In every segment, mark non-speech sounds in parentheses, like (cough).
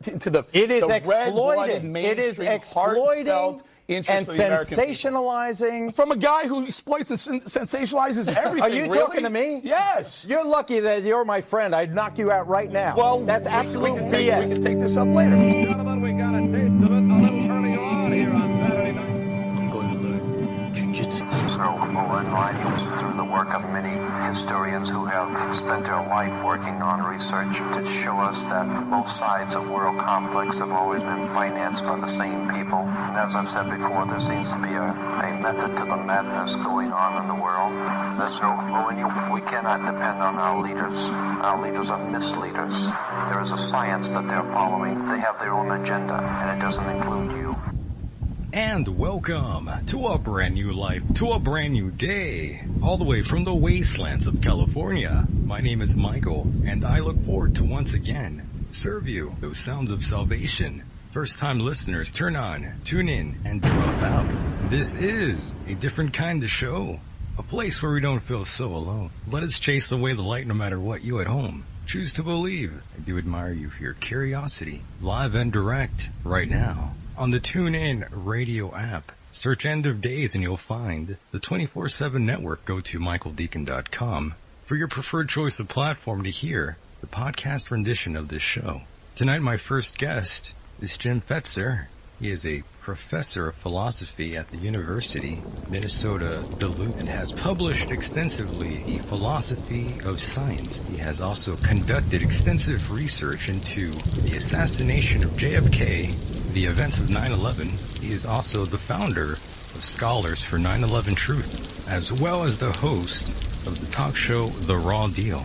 (laughs) to the it is the exploiting. It is exploiting and sensationalizing from a guy who exploits and sensationalizes (laughs) everything. Are you really? talking to me? Yes. You're lucky that you're my friend. I'd knock you out right now. Well, that's absolute we, we BS. We can take this up later. Gentlemen, we got a taste of it. A little turning on here on Saturday night. I'm going to learn jiu-jitsu. So, work of many historians who have spent their life working on research to show us that both sides of world conflicts have always been financed by the same people. And as I've said before, there seems to be a, a method to the madness going on in the world. So, when you we cannot depend on our leaders. Our leaders are misleaders. There is a science that they're following. They have their own agenda, and it doesn't include you. And welcome to a brand new life, to a brand new day, all the way from the wastelands of California. My name is Michael, and I look forward to once again serve you those sounds of salvation. First time listeners, turn on, tune in, and drop out. This is a different kind of show. A place where we don't feel so alone. Let us chase away the light no matter what you at home choose to believe. I do admire you for your curiosity. Live and direct right now on the TuneIn radio app. Search End of Days and you'll find the 24-7 network. Go to michaeldecon.com for your preferred choice of platform to hear the podcast rendition of this show. Tonight my first guest is Jim Fetzer. He is a professor of philosophy at the University Minnesota Duluth and has published extensively the philosophy of science. He has also conducted extensive research into the assassination of JFK, the events of 9-11. He is also the founder of Scholars for 9-11 Truth, as well as the host of the talk show The Raw Deal.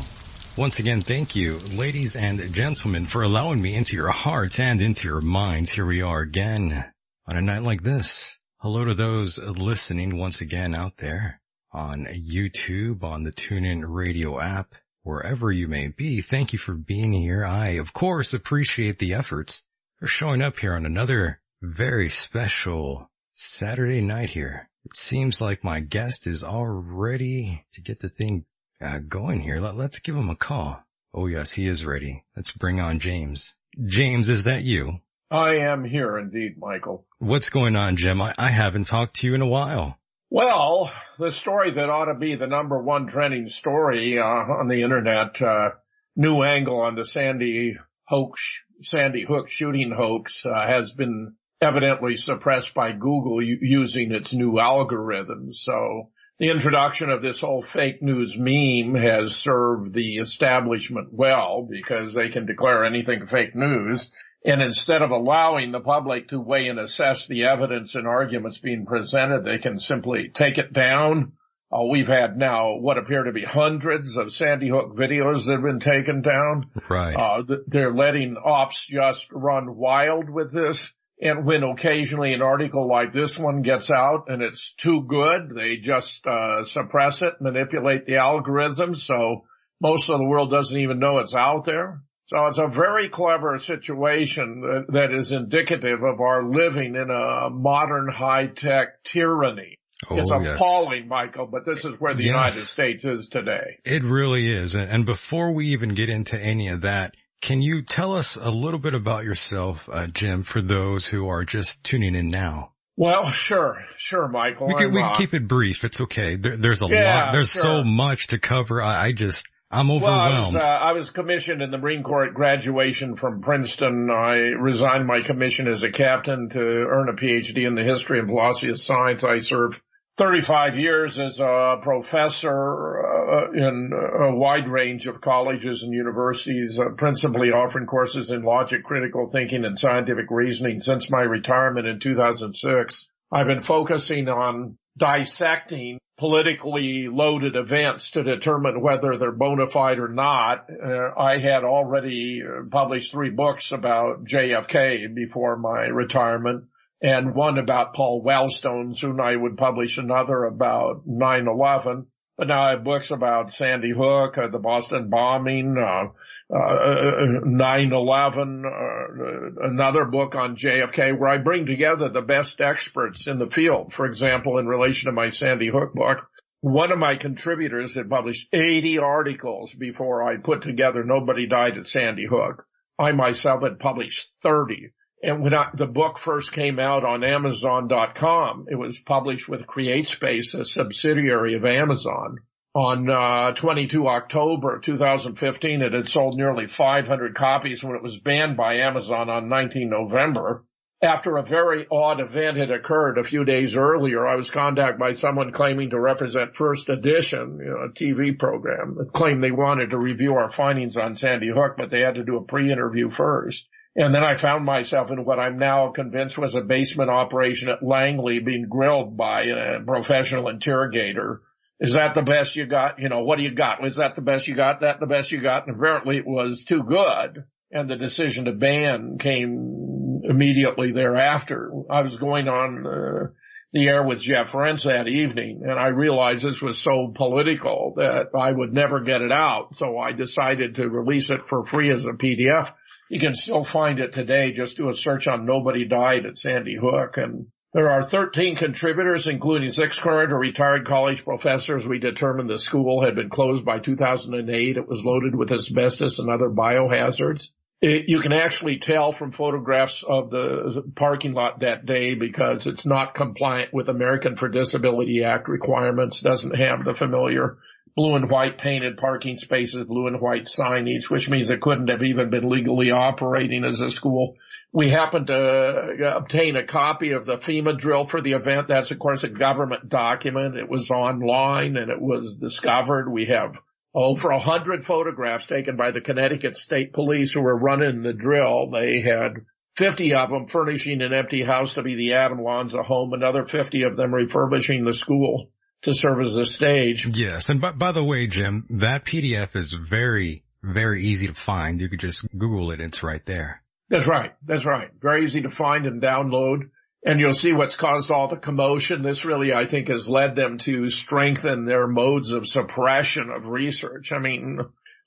Once again, thank you, ladies and gentlemen, for allowing me into your hearts and into your minds. Here we are again on a night like this. Hello to those listening once again out there on YouTube, on the TuneIn radio app, wherever you may be. Thank you for being here. I, of course, appreciate the efforts for showing up here on another very special Saturday night here. It seems like my guest is all ready to get the thing uh, going here. Let, let's give him a call. Oh yes, he is ready. Let's bring on James. James, is that you? I am here indeed, Michael. What's going on, Jim? I, I haven't talked to you in a while. Well, the story that ought to be the number one trending story uh, on the internet, uh, new angle on the Sandy hoax, Sandy Hook shooting hoax, uh, has been evidently suppressed by Google using its new algorithm. So the introduction of this whole fake news meme has served the establishment well because they can declare anything fake news. And instead of allowing the public to weigh and assess the evidence and arguments being presented, they can simply take it down. Uh, we've had now what appear to be hundreds of Sandy Hook videos that have been taken down. Right. Uh, they're letting offs just run wild with this. And when occasionally an article like this one gets out and it's too good, they just uh, suppress it, manipulate the algorithm so most of the world doesn't even know it's out there. So it's a very clever situation that, that is indicative of our living in a modern high-tech tyranny. Oh, it's yes. appalling, Michael, but this is where the Yes. United States is today. It really is. And before we even get into any of that, can you tell us a little bit about yourself, uh, Jim, for those who are just tuning in now? Well, sure, sure, Michael. We can, we uh, can keep it brief. It's okay. There, there's a Yeah, lot. There's sure. so much to cover. I, I just, I'm Well, I was, overwhelmed. uh, I was commissioned in the Marine Corps at graduation from Princeton. I resigned my commission as a captain to earn a PhD in the history and philosophy of science. I served 35 years as a professor uh, in a wide range of colleges and universities, uh, principally offering courses in logic, critical thinking, and scientific reasoning since my retirement in 2006. I've been focusing on dissecting politically loaded events to determine whether they're bona fide or not. Uh, I had already uh, published three books about JFK before my retirement and one about Paul Wellstone. Soon I would publish another about 9-11. But now I have books about Sandy Hook, uh, the Boston bombing, uh, uh, 9-11, uh, another book on JFK where I bring together the best experts in the field. For example, in relation to my Sandy Hook book, one of my contributors had published 80 articles before I put together Nobody Died at Sandy Hook. I myself had published 30. And when I, the book first came out on Amazon.com, it was published with CreateSpace, a subsidiary of Amazon. On uh, 22 October 2015, it had sold nearly 500 copies when it was banned by Amazon on 19 November. After a very odd event had occurred a few days earlier, I was contacted by someone claiming to represent First Edition, you know, a TV program, that claimed they wanted to review our findings on Sandy Hook, but they had to do a pre-interview first. And then I found myself in what I'm now convinced was a basement operation at Langley being grilled by a professional interrogator. Is that the best you got? You know, what do you got? Was that the best you got? That the best you got? And apparently it was too good. And the decision to ban came immediately thereafter. I was going on uh, the air with Jeff Rense that evening and I realized this was so political that I would never get it out. So I decided to release it for free as a PDF you can still find it today. Just do a search on Nobody Died at Sandy Hook. And there are 13 contributors, including six current or retired college professors. We determined the school had been closed by 2008. It was loaded with asbestos and other biohazards. It, you can actually tell from photographs of the parking lot that day because it's not compliant with American for Disability Act requirements, doesn't have the familiar blue and white painted parking spaces, blue and white signage, which means it couldn't have even been legally operating as a school. We happened to uh, obtain a copy of the FEMA drill for the event. That's of course a government document. It was online and it was discovered. We have over a hundred photographs taken by the Connecticut State Police who were running the drill. They had 50 of them furnishing an empty house to be the Adam home, another 50 of them refurbishing the school to serve as a stage. Yes. And by, by the way, Jim, that PDF is very, very easy to find. You could just Google it. It's right there. That's right. That's right. Very easy to find and download. And you'll see what's caused all the commotion. This really, I think, has led them to strengthen their modes of suppression of research. I mean,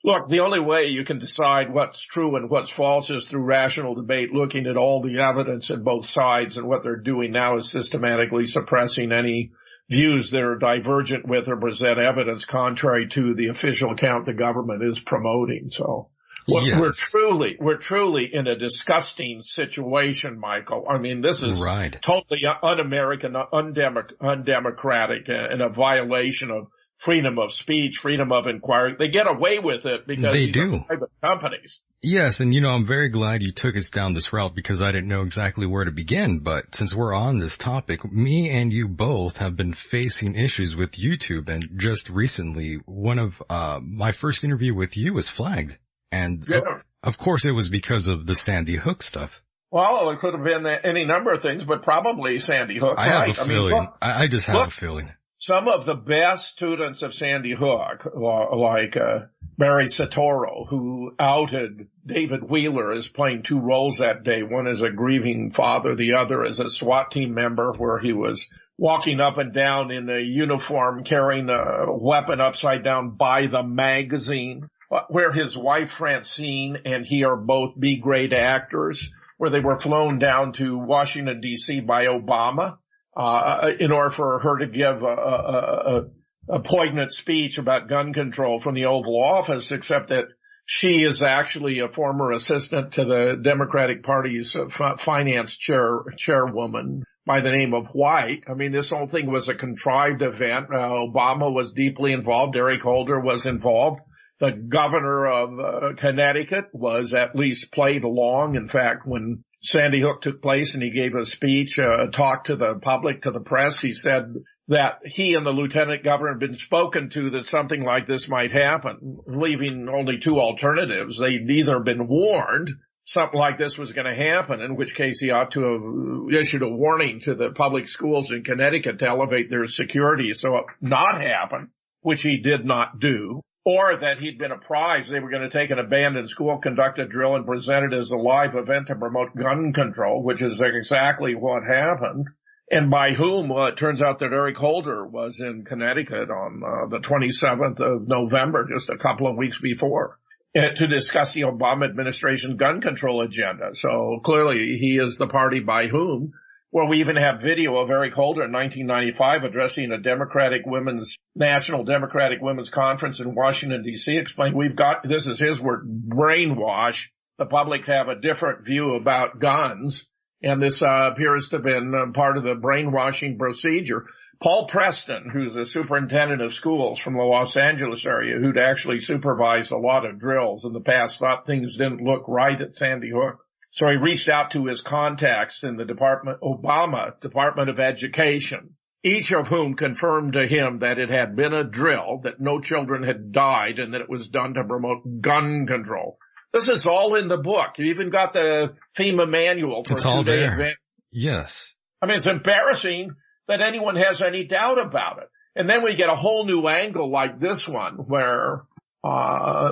look, the only way you can decide what's true and what's false is through rational debate, looking at all the evidence in both sides. And what they're doing now is systematically suppressing any views that are divergent with or present evidence contrary to the official account the government is promoting. So yes. we're truly, we're truly in a disgusting situation, Michael. I mean, this is right. totally un-American, undemocratic and a violation of freedom of speech, freedom of inquiry. They get away with it because they do private companies. Yes, and you know, I'm very glad you took us down this route because I didn't know exactly where to begin. But since we're on this topic, me and you both have been facing issues with YouTube, and just recently, one of uh, my first interview with you was flagged, and yeah. of, of course, it was because of the Sandy Hook stuff. Well, it could have been any number of things, but probably Sandy Hook. I right? have a feeling. I, mean, look, I just have look, a feeling some of the best students of Sandy Hook, like uh, Barry Soetoro, who outed David Wheeler as playing two roles that day, one as a grieving father, the other as a SWAT team member, where he was walking up and down in a uniform carrying a weapon upside down by the magazine, where his wife Francine and he are both B-grade actors, where they were flown down to Washington DC by Obama uh, in order for her to give a, a, a, a poignant speech about gun control from the Oval Office, except that she is actually a former assistant to the Democratic Party's finance chair, chairwoman by the name of White. I mean, this whole thing was a contrived event. Uh, Obama was deeply involved. Eric Holder was involved. The governor of uh, Connecticut was at least played along. In fact, when Sandy Hook took place and he gave a speech, uh, a talk to the public, to the press. He said that he and the lieutenant governor had been spoken to that something like this might happen, leaving only two alternatives. They'd either been warned something like this was going to happen, in which case he ought to have issued a warning to the public schools in Connecticut to elevate their security so it not happen, which he did not do, or that he'd been apprised they were going to take an abandoned school, conduct a drill, and present it as a live event to promote gun control, which is exactly what happened. And by whom? Well, it turns out that Eric Holder was in Connecticut on uh, the 27th of November, just a couple of weeks before. Uh, to discuss the Obama administration gun control agenda. So clearly he is the party by whom. Well, we even have video of Eric Holder in 1995 addressing a Democratic Women's National Democratic Women's Conference in Washington D.C. explained we've got this is his word brainwash the public have a different view about guns, and this uh, appears to have been uh, part of the brainwashing procedure. Paul Preston, who's a superintendent of schools from the Los Angeles area, who'd actually supervised a lot of drills in the past, thought things didn't look right at Sandy Hook. So he reached out to his contacts in the Department, Obama Department of Education, each of whom confirmed to him that it had been a drill, that no children had died, and that it was done to promote gun control. This is all in the book. You even got the FEMA manual for it's all there. Yes. I mean, it's embarrassing that anyone has any doubt about it. And then we get a whole new angle like this one where, uh,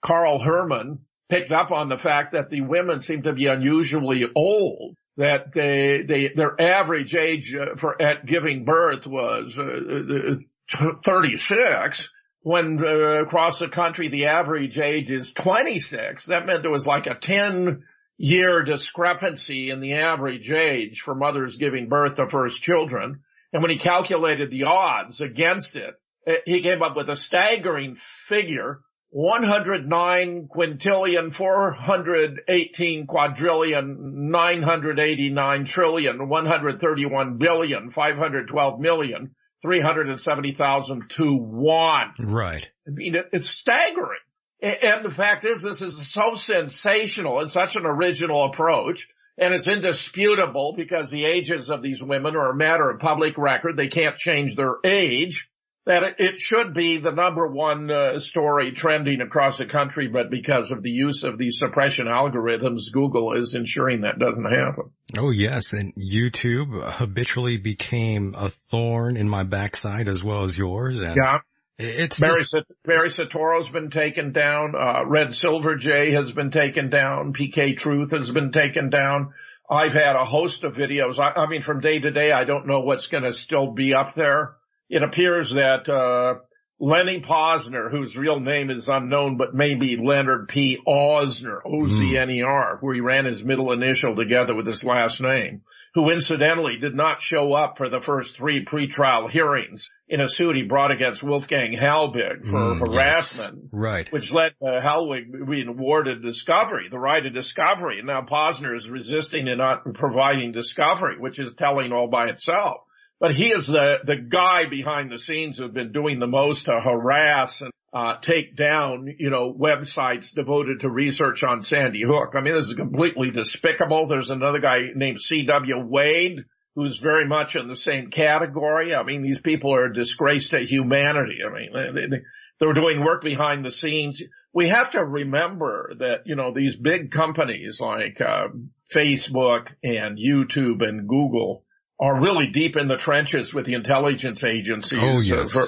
Carl Herman picked up on the fact that the women seem to be unusually old, that they, they, their average age uh, for, at giving birth was, uh, 36 when uh, across the country the average age is 26. That meant there was like a 10 year discrepancy in the average age for mothers giving birth to first children. And when he calculated the odds against it, he came up with a staggering figure, 109 quintillion, 418 quadrillion, 989 trillion, 131 billion, 512 million, 370,000 to one. Right. I mean, it's staggering. And the fact is, this is so sensational and such an original approach. And it's indisputable because the ages of these women are a matter of public record. They can't change their age. That it should be the number one uh, story trending across the country, but because of the use of these suppression algorithms, Google is ensuring that doesn't happen. Oh yes, and YouTube habitually became a thorn in my backside as well as yours. And yeah. It's Barry, just... Barry Soetoro's been taken down. Uh, Red Silver Jay has been taken down. PK Truth has been taken down. I've had a host of videos. I, I mean, from day to day, I don't know what's going to still be up there. It appears that, uh, Lenny Pozner, whose real name is unknown, but maybe Leonard P. Ozner, O-Z-N-E-R, where he ran his middle initial together with his last name, who incidentally did not show up for the first three pretrial hearings in a suit he brought against Wolfgang Halbig for mm, harassment. Yes. Right. Which led to Halbig being awarded discovery, the right of discovery. And now Pozner is resisting and not providing discovery, which is telling all by itself. But he is the, the guy behind the scenes who've been doing the most to harass and uh, take down, you know, websites devoted to research on Sandy Hook. I mean, this is completely despicable. There's another guy named C.W. Wade who's very much in the same category. I mean, these people are a disgrace to humanity. I mean, they, they, they're doing work behind the scenes. We have to remember that, you know, these big companies like uh, Facebook and YouTube and Google are really deep in the trenches with the intelligence agencies. Oh yes. For-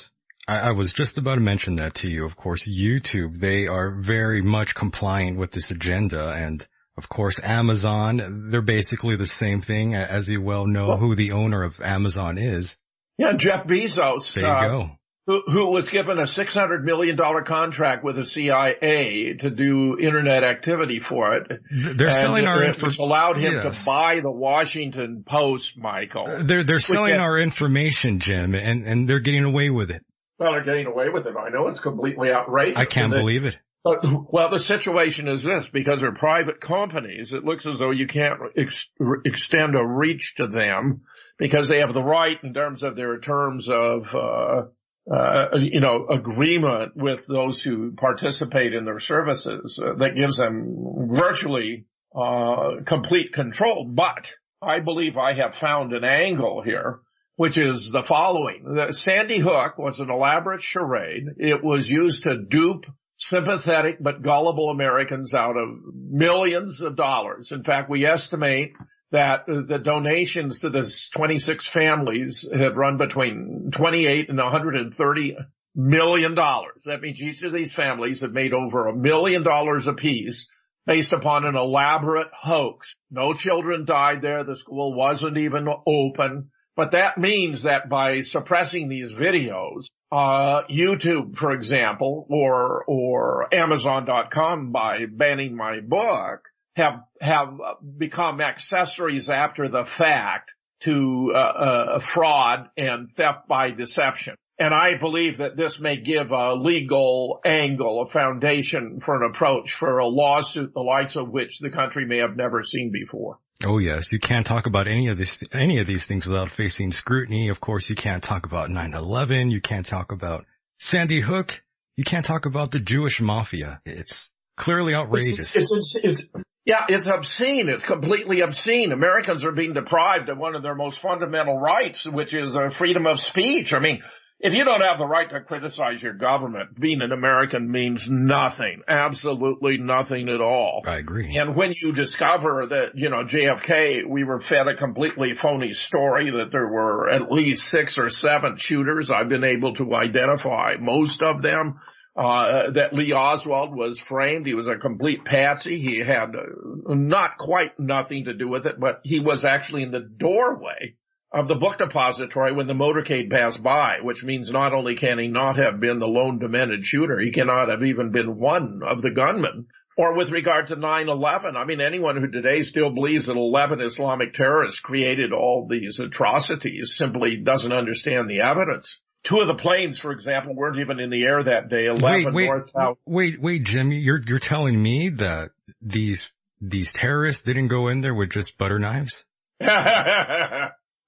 I, was just about to mention that to you. Of course, YouTube, they are very much compliant with this agenda and of course, Amazon, they're basically the same thing as you well know well, who the owner of Amazon is. Yeah, Jeff Bezos. There you uh, go who, who was given a $600 million contract with the CIA to do internet activity for it. They're and selling our information. allowed him yes. to buy the Washington Post, Michael. Uh, they're, they're selling our information, Jim, and, and they're getting away with it. Well, they're getting away with it. I know it's completely outrageous. I can't believe it. But, well, the situation is this, because they're private companies, it looks as though you can't ex- extend a reach to them because they have the right in terms of their terms of, uh, uh, you know, agreement with those who participate in their services uh, that gives them virtually uh, complete control. But I believe I have found an angle here, which is the following. The Sandy Hook was an elaborate charade. It was used to dupe sympathetic but gullible Americans out of millions of dollars. In fact, we estimate that the donations to the 26 families have run between 28 and 130 million dollars. That means each of these families have made over a million dollars apiece based upon an elaborate hoax. No children died there. The school wasn't even open. But that means that by suppressing these videos, uh, YouTube, for example, or, or Amazon.com by banning my book have, have become accessories after the fact to, uh, uh, fraud and theft by deception. And I believe that this may give a legal angle, a foundation for an approach for a lawsuit, the likes of which the country may have never seen before. Oh yes, you can't talk about any of this, any of these things without facing scrutiny. Of course, you can't talk about 9-11. You can't talk about Sandy Hook. You can't talk about the Jewish mafia. It's clearly outrageous. It's, it's, it's, yeah, it's obscene. It's completely obscene. Americans are being deprived of one of their most fundamental rights, which is uh, freedom of speech. I mean, if you don't have the right to criticize your government, being an American means nothing. Absolutely nothing at all. I agree. And when you discover that, you know, JFK, we were fed a completely phony story that there were at least six or seven shooters. I've been able to identify most of them. Uh, that Lee Oswald was framed. He was a complete patsy. He had uh, not quite nothing to do with it, but he was actually in the doorway of the book depository when the motorcade passed by, which means not only can he not have been the lone demented shooter, he cannot have even been one of the gunmen. Or with regard to 9-11, I mean, anyone who today still believes that 11 Islamic terrorists created all these atrocities simply doesn't understand the evidence. Two of the planes, for example, weren't even in the air that day. 11 wait, wait, north south. Wait, wait, Jimmy, you're, you're telling me that these, these terrorists didn't go in there with just butter knives? (laughs)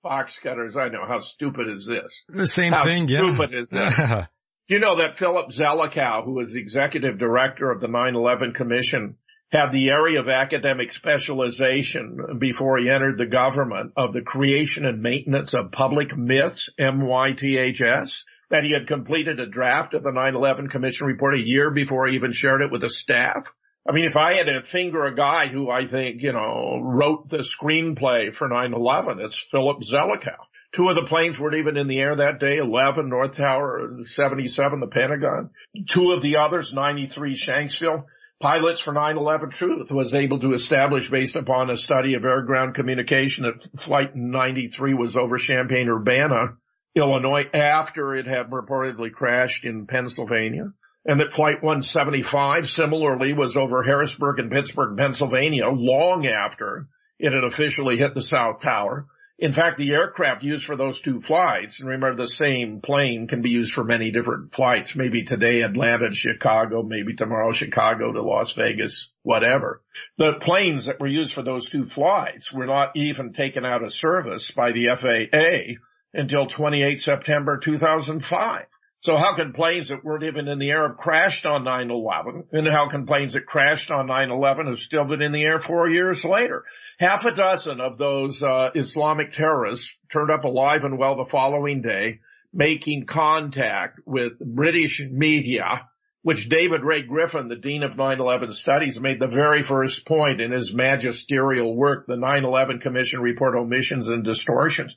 Fox cutters, I know. How stupid is this? The same How thing, How yeah. stupid is this? (laughs) you know that Philip Zelikow, who was the executive director of the 9-11 Commission, had the area of academic specialization before he entered the government of the creation and maintenance of public myths, M-Y-T-H-S, that he had completed a draft of the 9-11 Commission report a year before he even shared it with the staff. I mean, if I had to finger a guy who I think, you know, wrote the screenplay for 9-11, it's Philip Zelikow. Two of the planes weren't even in the air that day, 11 North Tower, 77 the Pentagon. Two of the others, 93 Shanksville. Pilots for 9-11 Truth was able to establish based upon a study of air-ground communication that flight 93 was over Champaign-Urbana, Illinois after it had reportedly crashed in Pennsylvania and that Flight 175 similarly was over Harrisburg and Pittsburgh, Pennsylvania long after it had officially hit the South Tower. In fact, the aircraft used for those two flights, and remember the same plane can be used for many different flights, maybe today Atlanta to Chicago, maybe tomorrow Chicago to Las Vegas, whatever. The planes that were used for those two flights were not even taken out of service by the FAA until 28 September 2005. So how can planes that weren't even in the air have crashed on 9-11? And how can planes that crashed on 9-11 have still been in the air four years later? Half a dozen of those uh, Islamic terrorists turned up alive and well the following day, making contact with British media, which David Ray Griffin, the Dean of 9-11 Studies, made the very first point in his magisterial work, the 9-11 Commission Report Omissions and Distortions.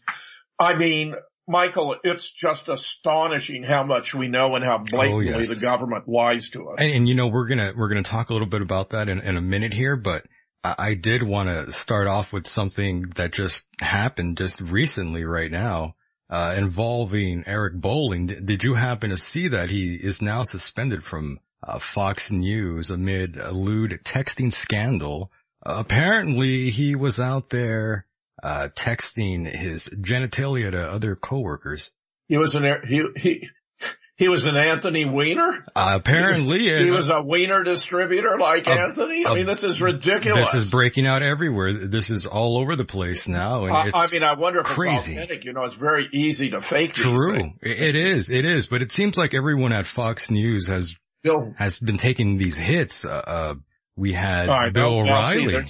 I mean, Michael, it's just astonishing how much we know and how blatantly oh, yes. the government lies to us. And, and, you know, we're gonna, we're gonna talk a little bit about that in, in a minute here, but I, I did want to start off with something that just happened just recently right now, uh, involving Eric Bolling. D- did you happen to see that he is now suspended from uh, Fox News amid a lewd texting scandal? Uh, apparently he was out there uh, texting his genitalia to other coworkers. He was an he he he was an Anthony Weiner. Uh, apparently, he, he was a Weiner distributor like Anthony. I mean, this is ridiculous. This is breaking out everywhere. This is all over the place now. And I mean, I wonder if crazy. it's authentic. You know, it's very easy to fake. True, it is. It is. But it seems like everyone at Fox News has Bill, has been taking these hits. Uh, uh we had Bill O'Reilly.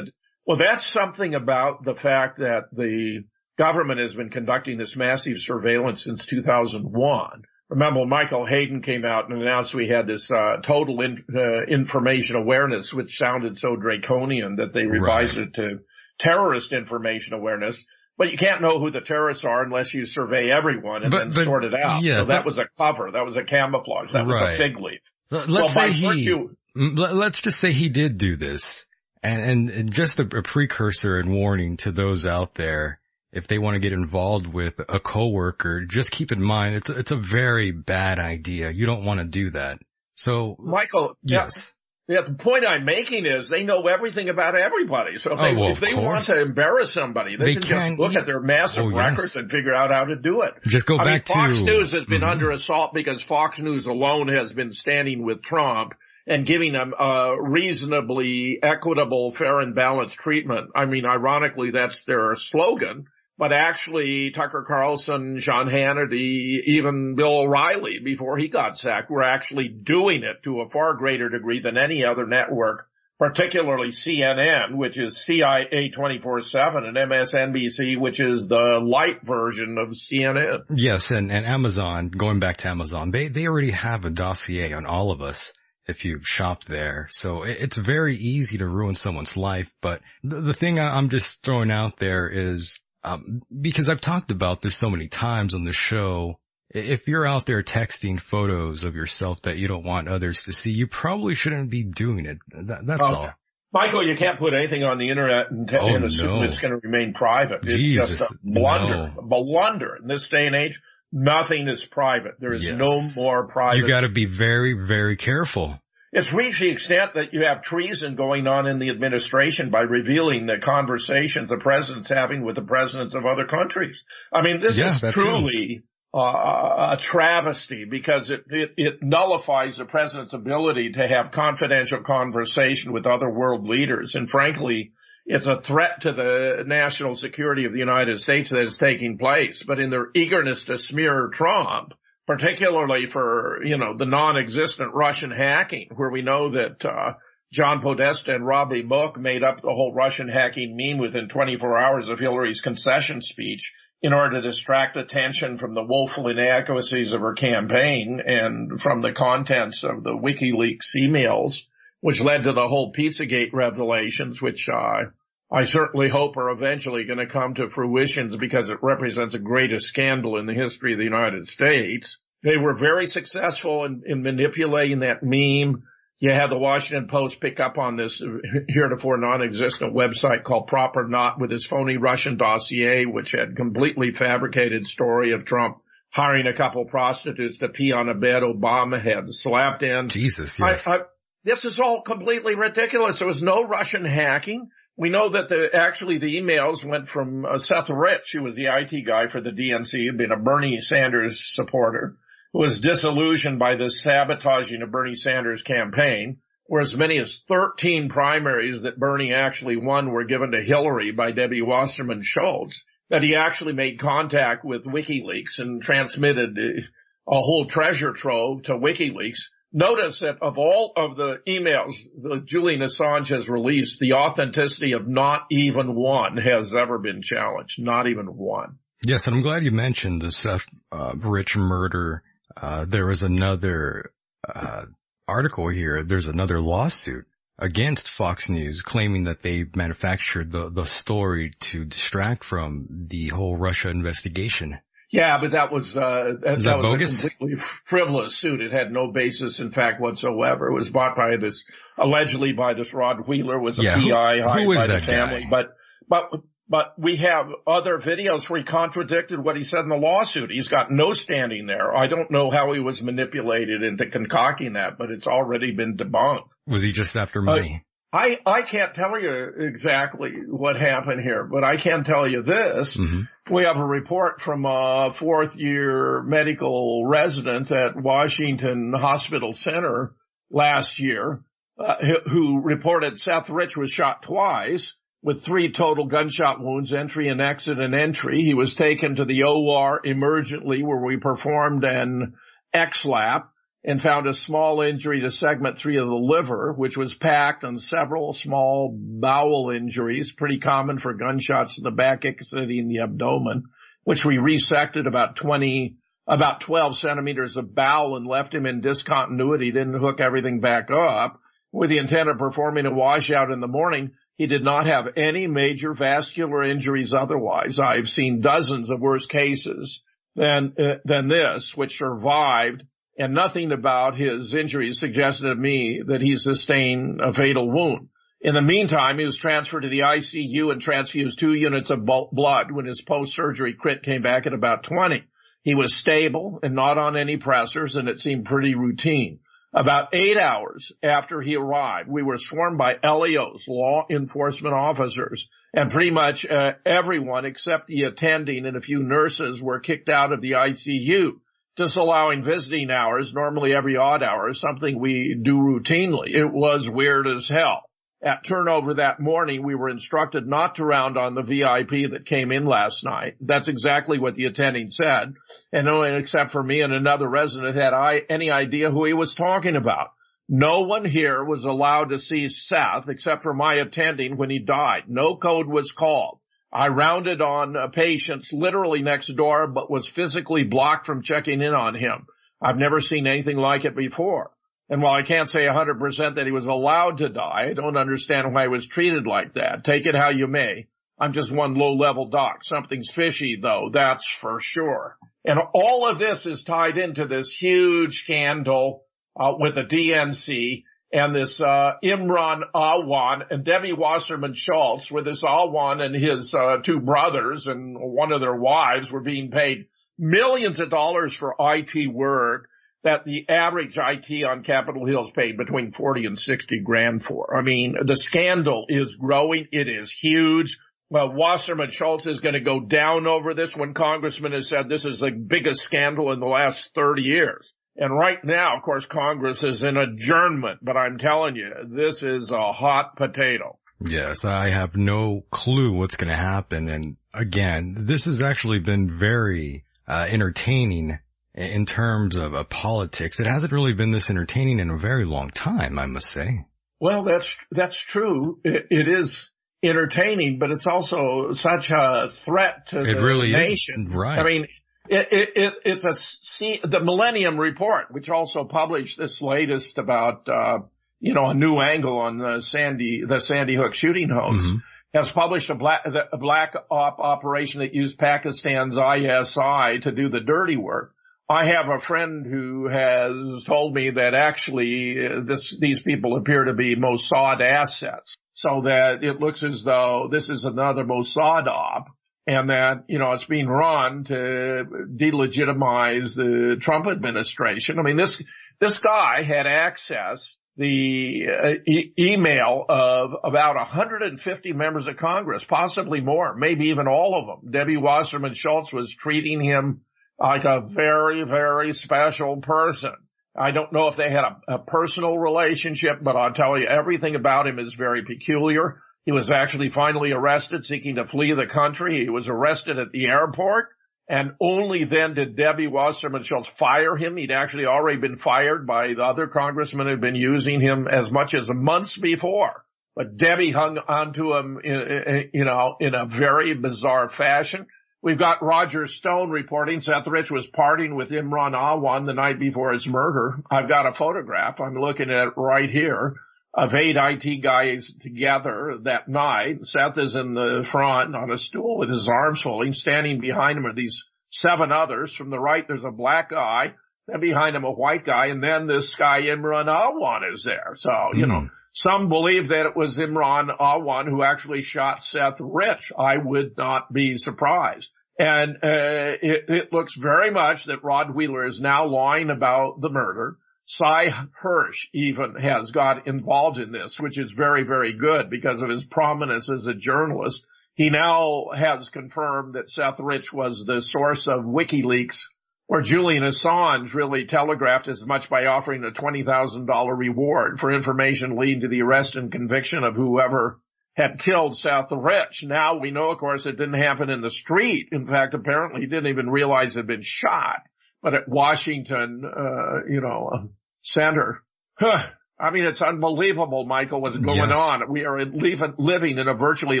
Well, that's something about the fact that the government has been conducting this massive surveillance since 2001 remember Michael Hayden came out and announced we had this uh, total in, uh, information awareness, which sounded so draconian that they revised right. it to terrorist information awareness. But you can't know who the terrorists are unless you survey everyone and but, then but, sort it out. Yeah, so that was a cover. That was a camouflage. That right. was a fig leaf. Let's well, say he, virtue, let's just say he did do this. And, and just a, a precursor and warning to those out there if they want to get involved with a coworker, just keep in mind it's it's a very bad idea. You don't want to do that. So Michael, yes. Yeah, the point I'm making is they know everything about everybody. So if they, oh, well, if they want to embarrass somebody, they, they can, can, just look yeah. at their massive oh, records yes. and figure out how to do it. Just go I back mean, Fox to Fox News has been mm-hmm. under assault because Fox News alone has been standing with Trump and giving them a reasonably equitable, fair and balanced treatment. I mean, ironically, that's their slogan but actually Tucker Carlson, Sean Hannity, even Bill O'Reilly before he got sacked were actually doing it to a far greater degree than any other network, particularly CNN, which is CIA 24-7 and MSNBC, which is the light version of CNN. Yes. And, and Amazon, going back to Amazon, they, they already have a dossier on all of us if you've shopped there. So it's very easy to ruin someone's life. But the, the thing I'm just throwing out there is um, because I've talked about this so many times on the show. If you're out there texting photos of yourself that you don't want others to see, you probably shouldn't be doing it. That, that's all. Michael, you can't put anything on the internet and, t- oh, and assume no. it's going to remain private. It's just a blunder, no. a blunder in this day and age. Nothing is private. There is yes. no more private. You got to be very, very careful. It's reached the extent that you have treason going on in the administration by revealing the conversations the president's having with the presidents of other countries. I mean, this yeah, is truly uh, a travesty because it, it, it nullifies the president's ability to have confidential conversation with other world leaders. And frankly, it's a threat to the national security of the United States that is taking place. But in their eagerness to smear Trump, particularly for, you know, the non-existent Russian hacking, where we know that, uh, John Podesta and Robbie Mook made up the whole Russian hacking meme within 24 hours of Hillary's concession speech in order to distract attention from the woeful inadequacies of her campaign and from the contents of the WikiLeaks emails, which led to the whole Pizzagate revelations, which, uh, I certainly hope are eventually going to come to fruition because it represents the greatest scandal in the history of the United States. They were very successful in, in manipulating that meme. You had the Washington Post pick up on this heretofore non-existent website called PropOrNot with his phony Russian dossier, which had completely fabricated story of Trump hiring a couple prostitutes to pee on a bed Obama had slapped in. Jesus, yes. I, I, this is all completely ridiculous. There was no Russian hacking. We know that the, actually the emails went from uh, Seth Rich, who was the IT guy for the DNC, had been a Bernie Sanders supporter, who was disillusioned by the sabotaging of Bernie Sanders campaign, where as many as 13 primaries that Bernie actually won were given to Hillary by Debbie Wasserman Schultz, that he actually made contact with WikiLeaks and transmitted uh, a whole treasure trove to WikiLeaks Notice that of all of the emails that Julian Assange has released, the authenticity of not even one has ever been challenged. Not even one. Yes, and I'm glad you mentioned the Seth uh, Rich murder. Uh, there was another uh, article here. There's another lawsuit against Fox News claiming that they manufactured the, the story to distract from the whole Russia investigation. Yeah, but that was, uh, that, that was bogus? a completely frivolous suit. It had no basis in fact whatsoever. It was bought by this, allegedly by this Rod Wheeler was a yeah, PI who, who by the family, guy? but, but, but we have other videos where he contradicted what he said in the lawsuit. He's got no standing there. I don't know how he was manipulated into concocting that, but it's already been debunked. Was he just after money? I, I can't tell you exactly what happened here, but I can tell you this. Mm-hmm. We have a report from a fourth year medical resident at Washington Hospital Center last year, uh, who reported Seth Rich was shot twice with three total gunshot wounds, entry and exit and entry. He was taken to the OR emergently where we performed an X-lap and found a small injury to segment three of the liver, which was packed and several small bowel injuries, pretty common for gunshots to the back, exiting the abdomen, which we resected about 20 about 12 centimeters of bowel and left him in discontinuity, didn't hook everything back up with the intent of performing a washout in the morning. He did not have any major vascular injuries otherwise. I've seen dozens of worse cases than, uh, than this, which survived and nothing about his injuries suggested to me that he sustained a fatal wound. In the meantime, he was transferred to the ICU and transfused two units of blood when his post-surgery crit came back at about 20. He was stable and not on any pressors and it seemed pretty routine. About eight hours after he arrived, we were swarmed by LEOs, law enforcement officers, and pretty much uh, everyone except the attending and a few nurses were kicked out of the ICU disallowing visiting hours, normally every odd hour, is something we do routinely. It was weird as hell. At turnover that morning, we were instructed not to round on the VIP that came in last night. That's exactly what the attending said. And one except for me and another resident had I any idea who he was talking about. No one here was allowed to see Seth except for my attending when he died. No code was called. I rounded on a patients literally next door, but was physically blocked from checking in on him. I've never seen anything like it before. And while I can't say 100% that he was allowed to die, I don't understand why he was treated like that. Take it how you may. I'm just one low level doc. Something's fishy though, that's for sure. And all of this is tied into this huge scandal uh, with the DNC and this uh, Imran Awan and Debbie Wasserman Schultz, where this Awan and his uh, two brothers and one of their wives were being paid millions of dollars for IT work that the average IT on Capitol Hill is paid between 40 and 60 grand for. I mean, the scandal is growing. It is huge. Well, Wasserman Schultz is going to go down over this when Congressman has said this is the biggest scandal in the last 30 years. And right now, of course, Congress is in adjournment, but I'm telling you, this is a hot potato. Yes, I have no clue what's going to happen. And again, this has actually been very uh, entertaining in terms of uh, politics. It hasn't really been this entertaining in a very long time, I must say. Well, that's, that's true. it, it is entertaining, but it's also such a threat to it the really nation. Is. Right. I mean, it, it, it, it's a see, the Millennium Report, which also published this latest about, uh, you know, a new angle on the Sandy, the Sandy Hook shooting hoax, mm-hmm. has published a black, a black op operation that used Pakistan's ISI to do the dirty work. I have a friend who has told me that actually uh, this, these people appear to be Mossad assets so that it looks as though this is another Mossad op and that, you know, it's being run to delegitimize the Trump administration. I mean, this, this guy had access the uh, e- email of about 150 members of Congress, possibly more, maybe even all of them. Debbie Wasserman Schultz was treating him like a very, very special person. I don't know if they had a, a personal relationship, but I'll tell you everything about him is very peculiar. He was actually finally arrested seeking to flee the country. He was arrested at the airport and only then did Debbie Wasserman Schultz fire him. He'd actually already been fired by the other congressmen who had been using him as much as months before. But Debbie hung onto him, in, you know, in a very bizarre fashion. We've got Roger Stone reporting Seth Rich was partying with Imran Awan the night before his murder. I've got a photograph. I'm looking at it right here of eight IT guys together that night. Seth is in the front on a stool with his arms folding. Standing behind him are these seven others. From the right, there's a black guy. Then behind him, a white guy. And then this guy, Imran Awan, is there. So, you mm. know, hmm. some believe that it was Imran Awan who actually shot Seth Rich. I would not be surprised. And uh, it, it looks very much that Rod Wheeler is now lying about the murder. Sy Hersh even has got involved in this, which is very, very good because of his prominence as a journalist. He now has confirmed that Seth Rich was the source of WikiLeaks, where Julian Assange really telegraphed as much by offering a $20,000 reward for information leading to the arrest and conviction of whoever had killed Seth Rich. Now we know, of course, it didn't happen in the street. In fact, apparently he didn't even realize he'd been shot but at Washington, uh, you know, center. Huh. I mean, it's unbelievable, Michael, what's going yes. on. We are living in a virtually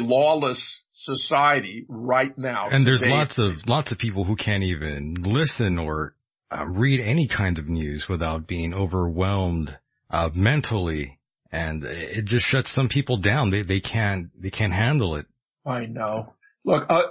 lawless society right now. And there's lots of, lots of people who can't even listen or uh, read any kind of news without being overwhelmed, uh, mentally. And it just shuts some people down. They, they can't, they can't handle it. I know. Look, uh,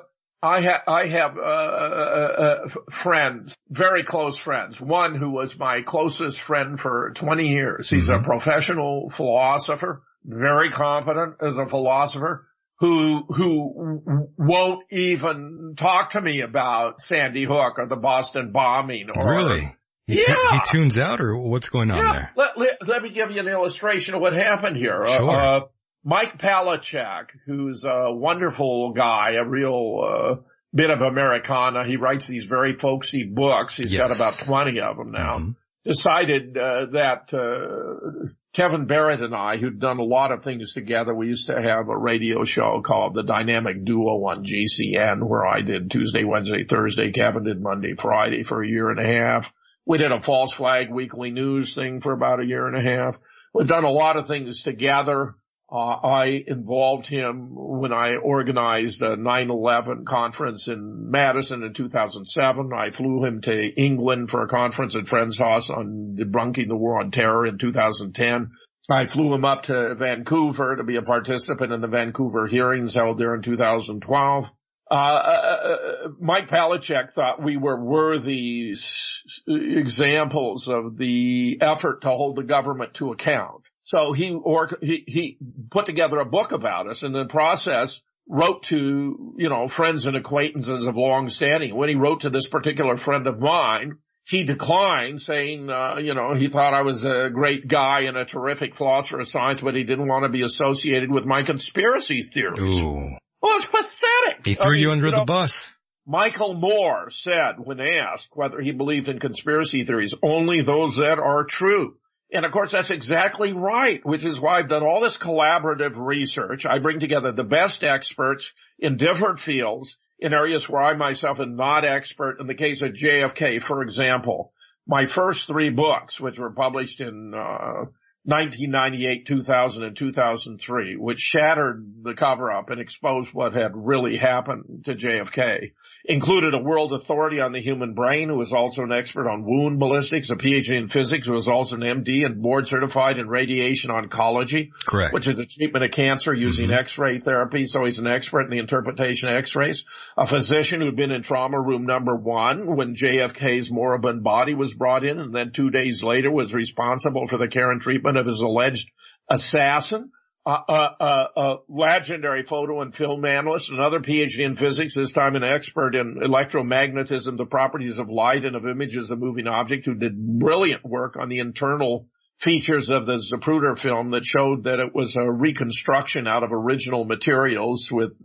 I have I have uh, uh, uh, friends, very close friends. One who was my closest friend for 20 years. He's mm-hmm. a professional philosopher, very competent as a philosopher, who who won't even talk to me about Sandy Hook or the Boston bombing. Or, really? He yeah. T- he tunes out, or what's going on yeah. there? Let, let, let, me give you an illustration of what happened here. Sure. Mike Palecek, who's a wonderful guy, a real uh, bit of Americana. He writes these very folksy books. He's yes. got about 20 of them now. Mm-hmm. Decided uh, that uh, Kevin Barrett and I, who'd done a lot of things together, we used to have a radio show called The Dynamic Duo on GCN, where I did Tuesday, Wednesday, Thursday. Kevin did Monday, Friday for a year and a half. We did a false flag weekly news thing for about a year and a half. We've done a lot of things together. Uh, I involved him when I organized a 9-11 conference in Madison in 2007. I flew him to England for a conference at Friend's House on debunking the war on terror in 2010. I flew him up to Vancouver to be a participant in the Vancouver hearings held there in 2012. Uh, uh, uh, Mike Palecek thought we were worthy examples of the effort to hold the government to account. So he or he he put together a book about us, and in the process wrote to you know friends and acquaintances of long standing. When he wrote to this particular friend of mine, he declined, saying uh, you know he thought I was a great guy and a terrific philosopher of science, but he didn't want to be associated with my conspiracy theories. Ooh. Well, it's pathetic. He threw I mean, you under you know, the bus. Michael Moore said when asked whether he believed in conspiracy theories, only those that are true. And of course, that's exactly right, which is why I've done all this collaborative research. I bring together the best experts in different fields in areas where I myself am not expert. In the case of JFK, for example, my first three books, which were published in uh, 1998, 2000, and 2003, which shattered the cover up and exposed what had really happened to JFK. Included a world authority on the human brain who was also an expert on wound ballistics, a PhD in physics who was also an MD and board certified in radiation oncology. Correct. Which is a treatment of cancer using mm-hmm. x-ray therapy. So he's an expert in the interpretation of x-rays. A physician who'd been in trauma room number one when JFK's moribund body was brought in and then two days later was responsible for the care and treatment of his alleged assassin, a uh, uh, uh, legendary photo and film analyst, another PhD in physics, this time an expert in electromagnetism, the properties of light and of images of moving objects, who did brilliant work on the internal features of the Zapruder film that showed that it was a reconstruction out of original materials with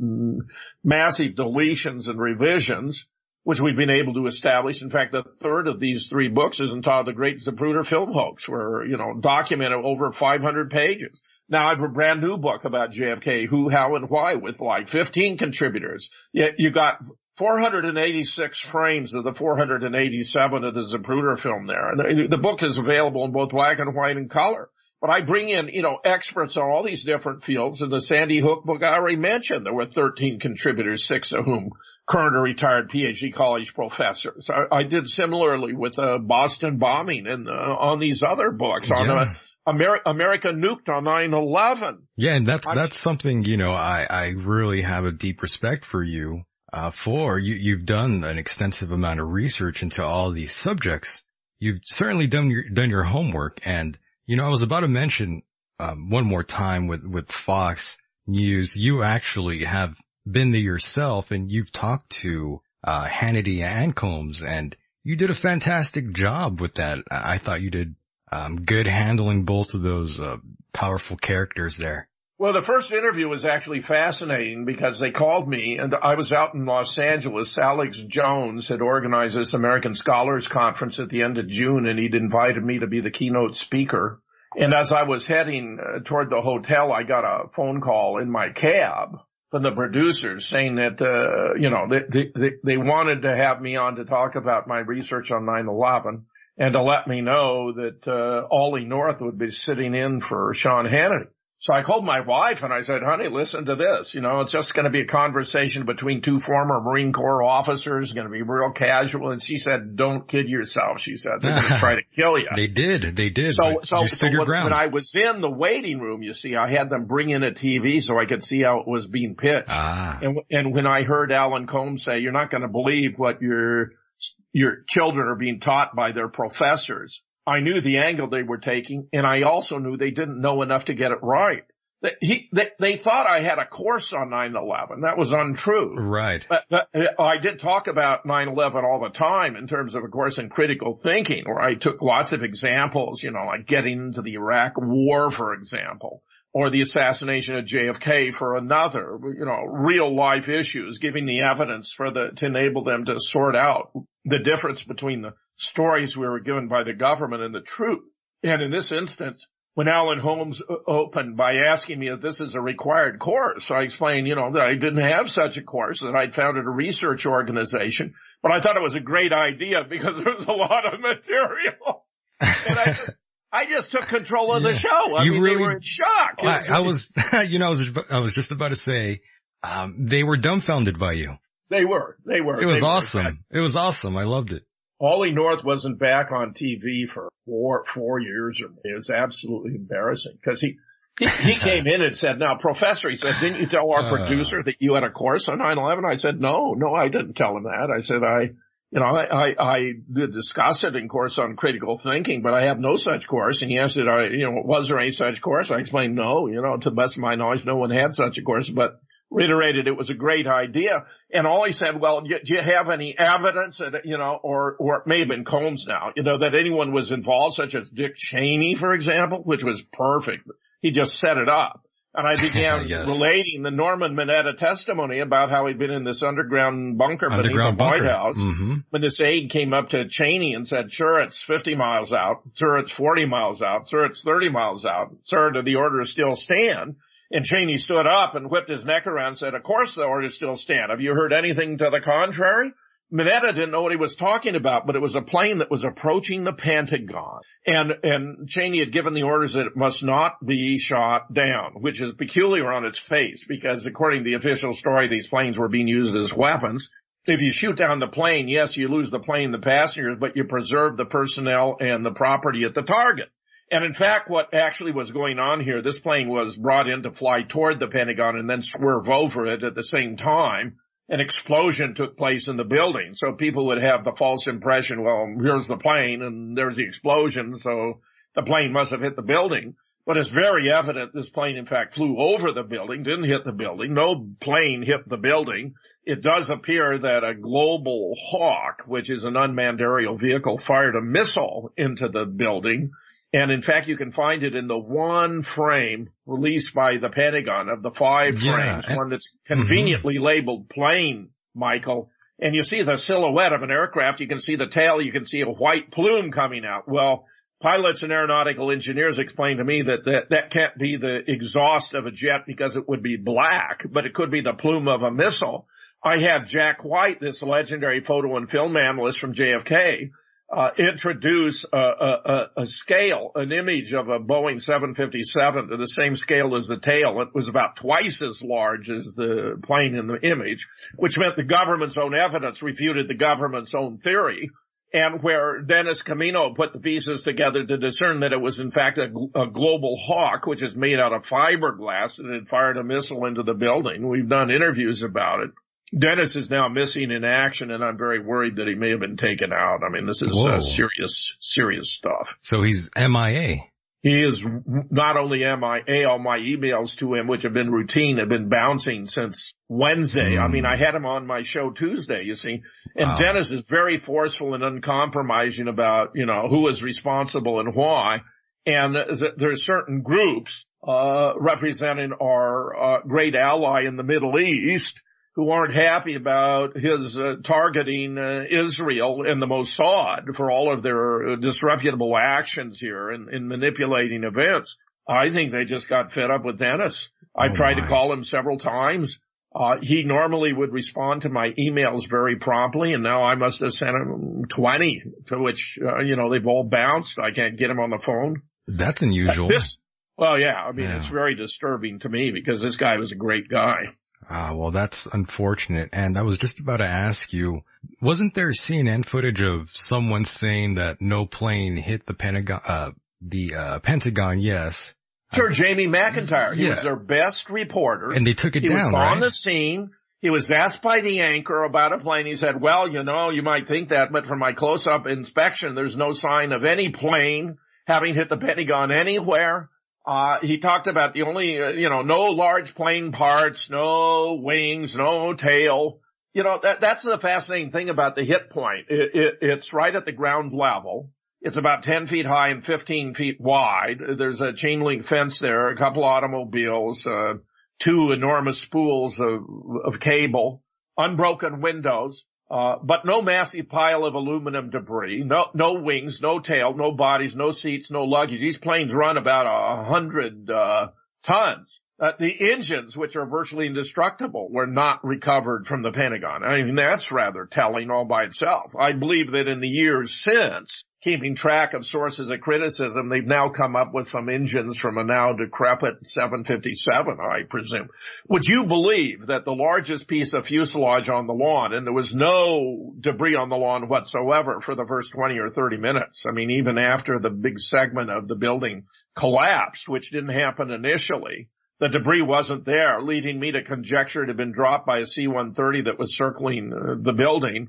massive deletions and revisions which we've been able to establish. In fact, the third of these three books is entitled The Great Zapruder Film Hoax, where, you know, documented over 500 pages. Now I have a brand new book about JFK, who, how, and why with like 15 contributors. Yet you got 486 frames of the 487 of the Zapruder film there. And the book is available in both black and white and color. But I bring in, you know, experts on all these different fields. In the Sandy Hook book, I already mentioned there were 13 contributors, six of whom current or retired PhD college professors. I, I did similarly with the uh, Boston bombing and uh, on these other books on uh, Ameri- America nuked on 9-11. Yeah, and that's, I that's mean, something, you know, I, I really have a deep respect for you, uh, for. You, you've done an extensive amount of research into all these subjects. You've certainly done your, done your homework and you know, I was about to mention um, one more time with with Fox News. You actually have been there yourself, and you've talked to uh, Hannity and Colmes and you did a fantastic job with that. I thought you did um, good handling both of those uh, powerful characters there. Well, the first interview was actually fascinating because they called me and I was out in Los Angeles. Alex Jones had organized this American Scholars Conference at the end of June and he'd invited me to be the keynote speaker. And as I was heading uh, toward the hotel, I got a phone call in my cab from the producers saying that, uh, you know, they, they, they wanted to have me on to talk about my research on 9-11 and to let me know that uh, Ollie North would be sitting in for Sean Hannity. So I called my wife and I said, honey, listen to this. You know, it's just going to be a conversation between two former Marine Corps officers, going to be real casual. And she said, don't kid yourself. She said, they're going to try to (laughs) kill you. they did. They did. So, so, so when, when, I was in the waiting room, you see, I had them bring in a TV so I could see how it was being pitched. Ah. And, and when I heard Alan Colmes say, you're not going to believe what your, your children are being taught by their professors. I knew the angle they were taking, and I also knew they didn't know enough to get it right. They, he, they, they thought I had a course on 9-11. That was untrue. Right. But, but uh, I did talk about 9-11 all the time in terms of a course in critical thinking, where I took lots of examples, you know, like getting into the Iraq war, for example, or the assassination of JFK for another, you know, real life issues, giving the evidence for the, to enable them to sort out the difference between the stories we were given by the government and the truth. And in this instance, when Alan Colmes opened by asking me if this is a required course, I explained, you know, that I didn't have such a course, that I'd founded a research organization, but I thought it was a great idea because (laughs) there was a lot of material. And I just, I just took control of yeah. the show. I you mean, really, they were in shock. I, I was, (laughs) you know, I was, I was just about to say, um, they were dumbfounded by you. They were. They were. It was they awesome. Were. It was awesome. I loved it. Ollie North wasn't back on TV for four, four years or it was absolutely embarrassing because he, he, he (laughs) came in and said, now professor, he said, didn't you tell our uh, producer that you had a course on 9-11? I said, no, no, I didn't tell him that. I said, I, you know, I, I, I did discuss it in course on critical thinking, but I have no such course. And he asked, did I, you know, was there any such course? I explained, no, you know, to the best of my knowledge, no one had such a course, but reiterated it was a great idea. And all he said, well, do you have any evidence that, you know, or, or it may have been Colmes now, you know, that anyone was involved, such as Dick Cheney, for example, which was perfect. He just set it up. And I (laughs) began yes. relating the Norman Mineta testimony about how he'd been in this underground bunker underground beneath the White House. Mm-hmm. When this aide came up to Cheney and said, sure, it's 50 miles out. Sure, it's 40 miles out. Sure, it's 30 miles out. Sir, do the orders still stand? And Cheney stood up and whipped his neck around and said, of course the orders still stand. Have you heard anything to the contrary? Mineta didn't know what he was talking about, but it was a plane that was approaching the Pentagon. And, and Cheney had given the orders that it must not be shot down, which is peculiar on its face because according to the official story, these planes were being used as weapons. If you shoot down the plane, yes, you lose the plane, the passengers, but you preserve the personnel and the property at the target. And in fact, what actually was going on here, this plane was brought in to fly toward the Pentagon and then swerve over it at the same time. An explosion took place in the building. So people would have the false impression, well, here's the plane and there's the explosion. So the plane must have hit the building. But it's very evident this plane in fact flew over the building, didn't hit the building. No plane hit the building. It does appear that a global hawk, which is an unmanned aerial vehicle, fired a missile into the building. And in fact, you can find it in the one frame released by the Pentagon of the five yeah. frames, one that's conveniently mm-hmm. labeled plane, Michael. And you see the silhouette of an aircraft. You can see the tail. You can see a white plume coming out. Well, pilots and aeronautical engineers explained to me that, that that can't be the exhaust of a jet because it would be black, but it could be the plume of a missile. I had Jack White, this legendary photo and film analyst from JFK, uh, introduce a, a, a, scale, an image of a Boeing 757 to the same scale as the tail. It was about twice as large as the plane in the image, which meant the government's own evidence refuted the government's own theory. And where Dennis Cimino put the pieces together to discern that it was in fact a, a global hawk, which is made out of fiberglass and had fired a missile into the building. We've done interviews about it. Dennis is now missing in action, and I'm very worried that he may have been taken out. I mean, this is uh, serious, serious stuff. So he's MIA. He is not only MIA, all my emails to him, which have been routine, have been bouncing since Wednesday. Mm. I mean, I had him on my show Tuesday, you see, and wow. Dennis is very forceful and uncompromising about, you know, who is responsible and why. And th- are certain groups, uh, representing our, uh, great ally in the Middle East who aren't happy about his uh, targeting uh, Israel and the Mossad for all of their uh, disreputable actions here in, in, manipulating events. I think they just got fed up with Dennis. I oh tried my. to call him several times. Uh, he normally would respond to my emails very promptly, and now I must have sent him 20, to which, uh, you know, they've all bounced. I can't get him on the phone. That's unusual. This, well, yeah, I mean, yeah. it's very disturbing to me because this guy was a great guy. Ah, well, that's unfortunate. And I was just about to ask you, wasn't there CNN footage of someone saying that no plane hit the Pentagon, uh, the, uh, Pentagon, yes. Sure, Jamie McIntyre. He yeah. was their best reporter. And they took it he down, was right? on the scene. He was asked by the anchor about a plane. He said, well, you know, you might think that, but from my close-up inspection, there's no sign of any plane having hit the Pentagon anywhere. Uh, he talked about the only, uh, you know, no large plane parts, no wings, no tail. You know, that, that's the fascinating thing about the hit point. It, it, it's right at the ground level. It's about 10 feet high and 15 feet wide. There's a chain link fence there, a couple automobiles, uh, two enormous spools of, of cable, unbroken windows. Uh, but no massive pile of aluminum debris, no, no wings, no tail, no bodies, no seats, no luggage. These planes run about a hundred, uh, tons. Uh, the engines, which are virtually indestructible, were not recovered from the Pentagon. I mean, that's rather telling all by itself. I believe that in the years since, keeping track of sources of criticism, they've now come up with some engines from a now decrepit 757, I presume. Would you believe that the largest piece of fuselage on the lawn, and there was no debris on the lawn whatsoever for the first 20 or 30 minutes? I mean, even after the big segment of the building collapsed, which didn't happen initially, the debris wasn't there, leading me to conjecture it had been dropped by a C-130 that was circling uh, the building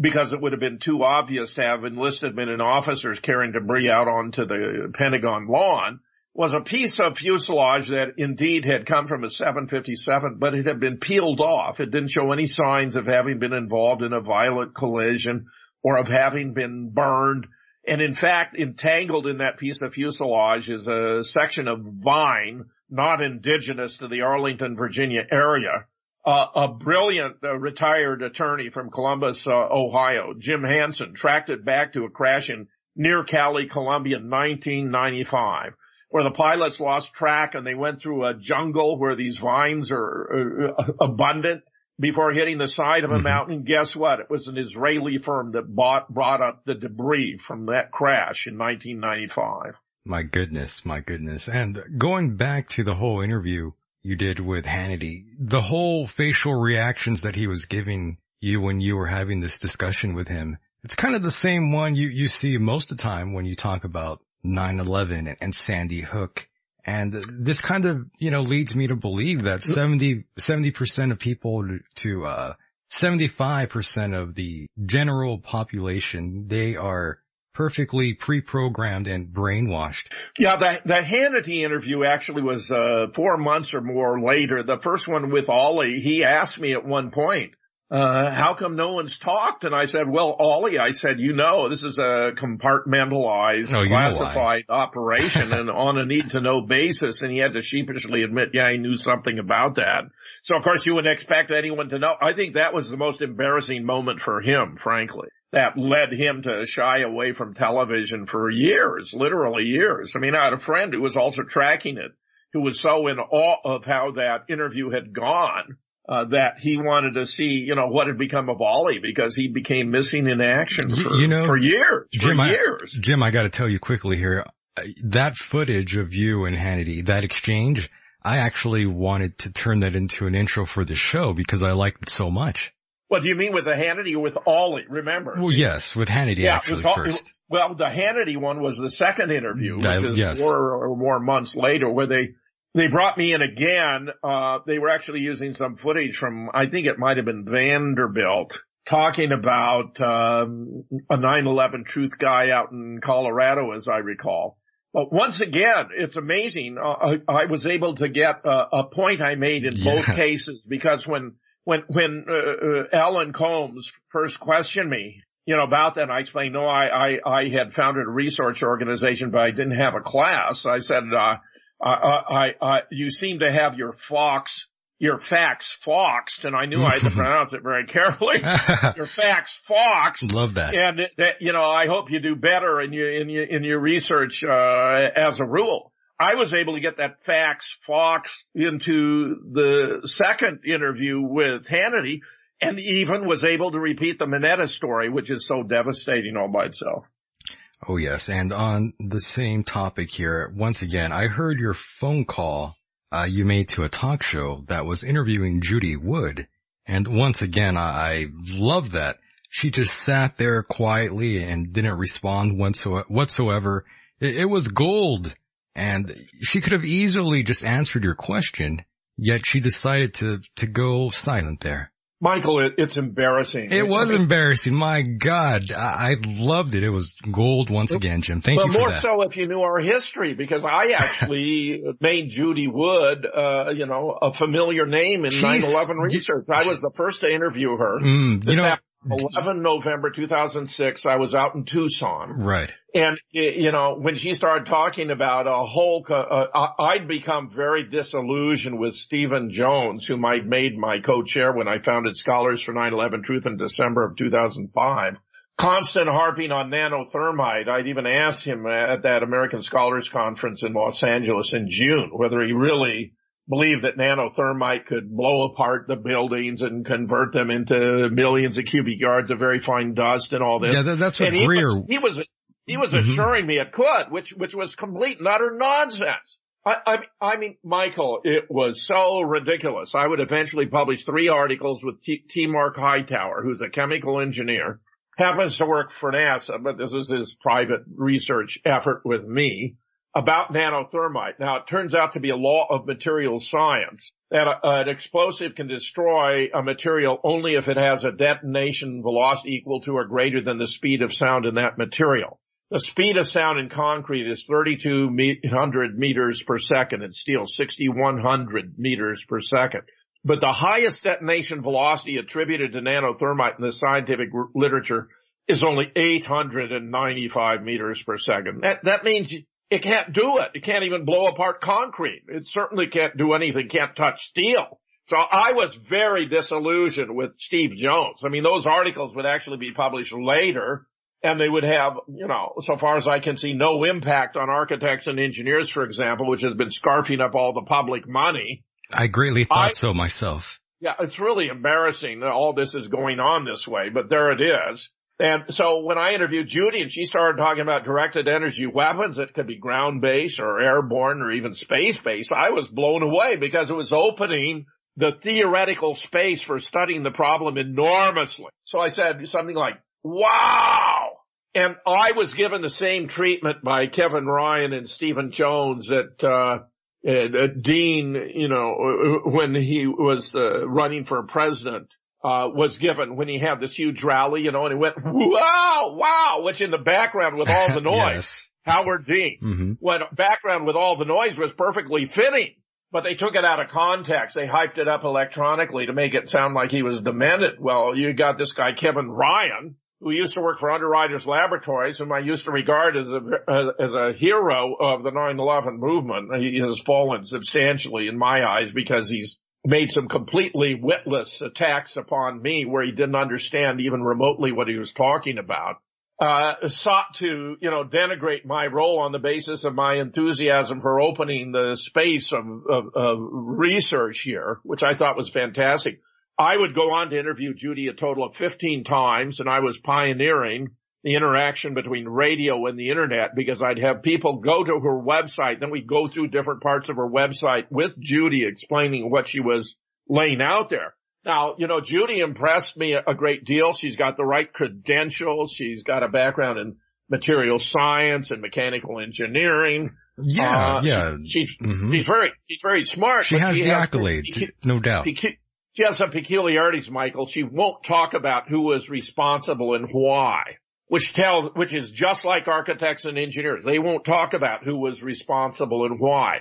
because it would have been too obvious to have enlisted men and officers carrying debris out onto the Pentagon lawn was a piece of fuselage that indeed had come from a 757, but it had been peeled off. It didn't show any signs of having been involved in a violent collision or of having been burned and in fact, entangled in that piece of fuselage is a section of vine not indigenous to the Arlington, Virginia area. Uh, a brilliant uh, retired attorney from Columbus, uh, Ohio, Jim Hansen, tracked it back to a crash in near Cali, Colombia in 1995, where the pilots lost track and they went through a jungle where these vines are uh, abundant before hitting the side of a mm-hmm. mountain. Guess what? It was an Israeli firm that bought, brought up the debris from that crash in 1995. My goodness, my goodness. And going back to the whole interview you did with Hannity, the whole facial reactions that he was giving you when you were having this discussion with him, it's kind of the same one you, you see most of the time when you talk about 9-11 and, and Sandy Hook and this kind of, you know, leads me to believe that 70, 70% of people to, uh, 75% of the general population, they are perfectly pre-programmed and brainwashed. Yeah, the, the Hannity interview actually was, uh, four months or more later. The first one with Ollie, he asked me at one point, uh, how come no one's talked? And I said, well, Ollie, I said, you know, this is a compartmentalized, classified operation and on a need to know basis. And he had to sheepishly admit, yeah, he knew something about that. So of course you wouldn't expect anyone to know. I think that was the most embarrassing moment for him, frankly. That led him to shy away from television for years, literally years. I mean, I had a friend who was also tracking it, who was so in awe of how that interview had gone uh, that he wanted to see, you know, what had become of Ollie because he became missing in action for, you know, for years, Jim, for years. I, Jim, I got to tell you quickly here, uh, that footage of you and Hannity, that exchange, I actually wanted to turn that into an intro for the show because I liked it so much. What do you mean with the Hannity or with Ollie? Remember? Well, yes, with Hannity yeah, actually all, first. Well, the Hannity one was the second interview, which I, is yes. four or more months later, where they they brought me in again. Uh, they were actually using some footage from, I think it might have been Vanderbilt talking about, um, a 9-11 truth guy out in Colorado, as I recall. But once again, it's amazing. Uh, I, I, was able to get a, a point I made in yeah. both (laughs) cases because when, when, when, uh, uh, Alan Colmes first questioned me, you know, about that, I explained, no, I, I, I had founded a research organization, but I didn't have a class. I said, uh, I, I, I, you seem to have your fox, your facts foxed, and I knew I had to (laughs) pronounce it very carefully. (laughs) your facts foxed. Love that. And that, you know, I hope you do better in your, in your, in your research, uh, as a rule. I was able to get that fax Fox into the second interview with Hannity and even was able to repeat the Mineta story, which is so devastating all by itself. Oh yes, and on the same topic here, once again, I heard your phone call uh, you made to a talk show that was interviewing Judy Wood, and once again, I, I love that she just sat there quietly and didn't respond whatsoever. It, it was gold, and she could have easily just answered your question, yet she decided to to go silent there. Michael, it, it's embarrassing. It was I mean, embarrassing. My God, I, I, loved it. It was gold once again, Jim. Thank you for more so if you knew our history, because I actually (laughs) made Judy Wood, uh, you know, a familiar name in 9/11 research. I was the first to interview her. Mm, you know, 11 (laughs) November 2006, I was out in Tucson. Right. And, you know, when she started talking about a whole, uh, I'd become very disillusioned with Stephen Jones, whom I'd made my co-chair when I founded Scholars for 9-11 Truth in December of 2005. Constant harping on nanothermite. I'd even asked him at that American Scholars Conference in Los Angeles in June whether he really believed that nanothermite could blow apart the buildings and convert them into millions of cubic yards of very fine dust and all this. Yeah, that's what and Greer. He was, he was, he was mm-hmm. assuring me it could, which, which was complete and utter nonsense. I, I, I mean, Michael, it was so ridiculous. I would eventually publish three articles with T, T. Mark Hightower, who's a chemical engineer, happens to work for NASA, but this is his private research effort with me about nanothermite. Now it turns out to be a law of material science that a, an explosive can destroy a material only if it has a detonation velocity equal to or greater than the speed of sound in that material. The speed of sound in concrete is 3200 meters per second and steel 6100 meters per second. But the highest detonation velocity attributed to nanothermite in the scientific literature is only 895 meters per second. That, that means it can't do it. It can't even blow apart concrete. It certainly can't do anything, can't touch steel. So I was very disillusioned with Steve Jones. I mean, those articles would actually be published later and they would have, you know, so far as I can see, no impact on architects and engineers, for example, which has been scarfing up all the public money. I greatly thought I, so myself. Yeah, it's really embarrassing that all this is going on this way, but there it is. And so when I interviewed Judy and she started talking about directed energy weapons that could be ground based or airborne or even space based, I was blown away because it was opening the theoretical space for studying the problem enormously. So I said something like, wow. And I was given the same treatment by Kevin Ryan and Stephen Jones at, uh, uh, Dean, you know, when he was uh, running for president uh, was given when he had this huge rally, you know, and he went, wow, wow, which in the background with all the (laughs) noise, yes. Howard Dean, mm-hmm. when background with all the noise was perfectly fitting, but they took it out of context. They hyped it up electronically to make it sound like he was demented. Well, you got this guy, Kevin Ryan, who used to work for Underwriters Laboratories, whom I used to regard as a, as a hero of the 9-11 movement. He has fallen substantially in my eyes because he's made some completely witless attacks upon me where he didn't understand even remotely what he was talking about. Uh, sought to, you know, denigrate my role on the basis of my enthusiasm for opening the space of, of, of research here, which I thought was fantastic. I would go on to interview Judy a total of 15 times and I was pioneering the interaction between radio and the internet because I'd have people go to her website. Then we'd go through different parts of her website with Judy explaining what she was laying out there. Now, you know, Judy impressed me a great deal. She's got the right credentials. She's got a background in material science and mechanical engineering. Yeah, uh, yeah. She, she's, mm-hmm. she's very, she's very smart. She has she the has accolades, no doubt. She has some peculiarities, Michael. She won't talk about who was responsible and why which tells, which is just like architects and engineers. They won't talk about who was responsible and why.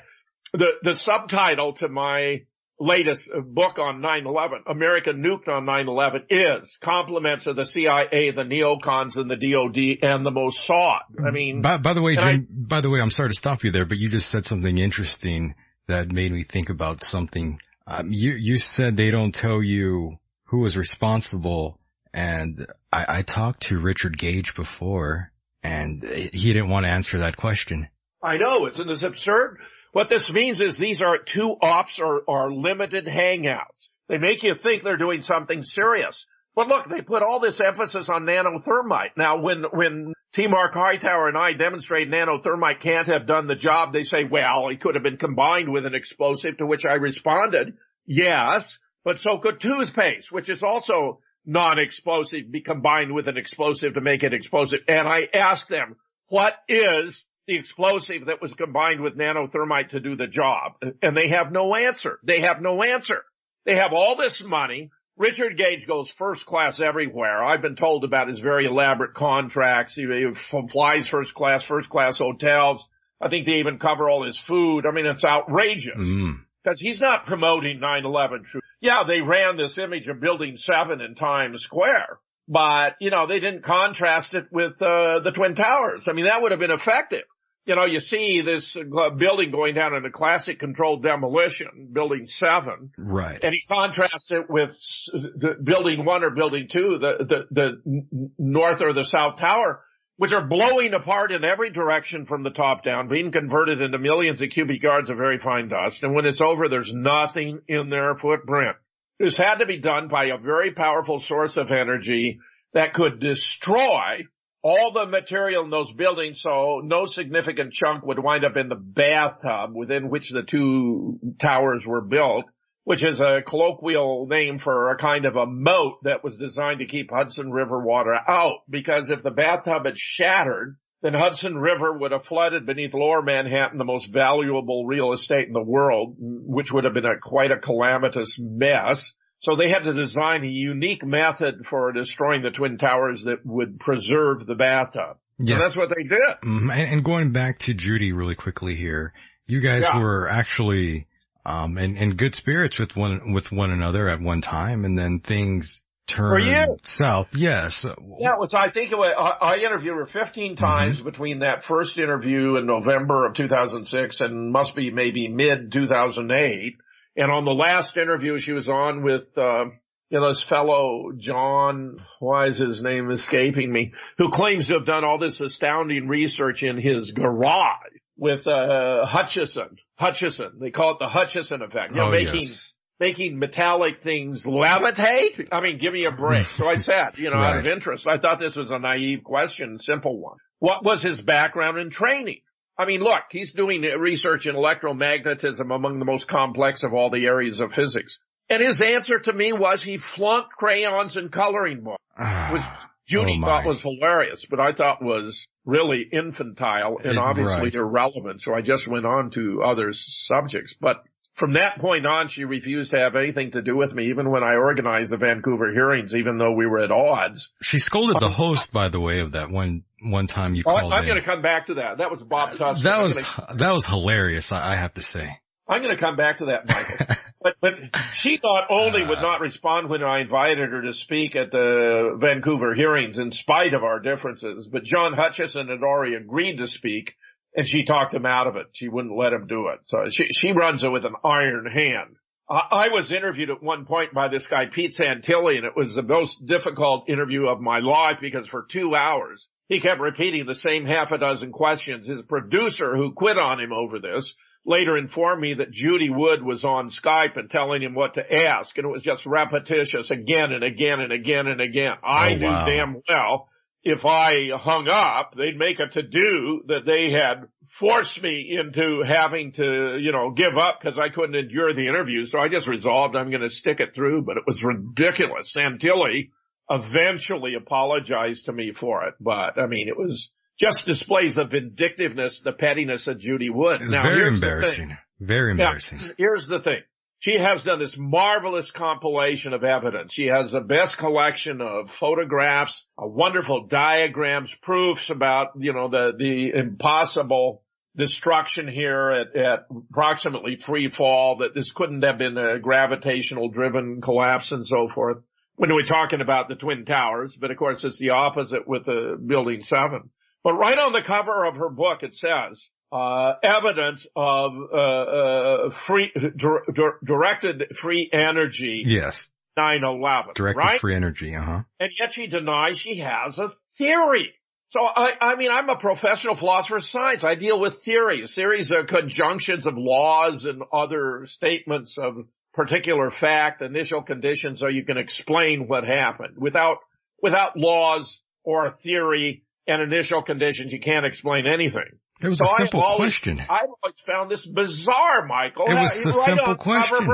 The, the subtitle to my latest book on 9-11, America nuked on 9-11 is compliments of the CIA, the neocons and the DOD and the Mossad. I mean. By, by the way, Jim, I, by the way, I'm sorry to stop you there, but you just said something interesting that made me think about something. Um, you, you said they don't tell you who was responsible and I, I talked to Richard Gage before and he didn't want to answer that question. I know, isn't this absurd? What this means is these are two ops or, or limited hangouts. They make you think they're doing something serious. But look, they put all this emphasis on nanothermite. Now, when, when T. Mark Hightower and I demonstrate nanothermite can't have done the job, they say, well, it could have been combined with an explosive, to which I responded, yes, but so could toothpaste, which is also non-explosive, be combined with an explosive to make it explosive. And I asked them, what is the explosive that was combined with nanothermite to do the job? And they have no answer. They have no answer. They have all this money. Richard Gage goes first class everywhere. I've been told about his very elaborate contracts. He, he flies first class, first class hotels. I think they even cover all his food. I mean, it's outrageous. Mm. Cause he's not promoting 9-11 truth. Yeah, they ran this image of building seven in Times Square, but you know, they didn't contrast it with, uh, the Twin Towers. I mean, that would have been effective you know, you see this uh, building going down in a classic controlled demolition, building seven. Right. And he contrasts it with the building one or building two, the, the, the north or the south tower, which are blowing apart in every direction from the top down, being converted into millions of cubic yards of very fine dust. And when it's over, there's nothing in their footprint. This had to be done by a very powerful source of energy that could destroy all the material in those buildings, so no significant chunk would wind up in the bathtub within which the two towers were built, which is a colloquial name for a kind of a moat that was designed to keep Hudson River water out. Because if the bathtub had shattered, then Hudson River would have flooded beneath lower Manhattan, the most valuable real estate in the world, which would have been a quite a calamitous mess. So they had to design a unique method for destroying the Twin Towers that would preserve the bathtub. Yes. So that's what they did. Mm-hmm. And, going back to Judy really quickly here, you guys yeah. were actually, um, in, in good spirits with one, with one another at one time and then things turned south. Yes. Yeah, it was, I think it was, I, I interviewed her 15 mm-hmm. times mm-hmm. between that first interview in November of 2006 and must be maybe mid 2008. And on the last interview she was on with, uh, you know, this fellow, John, why is his name escaping me, who claims to have done all this astounding research in his garage with, uh, Hutchison. Hutchison. They call it the Hutchison effect. You know, oh, making, yes. making metallic things levitate. I mean, give me a break. so I said, you know, right. out of interest, I thought this was a naive question, simple one. What was his background and training? I mean, look, he's doing research in electromagnetism among the most complex of all the areas of physics. And his answer to me was he flunked crayons and coloring books, ah. which Judy oh thought was hilarious, but I thought was really infantile and obviously right. irrelevant. So I just went on to other subjects. But from that point on, she refused to have anything to do with me, even when I organized the Vancouver hearings, even though we were at odds. She scolded the um, host, by the way, of that one one time you oh, called. I'm going to come back to that. That was Bob Tusk. That was that was hilarious. I have to say. I'm going to come back to that, Michael. (laughs) but but she not only would not respond when I invited her to speak at the Vancouver hearings, in spite of our differences, but John Hutchison had already agreed to speak and she talked him out of it. She wouldn't let him do it. So she, she runs it with an iron hand. I was interviewed at one point by this guy, Pete Santilli, and it was the most difficult interview of my life because for two hours, he kept repeating the same half a dozen questions. His producer, who quit on him over this, later informed me that Judy Wood was on Skype and telling him what to ask, and it was just repetitious again and again and again and again. Oh, I oh, knew wow. damn well if I hung up, they'd make a to-do that they had forced me into having to, you know, give up because I couldn't endure the interview. So I just resolved I'm going to stick it through, but it was ridiculous. Santilli eventually apologized to me for it, but I mean, it was just displays of vindictiveness, the pettiness of Judy Wood. Now, very the embarrassing. Very Now, embarrassing. here's the thing. She has done this marvelous compilation of evidence. She has the best collection of photographs, wonderful diagrams, proofs about, you know, the, the impossible destruction here at, at approximately free fall, that this couldn't have been a gravitational driven collapse and so forth. When we're talking about the Twin Towers, but of course it's the opposite with the Building 7. But right on the cover of her book it says, uh, evidence of uh, uh, free dir- dir- directed free energy. Yes. 9/11. Directed right? free energy. Uh huh. And yet she denies she has a theory. So I, I mean, I'm a professional philosopher of science. I deal with theories. Theories are conjunctions of laws and other statements of particular fact, initial conditions, so you can explain what happened. Without, without laws or theory and initial conditions, you can't explain anything. It was so a simple always, question. I've always found this bizarre, Michael. It was a simple question.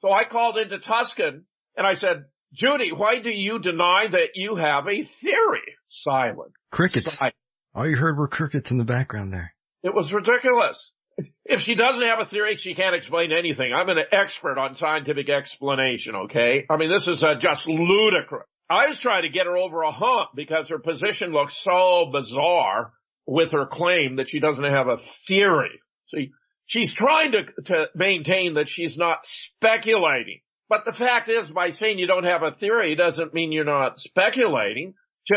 So I called into Tuskin and I said, Judy, why do you deny that you have a theory? Silent. Crickets. Silent. All you heard were crickets in the background there. It was ridiculous. If she doesn't have a theory, she can't explain anything. I'm an expert on scientific explanation, okay? I mean, this is uh, just ludicrous. I was trying to get her over a hump because her position looks so bizarre with her claim that she doesn't have a theory. See, she's trying to, to maintain that she's not speculating. But the fact is, by saying you don't have a theory doesn't mean you're not speculating.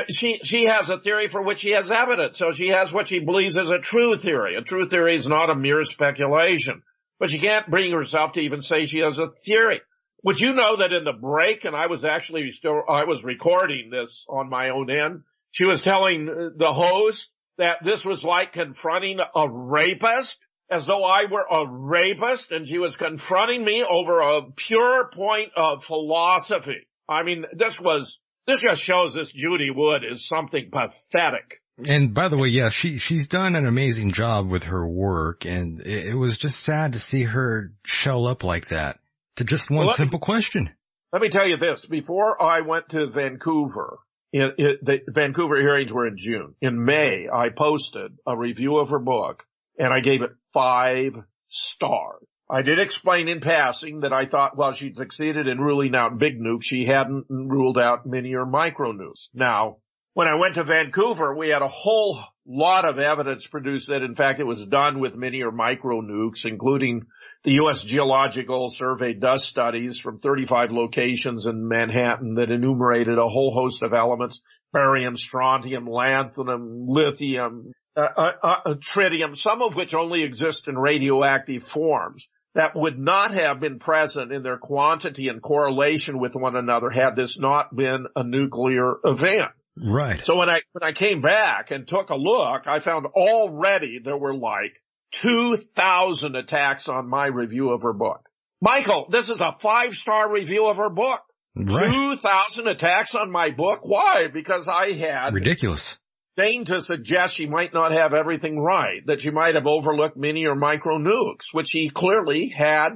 She, she has a theory for which she has evidence. So she has what she believes is a true theory. A true theory is not a mere speculation. But she can't bring herself to even say she has a theory. Would you know that in the break, and I was actually still, I was recording this on my own end, she was telling the host that this was like confronting a rapist as though I were a rapist and she was confronting me over a pure point of philosophy. I mean, this was, this just shows this Judy Wood is something pathetic. And by the way, yes, she, she's done an amazing job with her work and it, it was just sad to see her shell up like that to just one well, simple me, question. Let me tell you this, before I went to Vancouver, it, it, the Vancouver hearings were in June. In May, I posted a review of her book and I gave it five stars. I did explain in passing that I thought, well, she'd succeeded in ruling out big nukes. She hadn't ruled out mini or micro nukes. Now, when I went to Vancouver, we had a whole lot of evidence produced that in fact it was done with mini or micro nukes, including the U.S. Geological Survey dust studies from 35 locations in Manhattan that enumerated a whole host of elements, barium, strontium, lanthanum, lithium, uh, uh, uh, tritium, some of which only exist in radioactive forms that would not have been present in their quantity and correlation with one another had this not been a nuclear event. Right. So when I, when I came back and took a look, I found already there were like 2,000 attacks on my review of her book. Michael, this is a five star review of her book. Right. 2,000 attacks on my book. Why? Because I had ridiculous deigned to suggest she might not have everything right, that she might have overlooked mini or micro nukes, which she clearly had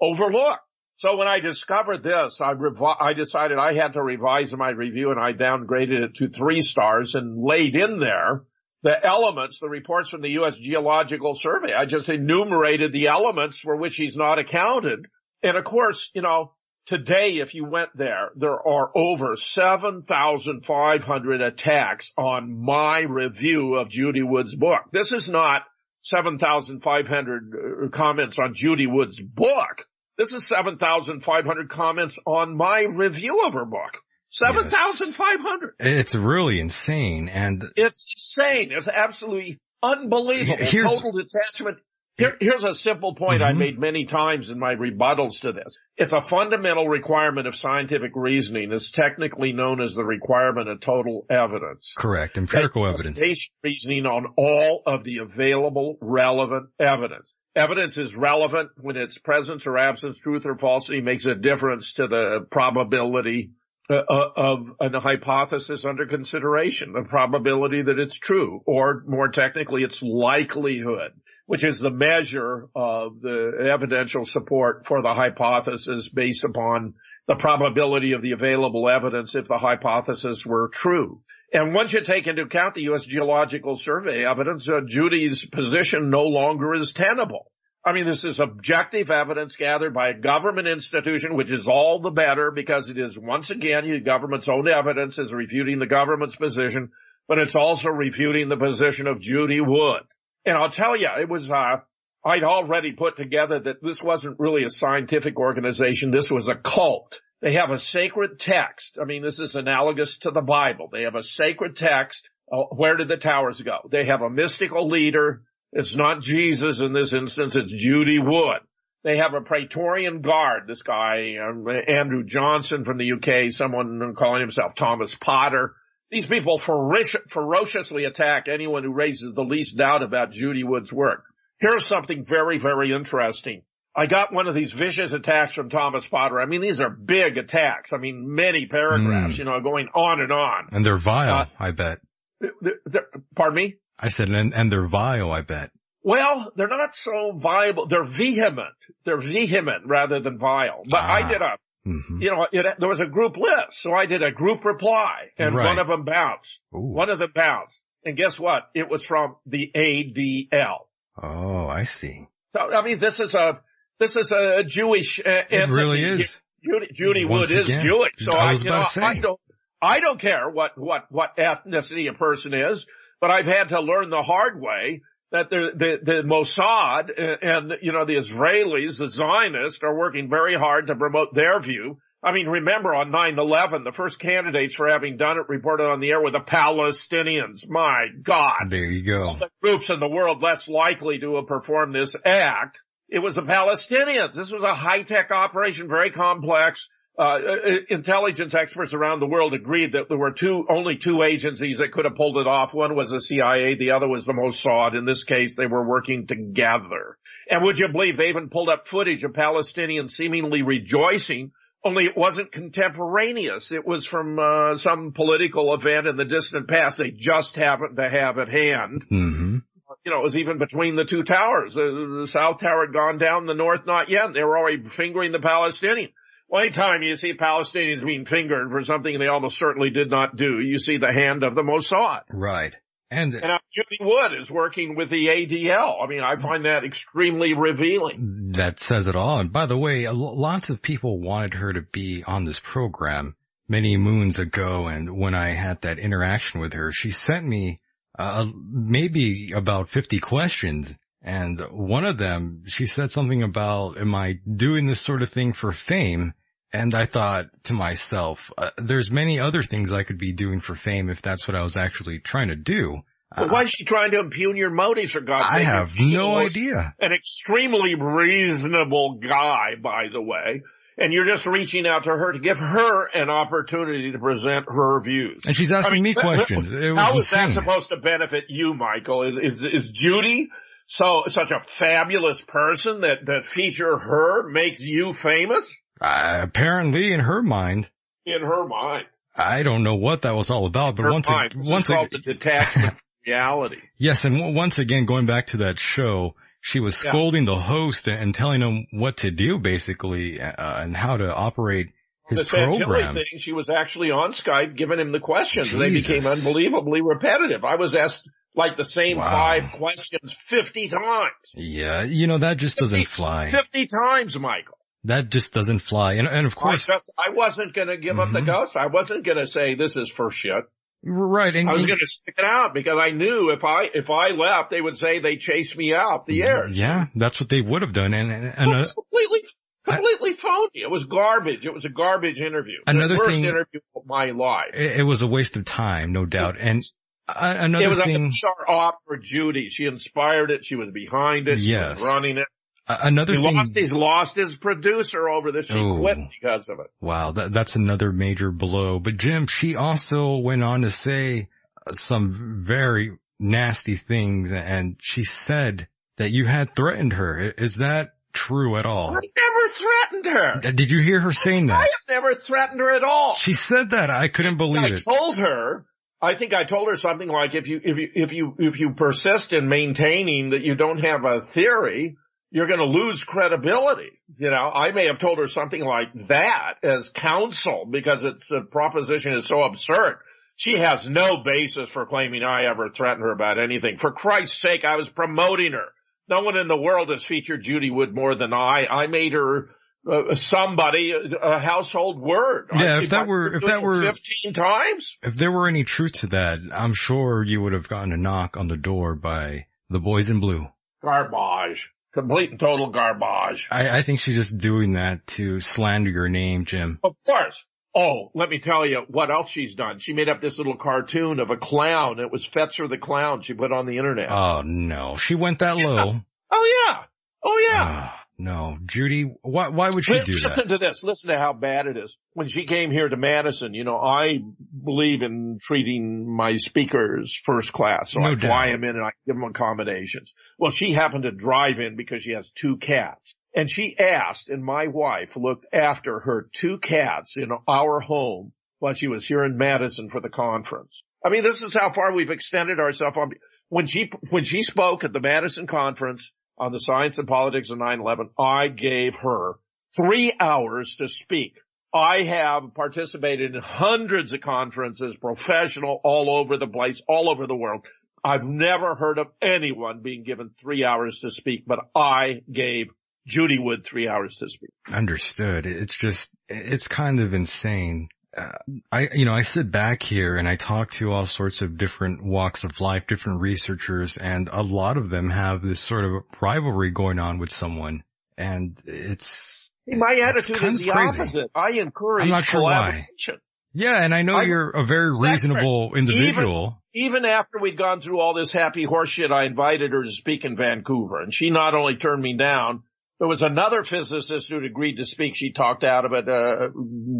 overlooked. So when I discovered this, I, revi- I decided I had to revise my review and I downgraded it to three stars and laid in there the elements, the reports from the U.S. Geological Survey. I just enumerated the elements for which he's not accounted. And of course, you know, Today, if you went there, there are over 7,500 attacks on my review of Judy Wood's book. This is not 7,500 uh, comments on Judy Wood's book. This is 7,500 comments on my review of her book. 7,500. It's really insane and it's insane. It's absolutely unbelievable. Here's, Total detachment here, here's a simple point mm-hmm. I made many times in my rebuttals to this. It's a fundamental requirement of scientific reasoning. It's technically known as the requirement of total evidence. Correct. Empirical evidence. Reasoning on all of the available relevant evidence. Evidence is relevant when its presence or absence, truth or falsity makes a difference to the probability uh, uh of a hypothesis under consideration, the probability that it's true, or more technically, its likelihood which is the measure of the evidential support for the hypothesis based upon the probability of the available evidence if the hypothesis were true. And once you take into account the U.S. Geological Survey evidence, uh, Judy's position no longer is tenable. I mean, this is objective evidence gathered by a government institution, which is all the better because it is once again the government's own evidence is refuting the government's position, but it's also refuting the position of Judy Wood. And I'll tell you, it was, uh, I'd already put together that this wasn't really a scientific organization. This was a cult. They have a sacred text. I mean, this is analogous to the Bible. They have a sacred text. Uh, where did the towers go? They have a mystical leader. It's not Jesus in this instance. It's Judy Wood. They have a Praetorian guard. This guy, uh, Andrew Johnson from the UK, someone calling himself Thomas Potter. These people ferociously attack anyone who raises the least doubt about Judy Wood's work. Here's something very, very interesting. I got one of these vicious attacks from Thomas Potter. I mean, these are big attacks. I mean, many paragraphs, mm. you know, going on and on. And they're vile, uh, I bet. They're, they're, pardon me? I said, and, and they're vile, I bet. Well, they're not so viable. They're vehement. They're vehement rather than vile. But ah. I did a, mm-hmm. you know, it, there was a group list, so I did a group reply, and right. one of them bounced. Ooh. One of them bounced. And guess what? It was from the ADL. Oh, I see. So, I mean, this is a, this is a Jewish uh, It really is. Judy, Judy Wood is Jewish. So I, I, you know, I don't, I don't care what, what, what ethnicity a person is, but I've had to learn the hard way that the, the, the Mossad and, you know, the Israelis, the Zionists are working very hard to promote their view. I mean, remember on 9-11, the first candidates for having done it reported on the air were the Palestinians. My God. There you go. The groups in the world less likely to have performed this act. It was the Palestinians. This was a high-tech operation, very complex. Uh, uh, intelligence experts around the world agreed that there were two, only two agencies that could have pulled it off. One was the CIA, the other was the Mossad. In this case, they were working together. And would you believe they even pulled up footage of Palestinians seemingly rejoicing, only it wasn't contemporaneous. It was from uh, some political event in the distant past they just happened to have at hand. Mm-hmm. You know, it was even between the two towers. Uh, the South Tower had gone down, the North not yet. They were already fingering the Palestinians. Well, anytime you see Palestinians being fingered for something they almost certainly did not do, you see the hand of the Mossad. Right. And, and Judy Wood is working with the ADL. I mean, I find that extremely revealing. That says it all. And by the way, lots of people wanted her to be on this program many moons ago. And when I had that interaction with her, she sent me uh, maybe about 50 questions and one of them, she said something about, am I doing this sort of thing for fame? And I thought to myself, uh, there's many other things I could be doing for fame if that's what I was actually trying to do. Well, why is she trying to impugn your motives for God's sake? I have no idea. An extremely reasonable guy, by the way. And you're just reaching out to her to give her an opportunity to present her views. And she's asking I mean, me questions. How is that supposed to benefit you, Michael? Is, is, is Judy so such a fabulous person that, that feature her makes you famous? Uh, apparently in her mind. In her mind. I don't know what that was all about, but her once, mind. once again, the detachment (laughs) reality. Yes. And once again, going back to that show, she was scolding yeah. the host and telling him what to do basically, uh, and how to operate his the program. thing, she was actually on Skype giving him the questions Jesus. and they became unbelievably repetitive. I was asked like the same wow. five questions 50 times. Yeah, you know, that just 50, doesn't fly. 50 times, Michael. That just doesn't fly. And, and of course. I, just, I wasn't gonna give mm-hmm. up the mm-hmm. ghost. I wasn't gonna say this is for shit. Right. And I was going to stick it out because I knew if I, if I left, they would say they chased me out the air. Yeah, that's what they would have done. And, and, and uh, completely, completely I, phony. It was garbage. It was a garbage interview. Another the thing, interview of my life. It, it was a waste of time, no doubt. And another thing. it was thing. a star op for Judy. She inspired it. She was behind it. Yes. running it. Uh, another he thing. Lost, he's lost his producer over this. She oh, quit because of it. Wow. That, that's another major blow. But Jim, she also went on to say some very nasty things and she said that you had threatened her. Is that true at all? I never threatened her. Did you hear her saying that? I have never threatened her at all. She said that. I couldn't believe I it. I told her I think I told her something like if you if you if you if you persist in maintaining that you don't have a theory, you're going to lose credibility. You know, I may have told her something like that as counsel because it's a proposition is so absurd. She has no basis for claiming I ever threatened her about anything. For Christ's sake, I was promoting her. No one in the world has featured Judy Wood more than I. I made her uh, somebody a household word. Yeah, I, if that were if that were 15 times, if there were any truth to that, I'm sure you would have gotten a knock on the door by the boys in blue. Garbage. Complete and total garbage. I, I think she's just doing that to slander your name, Jim. Of course. Oh, let me tell you what else she's done. She made up this little cartoon of a clown. It was Fetzer the clown she put on the internet. Oh no, she went that yeah. low. Oh yeah. Oh yeah. Ah. No. Judy, why, why would she do Listen that? Listen to this. Listen to how bad it is. When she came here to Madison, you know, I believe in treating my speakers first class. So No I fly them in and I give them accommodations. Well, she happened to drive in because she has two cats. And she asked, and my wife looked after her two cats in our home while she was here in Madison for the conference. I mean, this is how far we've extended ourselves on. When she, when she spoke at the Madison conference on the science and politics of 9-11, I gave her three hours to speak. I have participated in hundreds of conferences, professional all over the place, all over the world. I've never heard of anyone being given three hours to speak, but I gave Judy Wood three hours to speak. Understood. It's just, it's kind of insane. Uh, I, you know, I sit back here and I talk to all sorts of different walks of life, different researchers, and a lot of them have this sort of rivalry going on with someone. And it's, My attitude is the crazy. opposite. I encourage I'm not sure why. collaboration. Yeah, and I know I- you're a very reasonable individual. Even after we'd gone through all this happy horseshit, I invited her to speak in Vancouver and she not only turned me down, there was another physicist who'd agreed to speak. She talked out of it, uh,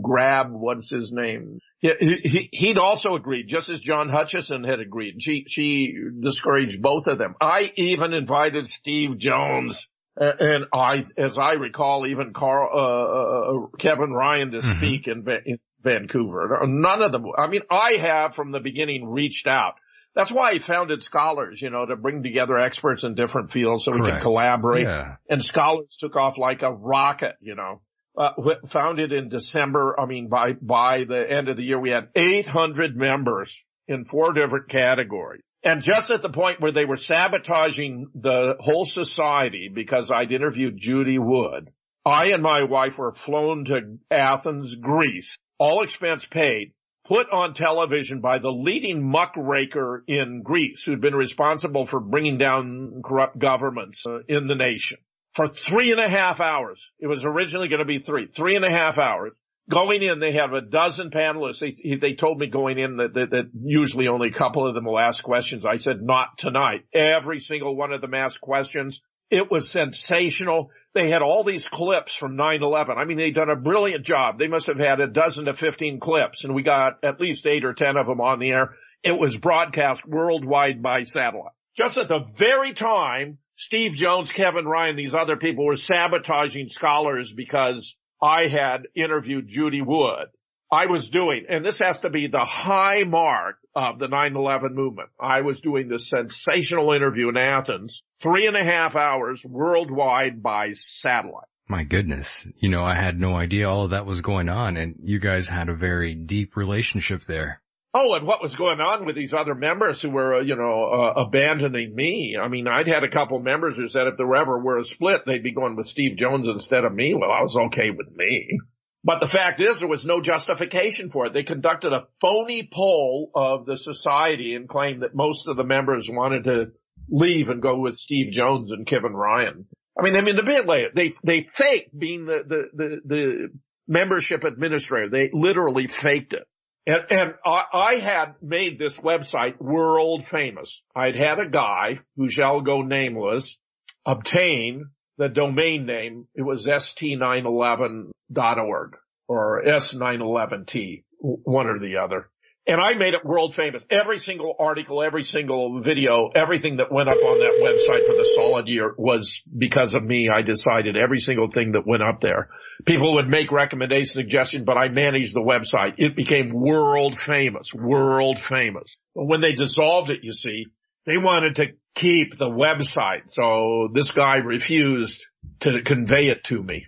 Grab, what's his name? He, he- he'd also agreed, just as John Hutchison had agreed. She, she discouraged both of them. I even invited Steve Jones. uh, And I, as I recall, even Carl, uh, uh, Kevin Ryan to Mhm. speak in, Va- in Vancouver. None of them. I mean, I have from the beginning reached out. That's why I founded Scholars, you know, to bring together experts in different fields so we Correct. can collaborate. Yeah. And Scholars took off like a rocket, you know. Uh, founded in December. I mean, by, by the end of the year, we had 800 members in four different categories. And just at the point where they were sabotaging the whole society because I'd interviewed Judy Wood, I and my wife were flown to Athens, Greece, all expense paid, put on television by the leading muckraker in Greece who'd been responsible for bringing down corrupt governments uh, in the nation for three and a half hours. It was originally going to be three, three and a half hours. Going in, they have a dozen panelists. They, they told me going in that, that, that usually only a couple of them will ask questions. I said, not tonight. Every single one of them asked questions. It was sensational. They had all these clips from 9-11. I mean, they'd done a brilliant job. They must have had a dozen to 15 clips and we got at least eight or 10 of them on the air. It was broadcast worldwide by satellite. Just at the very time, Steve Jones, Kevin Ryan, these other people were sabotaging scholars because I had interviewed Judy Wood. I was doing, and this has to be the high mark of the 9-11 movement. I was doing this sensational interview in Athens, three and a half hours worldwide by satellite. My goodness. You know, I had no idea all of that was going on and you guys had a very deep relationship there. Oh, and what was going on with these other members who were, uh, you know, uh, abandoning me? I mean, I'd had a couple members who said if there ever were a split, they'd be going with Steve Jones instead of me. Well, I was okay with me. But the fact is there was no justification for it. They conducted a phony poll of the society and claimed that most of the members wanted to leave and go with Steve Jones and Kevin Ryan. I mean, I mean, the bit later, they, they faked being the, the, the, the membership administrator. They literally faked it. And, and I, I had made this website world famous. I'd had a guy who shall go nameless obtain the domain name. It was st911.org or s911t, one or the other. And I made it world famous. Every single article, every single video, everything that went up on that website for the solid year was because of me. I decided every single thing that went up there. People would make recommendations, suggestions, but I managed the website. It became world famous, world famous. But When they dissolved it, you see, they wanted to keep the website. So this guy refused to convey it to me,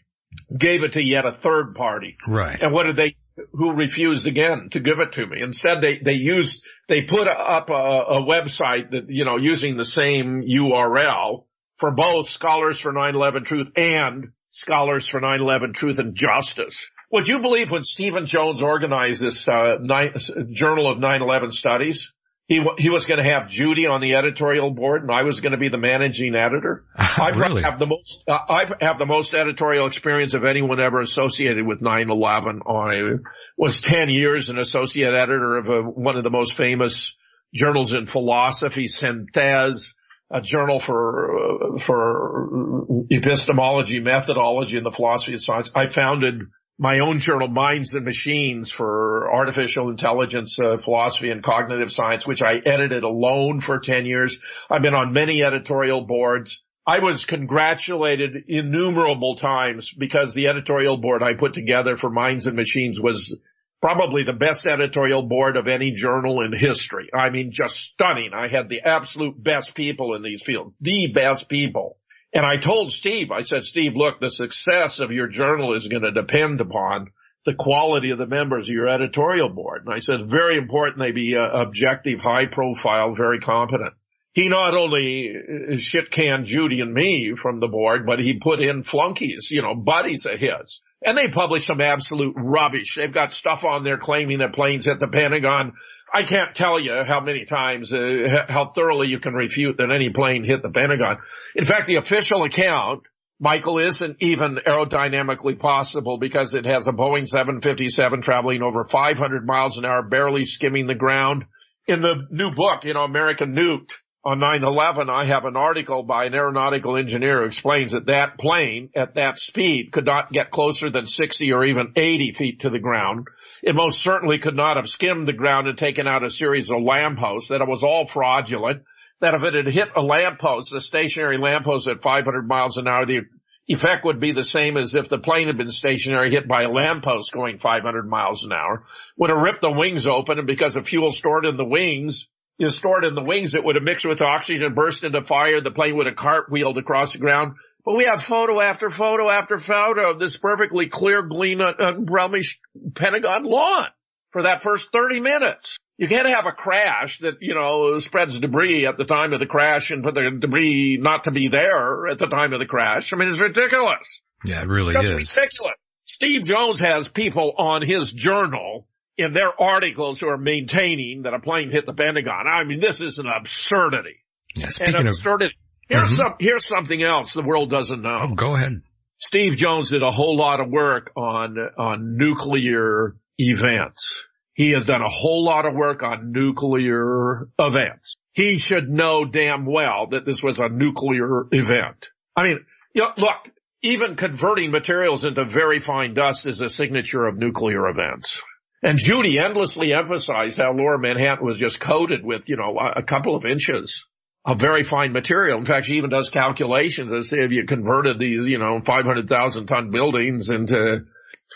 gave it to yet a third party. Right. And what did they, who refused again to give it to me? Instead they, they used, they put up a, a website that, you know, using the same URL for both Scholars for 9-11 Truth and Scholars for 9-11 Truth and Justice. Would you believe when Stephen Jones organized this, uh, nine, Journal of 9-11 Studies? He, he was going to have Judy on the editorial board and I was going to be the managing editor. (laughs) I Really? have the most, uh, I have the most editorial experience of anyone ever associated with 9-11. I was 10 years an associate editor of a, one of the most famous journals in philosophy, Synthèse, a journal for, uh, for epistemology, methodology, and the philosophy of science. I founded my own journal, Minds and Machines for artificial intelligence, uh, philosophy and cognitive science, which I edited alone for 10 years. I've been on many editorial boards. I was congratulated innumerable times because the editorial board I put together for Minds and Machines was probably the best editorial board of any journal in history. I mean, just stunning. I had the absolute best people in these fields, the best people. And I told Steve, I said, Steve, look, the success of your journal is going to depend upon the quality of the members of your editorial board. And I said, very important they be uh, objective, high profile, very competent. He not only uh, shit canned Judy and me from the board, but he put in flunkies, you know, buddies of his. And they publish some absolute rubbish. They've got stuff on there claiming that planes hit the Pentagon I can't tell you how many times, uh, how thoroughly you can refute that any plane hit the Pentagon. In fact, the official account, Michael, isn't even aerodynamically possible because it has a Boeing 757 traveling over 500 miles an hour, barely skimming the ground. In the new book, you know, American Nuked, on 9-11, I have an article by an aeronautical engineer who explains that that plane at that speed could not get closer than 60 or even 80 feet to the ground. It most certainly could not have skimmed the ground and taken out a series of lampposts, that it was all fraudulent, that if it had hit a lamppost, a stationary lamppost at 500 miles an hour, the effect would be the same as if the plane had been stationary hit by a lamppost going 500 miles an hour. Would have ripped the wings open and because of fuel stored in the wings, is stored in the wings, it would have mixed with oxygen, burst into fire. The plane would have cartwheeled across the ground. But we have photo after photo after photo of this perfectly clear, clean, unblemished uh, uh, Pentagon lawn for that first 30 minutes. You can't have a crash that, you know, spreads debris at the time of the crash and for the debris not to be there at the time of the crash. I mean, it's ridiculous. Yeah, it really is. That's is. ridiculous. Steve Jones has people on his journal in their articles who are maintaining that a plane hit the Pentagon. I mean, this is an absurdity. Yeah, speaking an absurdity. Of, here's mm-hmm. some, here's something else the world doesn't know. Oh, go ahead. Steve Jones did a whole lot of work on, on nuclear events. He has done a whole lot of work on nuclear events. He should know damn well that this was a nuclear event. I mean, you know, look, even converting materials into very fine dust is a signature of nuclear events. And Judy endlessly emphasized how Lower Manhattan was just coated with, you know, a couple of inches of very fine material. In fact, she even does calculations as if you converted these, you know, 500,000 ton buildings into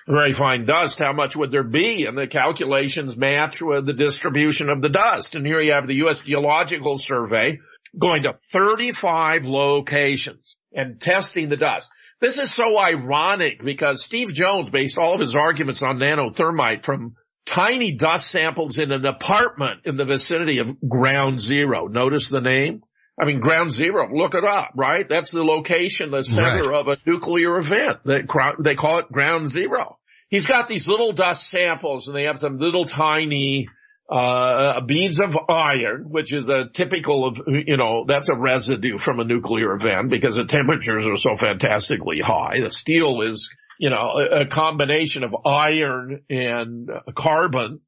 very fine dust, how much would there be? And the calculations match with the distribution of the dust. And here you have the U.S. Geological Survey going to 35 locations and testing the dust. This is so ironic because Steve Jones based all of his arguments on nanothermite from tiny dust samples in an apartment in the vicinity of ground zero. Notice the name? I mean, ground zero, look it up, right? That's the location, the center right. of a nuclear event. They, they call it ground zero. He's got these little dust samples and they have some little tiny uh, beads of iron, which is a typical of, you know, that's a residue from a nuclear event because the temperatures are so fantastically high. The steel is, you know, a, combination of iron and carbon.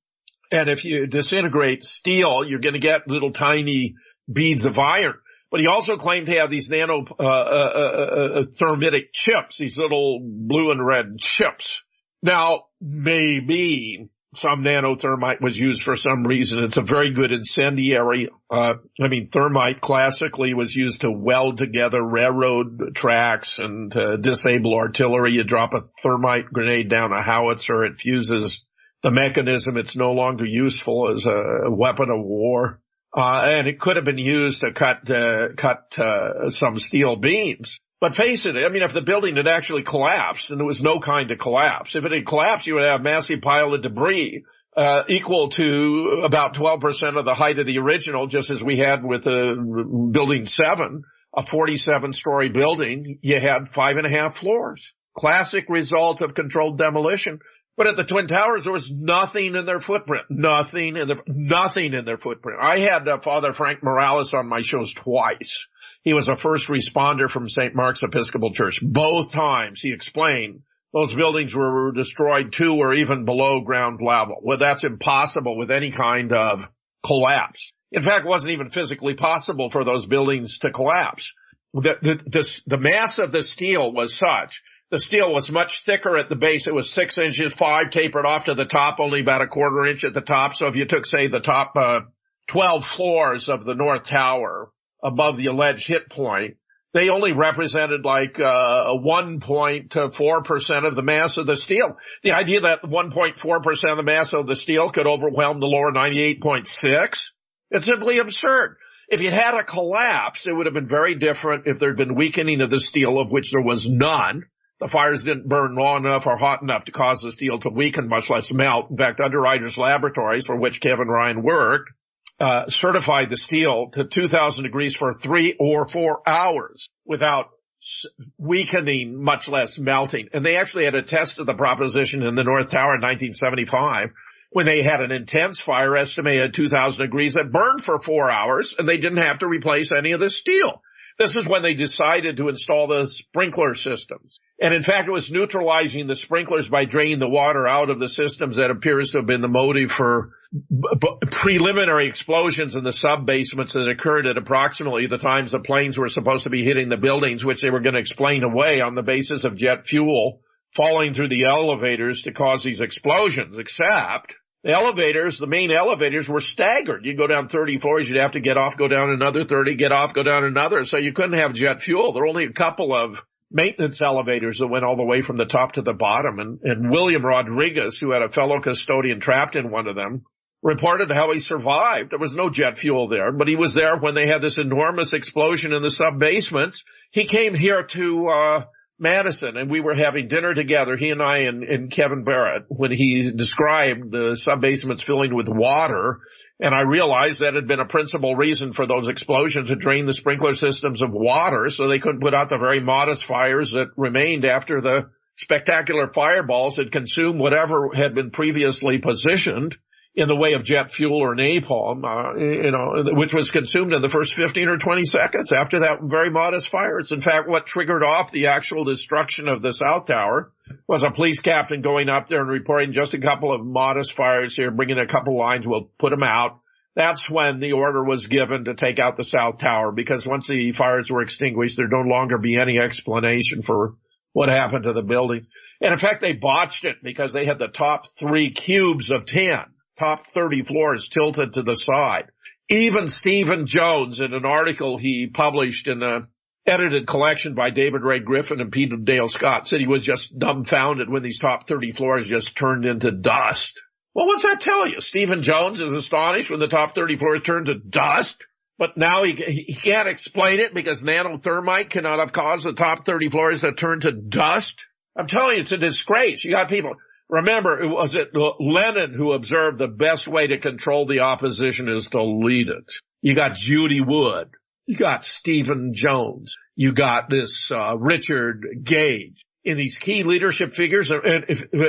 And if you disintegrate steel, you're going to get little tiny beads of iron. But he also claimed to have these nano uh, uh, uh, uh thermitic chips, these little blue and red chips. Now, maybe some nanothermite was used for some reason. It's a very good incendiary. Uh, I mean, thermite classically was used to weld together railroad tracks and to disable artillery. You drop a thermite grenade down a howitzer, it fuses the mechanism. It's no longer useful as a weapon of war. Uh, and it could have been used to cut, uh, cut, uh, some steel beams. But face it, I mean, if the building had actually collapsed and there was no kind of collapse, if it had collapsed, you would have a massive pile of debris, uh, equal to about 12% of the height of the original, just as we had with uh, building seven, a 47 story building, you had five and a half floors. Classic result of controlled demolition. But at the Twin Towers, there was nothing in their footprint. Nothing in their, nothing in their footprint. I had uh, Father Frank Morales on my shows twice he was a first responder from St. Mark's Episcopal Church. Both times he explained those buildings were destroyed to or even below ground level. Well, that's impossible with any kind of collapse. In fact, it wasn't even physically possible for those buildings to collapse. The, the, the, the mass of the steel was such the steel was much thicker at the base. It was six inches, five tapered off to the top, only about a quarter inch at the top. So if you took, say, the top uh, 12 floors of the North Tower above the alleged hit point, they only represented like uh, 1.4% of the mass of the steel. The idea that 1.4% of the mass of the steel could overwhelm the lower 98.6, it's simply absurd. If you had a collapse, it would have been very different if there had been weakening of the steel, of which there was none. The fires didn't burn long enough or hot enough to cause the steel to weaken, much less melt. In fact, Underwriters Laboratories, for which Kevin Ryan worked, uh, certified the steel to 2000 degrees for three or four hours without weakening, much less melting. And they actually had a test of the proposition in the North Tower in 1975 when they had an intense fire estimated at 2000 degrees that burned for four hours and they didn't have to replace any of the steel. This is when they decided to install the sprinkler systems. And in fact, it was neutralizing the sprinklers by draining the water out of the systems that appears to have been the motive for b- preliminary explosions in the sub basements that occurred at approximately the times the planes were supposed to be hitting the buildings, which they were going to explain away on the basis of jet fuel falling through the elevators to cause these explosions, except the elevators, the main elevators were staggered. You'd go down 30 floors, you'd have to get off, go down another 30, get off, go down another. So you couldn't have jet fuel. There were only a couple of maintenance elevators that went all the way from the top to the bottom. And, and William Rodriguez, who had a fellow custodian trapped in one of them, reported how he survived. There was no jet fuel there, but he was there when they had this enormous explosion in the sub basements. He came here to, uh, Madison and we were having dinner together, he and I and, and Kevin Barrett, when he described the sub basements filling with water. And I realized that had been a principal reason for those explosions to drain the sprinkler systems of water so they couldn't put out the very modest fires that remained after the spectacular fireballs had consumed whatever had been previously positioned in the way of jet fuel or napalm, uh, you know, which was consumed in the first 15 or 20 seconds after that very modest fire. It's in fact what triggered off the actual destruction of the South Tower was a police captain going up there and reporting just a couple of modest fires here, bringing a couple lines, we'll put them out. That's when the order was given to take out the South Tower because once the fires were extinguished, there'd no longer be any explanation for what happened to the buildings. And in fact, they botched it because they had the top three cubes of 10 top 30 floors tilted to the side. Even Stephen Jones in an article he published in a edited collection by David Ray Griffin and Peter Dale Scott said he was just dumbfounded when these top 30 floors just turned into dust. Well, what's that tell you? Stephen Jones is astonished when the top 30 floors turned to dust, but now he, he can't explain it because nanothermite cannot have caused the top 30 floors to turn to dust. I'm telling you, it's a disgrace. You got people, Remember, it was it Lenin who observed the best way to control the opposition is to lead it. You got Judy Wood. You got Stephen Jones. You got this, uh, Richard Gage in these key leadership figures and,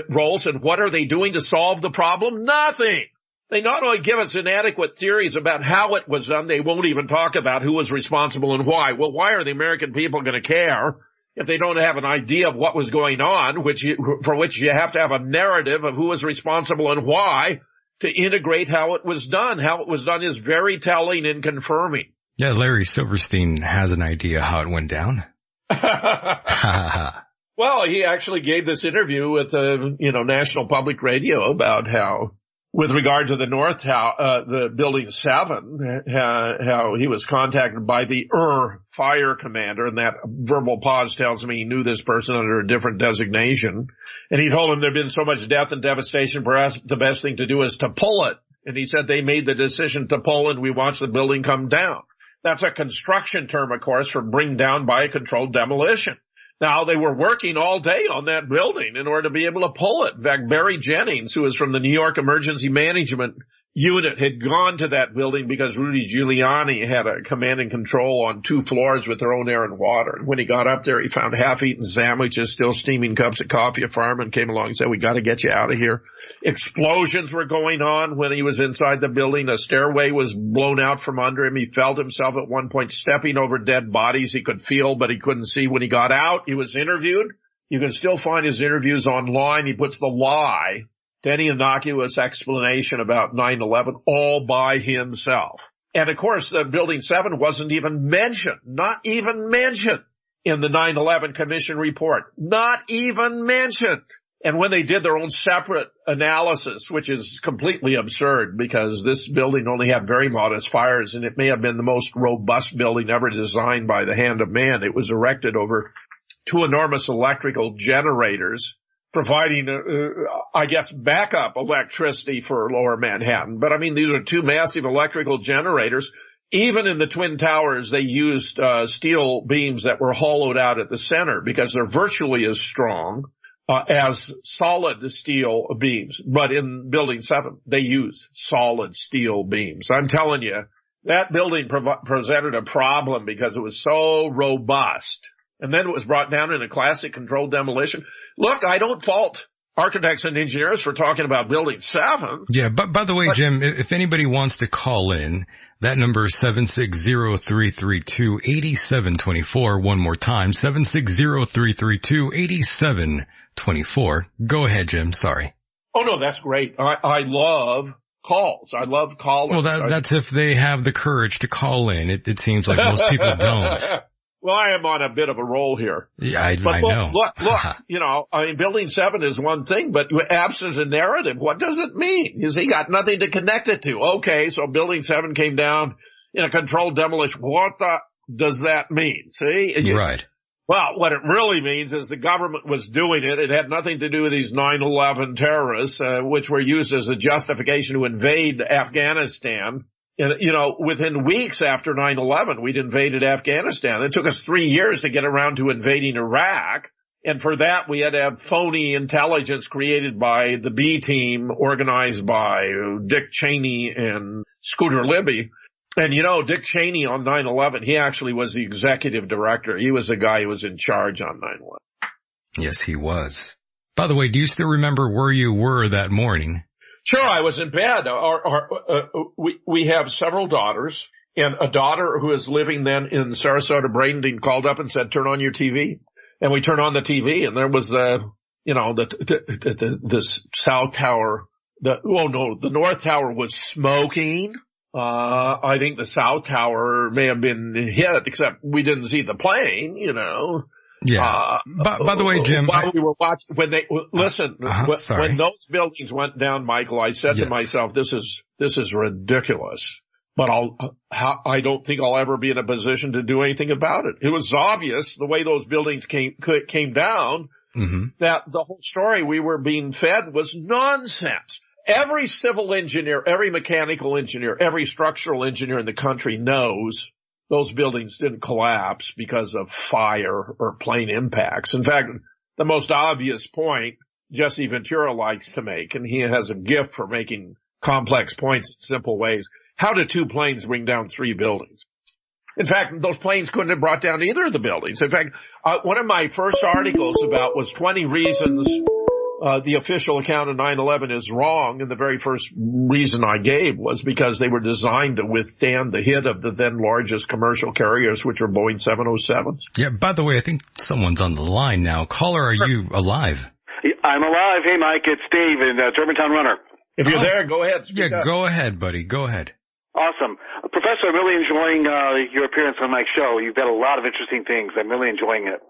roles. And what are they doing to solve the problem? Nothing. They not only give us inadequate theories about how it was done, they won't even talk about who was responsible and why. Well, why are the American people going to care if they don't have an idea of what was going on, which you, for which you have to have a narrative of who was responsible and why to integrate how it was done. How it was done is very telling and confirming. Yeah, Larry Silverstein has an idea how it went down. (laughs) (laughs) well, he actually gave this interview with the, you know, National Public Radio about how with regard to the North Tower, uh, the building seven, uh, how he was contacted by the Ur fire commander and that verbal pause tells me he knew this person under a different designation. And he told him there'd been so much death and devastation, perhaps the best thing to do is to pull it. And he said they made the decision to pull and we watched the building come down. That's a construction term, of course, for bring down by a controlled demolition. Now they were working all day on that building in order to be able to pull it. In fact, Barry Jennings, who is from the New York Emergency Management Unit, had gone to that building because Rudy Giuliani had a command and control on two floors with their own air and water. And when he got up there, he found half-eaten sandwiches, still steaming cups of coffee. A fireman came along and said, "We got to get you out of here." Explosions were going on when he was inside the building. A stairway was blown out from under him. He felt himself at one point stepping over dead bodies. He could feel, but he couldn't see when he got out he was interviewed. You can still find his interviews online. He puts the lie to any innocuous explanation about 9-11 all by himself. And of course, the Building 7 wasn't even mentioned, not even mentioned in the 9-11 Commission report. Not even mentioned. And when they did their own separate analysis, which is completely absurd because this building only had very modest fires and it may have been the most robust building ever designed by the hand of man. It was erected over two enormous electrical generators providing, uh, uh, I guess, backup electricity for lower Manhattan. But I mean, these are two massive electrical generators. Even in the Twin Towers, they used uh, steel beams that were hollowed out at the center because they're virtually as strong uh, as solid steel beams. But in building seven, they use solid steel beams. I'm telling you, that building pre- presented a problem because it was so robust. And then it was brought down in a classic controlled demolition. Look, I don't fault architects and engineers for talking about building seven. Yeah, but by the way, but, Jim, if anybody wants to call in, that number is 760-332-8724. One more time, 760-332-8724. 24. Go ahead, Jim. Sorry. Oh no, that's great. I, I love calls. I love calling. Well, that, that's if they have the courage to call in. It, it seems like most people don't. (laughs) Well, I am on a bit of a roll here. Yeah, I, but I look, know. Look, look, (laughs) you know, I mean, building seven is one thing, but absent a narrative, what does it mean? Is he got nothing to connect it to? Okay, so building seven came down in a controlled demolition. What the does that mean? See? You, Right. Well, what it really means is the government was doing it. It had nothing to do with these 9-11 terrorists, uh, which were used as a justification to invade Afghanistan. And, you know, within weeks after 9-11, we'd invaded Afghanistan. It took us three years to get around to invading Iraq. And for that, we had to have phony intelligence created by the B team organized by Dick Cheney and Scooter Libby. And you know, Dick Cheney on 9-11, he actually was the executive director. He was the guy who was in charge on 9-11. Yes, he was. By the way, do you still remember where you were that morning? Sure, I was in bed. Our, our, uh, we, we have several daughters and a daughter who is living then in Sarasota, Bradenton called up and said, turn on your TV. And we turned on the TV and there was the, you know, the, the, the, the South Tower, the, oh no, the North Tower was smoking. Uh, I think the South Tower may have been hit, except we didn't see the plane, you know. Yeah. Uh, by, by, the way, Jim, while I, we were watching, when they listen, uh, when, when, those buildings went down, Michael, I said yes. to myself, "This is this is ridiculous." But I'll, I don't think I'll ever be in a position to do anything about it. It was obvious the way those buildings came came down mm-hmm. that the whole story we were being fed was nonsense. Every civil engineer, every mechanical engineer, every structural engineer in the country knows those buildings didn't collapse because of fire or plane impacts. In fact, the most obvious point Jesse Ventura likes to make, and he has a gift for making complex points in simple ways. How did two planes bring down three buildings? In fact, those planes couldn't have brought down either of the buildings. In fact, uh, one of my first articles about was 20 reasons uh, the official account of 9/11 is wrong, and the very first reason I gave was because they were designed to withstand the hit of the then largest commercial carriers, which are Boeing 707s. Yeah. By the way, I think someone's on the line now. Caller, are you alive? I'm alive. Hey, Mike, it's Dave in uh, Germantown Runner. If you're oh. there, go ahead. yeah, up. go ahead, buddy. Go ahead. Awesome. Uh, Professor, I'm really enjoying uh, your appearance on my show. You've got a lot of interesting things. I'm really enjoying it.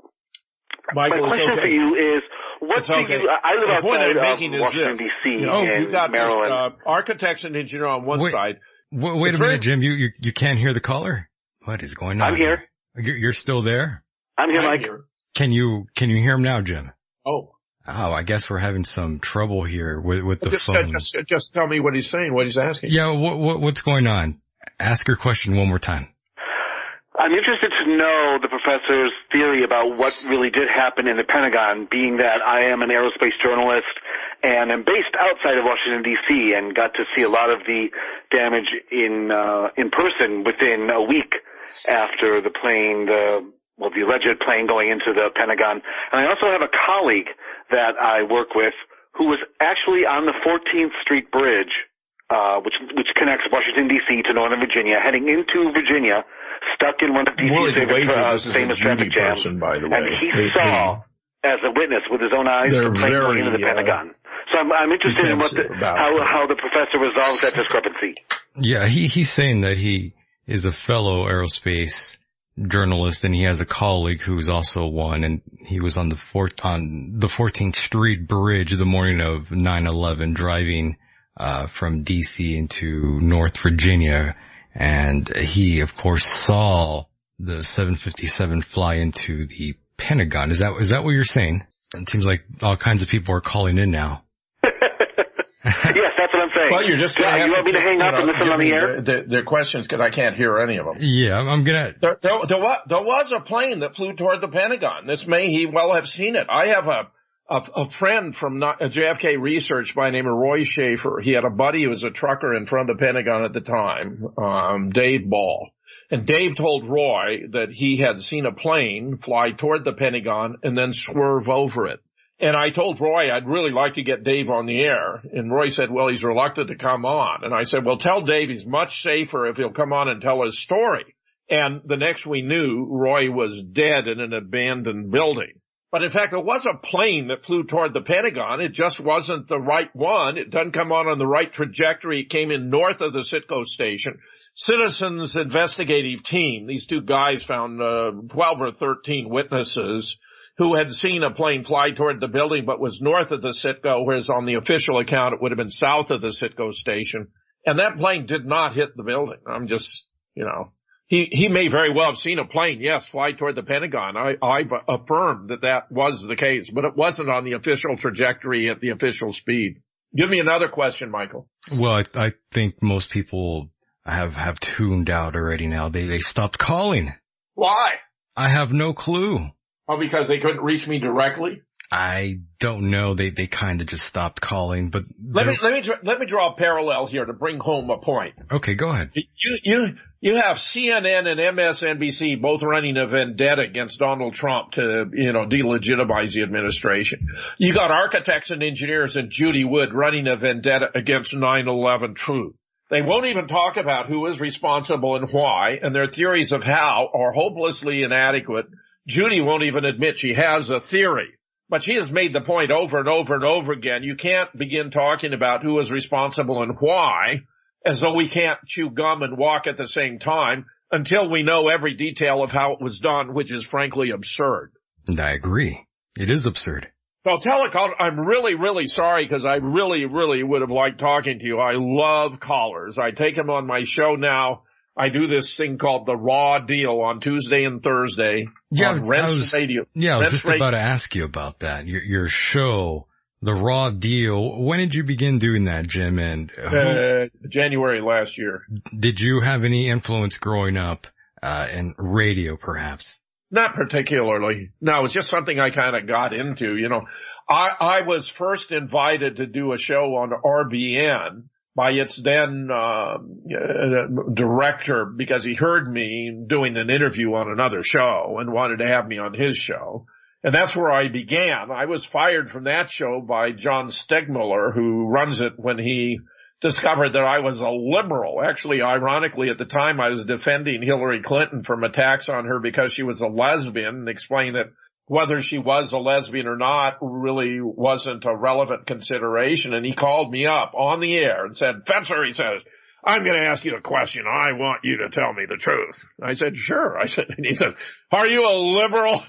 Michael, my question okay. for you is, what do okay. you, I live the point outside I'm making of Washington, is this. D.C. You know, in you got Maryland. This, uh, architects and engineer on one wait, side. W- wait a minute, Jim. You, you, you can't hear the caller? What is going on? I'm here. You're, you're still there? I'm here, I'm Mike. here. Can you, can you hear him now, Jim? Oh. Oh, I guess we're having some trouble here with, with the just, phone. Just, just tell me what he's saying, what he's asking. Yeah, what, what, what's going on? Ask your question one more time. I'm interested to know the professor's theory about what really did happen in the Pentagon, being that I am an aerospace journalist and am based outside of Washington D.C. and got to see a lot of the damage in uh, in person within a week after the plane, the well, the alleged plane going into the Pentagon. And I also have a colleague that I work with who was actually on the 14th Street Bridge, uh, which which connects Washington D.C. to Northern Virginia, heading into Virginia stuck in one of DC's famous, uh, famous traffic jams. Person, by the way. And he they, saw, they, as a witness with his own eyes, the plane going into the uh, Pentagon. So I'm, I'm interested in what the, how, how the professor resolves that discrepancy. Yeah, he, he's saying that he is a fellow aerospace journalist and he has a colleague who's also one and he was on the fourth, on the 14th Street Bridge the morning of 9-11 driving, uh, from DC into North Virginia. And he, of course, saw the 757 fly into the Pentagon. Is that, is that what you're saying? It seems like all kinds of people are calling in now. (laughs) yes, that's what I'm saying. Well, you're just going yeah, to you want me to hang up know, and listen on the air? Their, their questions because I can't hear any of them. Yeah, I'm gonna. There, there, there, was, there was a plane that flew toward the Pentagon. This may he well have seen it. I have a a, a friend from JFK research by name of Roy Schaefer. He had a buddy who was a trucker in front of the Pentagon at the time, um, Dave Ball. And Dave told Roy that he had seen a plane fly toward the Pentagon and then swerve over it. And I told Roy I'd really like to get Dave on the air. And Roy said, well, he's reluctant to come on. And I said, well, tell Dave he's much safer if he'll come on and tell his story. And the next we knew, Roy was dead in an abandoned building. But in fact, there was a plane that flew toward the Pentagon. It just wasn't the right one. It doesn't come on on the right trajectory. It came in north of the Citgo station. Citizens investigative team, these two guys found uh, 12 or 13 witnesses who had seen a plane fly toward the building but was north of the Citgo, whereas on the official account it would have been south of the Citgo station. And that plane did not hit the building. I'm just, you know, he, he may very well have seen a plane, yes, fly toward the Pentagon. I, I've affirmed that that was the case, but it wasn't on the official trajectory at the official speed. Give me another question, Michael. Well, I, I think most people have, have tuned out already now. They, they stopped calling. Why? I have no clue. Oh, because they couldn't reach me directly? I don't know. They they kind of just stopped calling, but let me let me let me draw a parallel here to bring home a point. Okay, go ahead. You you you have CNN and MSNBC both running a vendetta against Donald Trump to you know delegitimize the administration. You got architects and engineers and Judy Wood running a vendetta against 9/11 truth. They won't even talk about who is responsible and why, and their theories of how are hopelessly inadequate Judy won't even admit she has a theory, but she has made the point over and over and over again. You can't begin talking about who is responsible and why as though we can't chew gum and walk at the same time until we know every detail of how it was done, which is frankly absurd. And I agree. It is absurd. So Telecom, I'm really, really sorry because I really, really would have liked talking to you. I love callers. I take them on my show now I do this thing called the Raw Deal on Tuesday and Thursday yeah, on Rense Radio. Yeah, I was just Radio. about to ask you about that. Your, your show, the Raw Deal. When did you begin doing that, Jim? And uh, January last year. Did you have any influence growing up uh, in radio, perhaps? Not particularly. No, it's just something I kind of got into. You know, I I was first invited to do a show on RBN by its then uh, director because he heard me doing an interview on another show and wanted to have me on his show. And that's where I began. I was fired from that show by John Stadtmiller, who runs it when he discovered that I was a liberal. Actually, ironically, at the time I was defending Hillary Clinton from attacks on her because she was a lesbian and explained that whether she was a lesbian or not really wasn't a relevant consideration. And he called me up on the air and said, Fetzer, he says, I'm going to ask you a question. I want you to tell me the truth. I said, sure. I said, and he said, are you a liberal?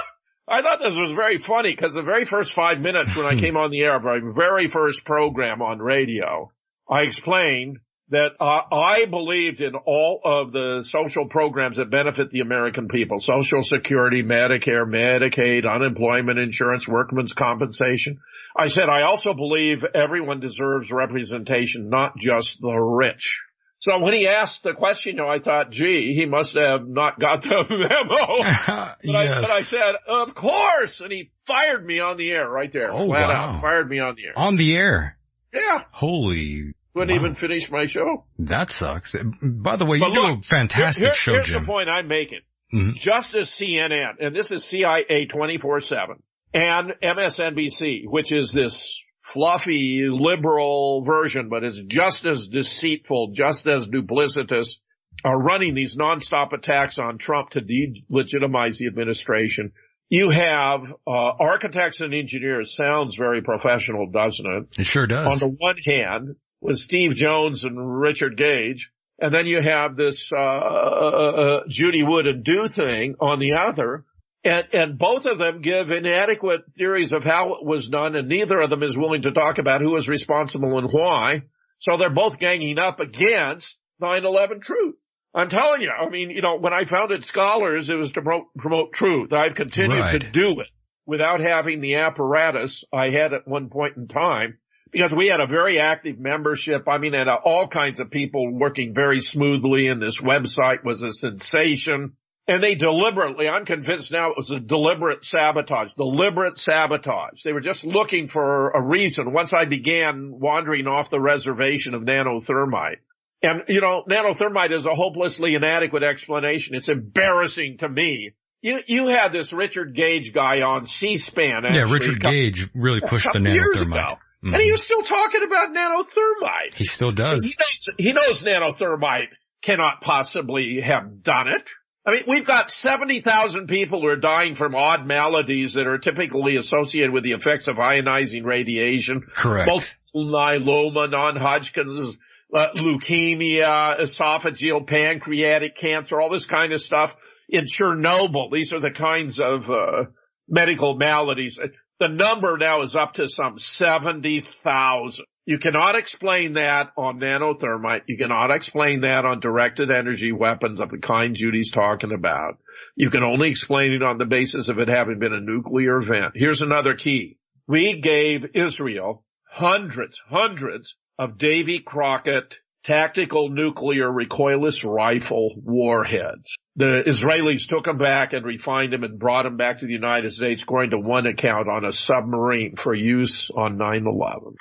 (laughs) I thought this was very funny because the very first five minutes when I (laughs) came on the air, my very first program on radio, I explained that uh, I believed in all of the social programs that benefit the American people, Social Security, Medicare, Medicaid, unemployment insurance, workman's compensation. I said, I also believe everyone deserves representation, not just the rich. So when he asked the question, you know, I thought, gee, he must have not got the (laughs) memo. (laughs) but, yes. I, but, I, said, of course. And he fired me on the air right there. Oh, flat wow. out. Fired me on the air. On the air? Yeah. Holy wouldn't wow. even finish my show. That sucks. By the way, but you look, do a fantastic here, here, show, here's Jim. the point I'm making. Mm-hmm. Just as CNN, and this is CIA 24-7, and MSNBC, which is this fluffy liberal version, but it's just as deceitful, just as duplicitous, are running these nonstop attacks on Trump to delegitimize the administration. You have uh, architects and engineers. Sounds very professional, doesn't it? It sure does. On the one hand, with Steve Jones and Richard Gage. And then you have this, uh, uh, uh, Judy Wood and Do thing on the other. And, and both of them give inadequate theories of how it was done and neither of them is willing to talk about who was responsible and why. So they're both ganging up against 9-11 truth. I'm telling you, I mean, you know, when I founded Scholars, it was to promote, promote truth. I've continued right. to do it without having the apparatus I had at one point in time because we had a very active membership. I mean, had uh, all kinds of people working very smoothly and this website was a sensation. And they deliberately, I'm convinced now it was a deliberate sabotage, deliberate sabotage. They were just looking for a reason once I began wandering off the reservation of nanothermite. And, you know, nanothermite is a hopelessly inadequate explanation. It's embarrassing to me. You, you had this Richard Gage guy on C-SPAN. Actually, yeah, Richard Gage really pushed the nanothermite. Mm-hmm. And he was still talking about nanothermite. He still does. He knows, he knows nanothermite cannot possibly have done it. I mean, we've got 70,000 people who are dying from odd maladies that are typically associated with the effects of ionizing radiation. Correct. Multiple myeloma, non-Hodgkin's, uh, leukemia, esophageal, pancreatic cancer, all this kind of stuff. In Chernobyl, these are the kinds of, uh, medical maladies. The number now is up to some 70,000. You cannot explain that on nanothermite. You cannot explain that on directed energy weapons of the kind Judy's talking about. You can only explain it on the basis of it having been a nuclear event. Here's another key. We gave Israel hundreds, hundreds of Davy Crockett tactical nuclear recoilless rifle warheads. The Israelis took them back and refined them and brought them back to the United States, according to one account, on a submarine for use on 9-11.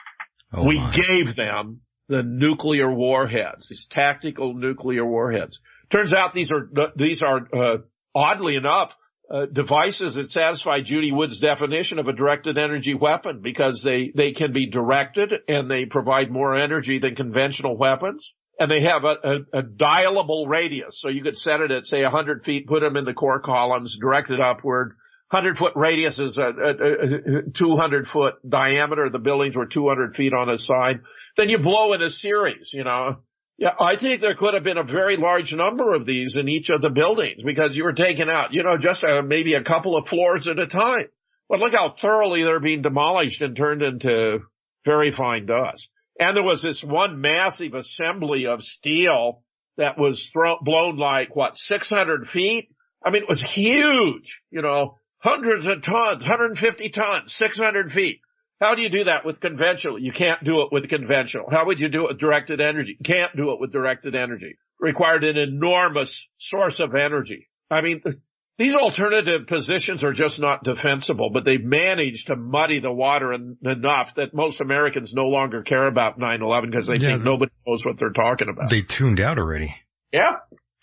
Oh we my. gave them the nuclear warheads, these tactical nuclear warheads. Turns out these are, these are, uh, oddly enough, uh, devices that satisfy Judy Wood's definition of a directed energy weapon because they, they can be directed and they provide more energy than conventional weapons. And they have a, a, a dialable radius. So you could set it at say 100 feet, put them in the core columns, direct it upward. 100 foot radius is a, a, a 200 foot diameter. The buildings were 200 feet on a side. Then you blow in a series, you know, yeah, I think there could have been a very large number of these in each of the buildings because you were taking out, you know, just uh, maybe a couple of floors at a time. But look how thoroughly they're being demolished and turned into very fine dust. And there was this one massive assembly of steel that was thrown, blown like what, 600 feet? I mean, it was huge, you know, hundreds of tons, 150 tons, 600 feet. How do you do that with conventional? You can't do it with conventional. How would you do it with directed energy? You can't do it with directed energy. Required an enormous source of energy. I mean, these alternative positions are just not defensible, but they've managed to muddy the water en- enough that most Americans no longer care about 9-11 because they yeah, think nobody knows what they're talking about. They tuned out already. Yeah.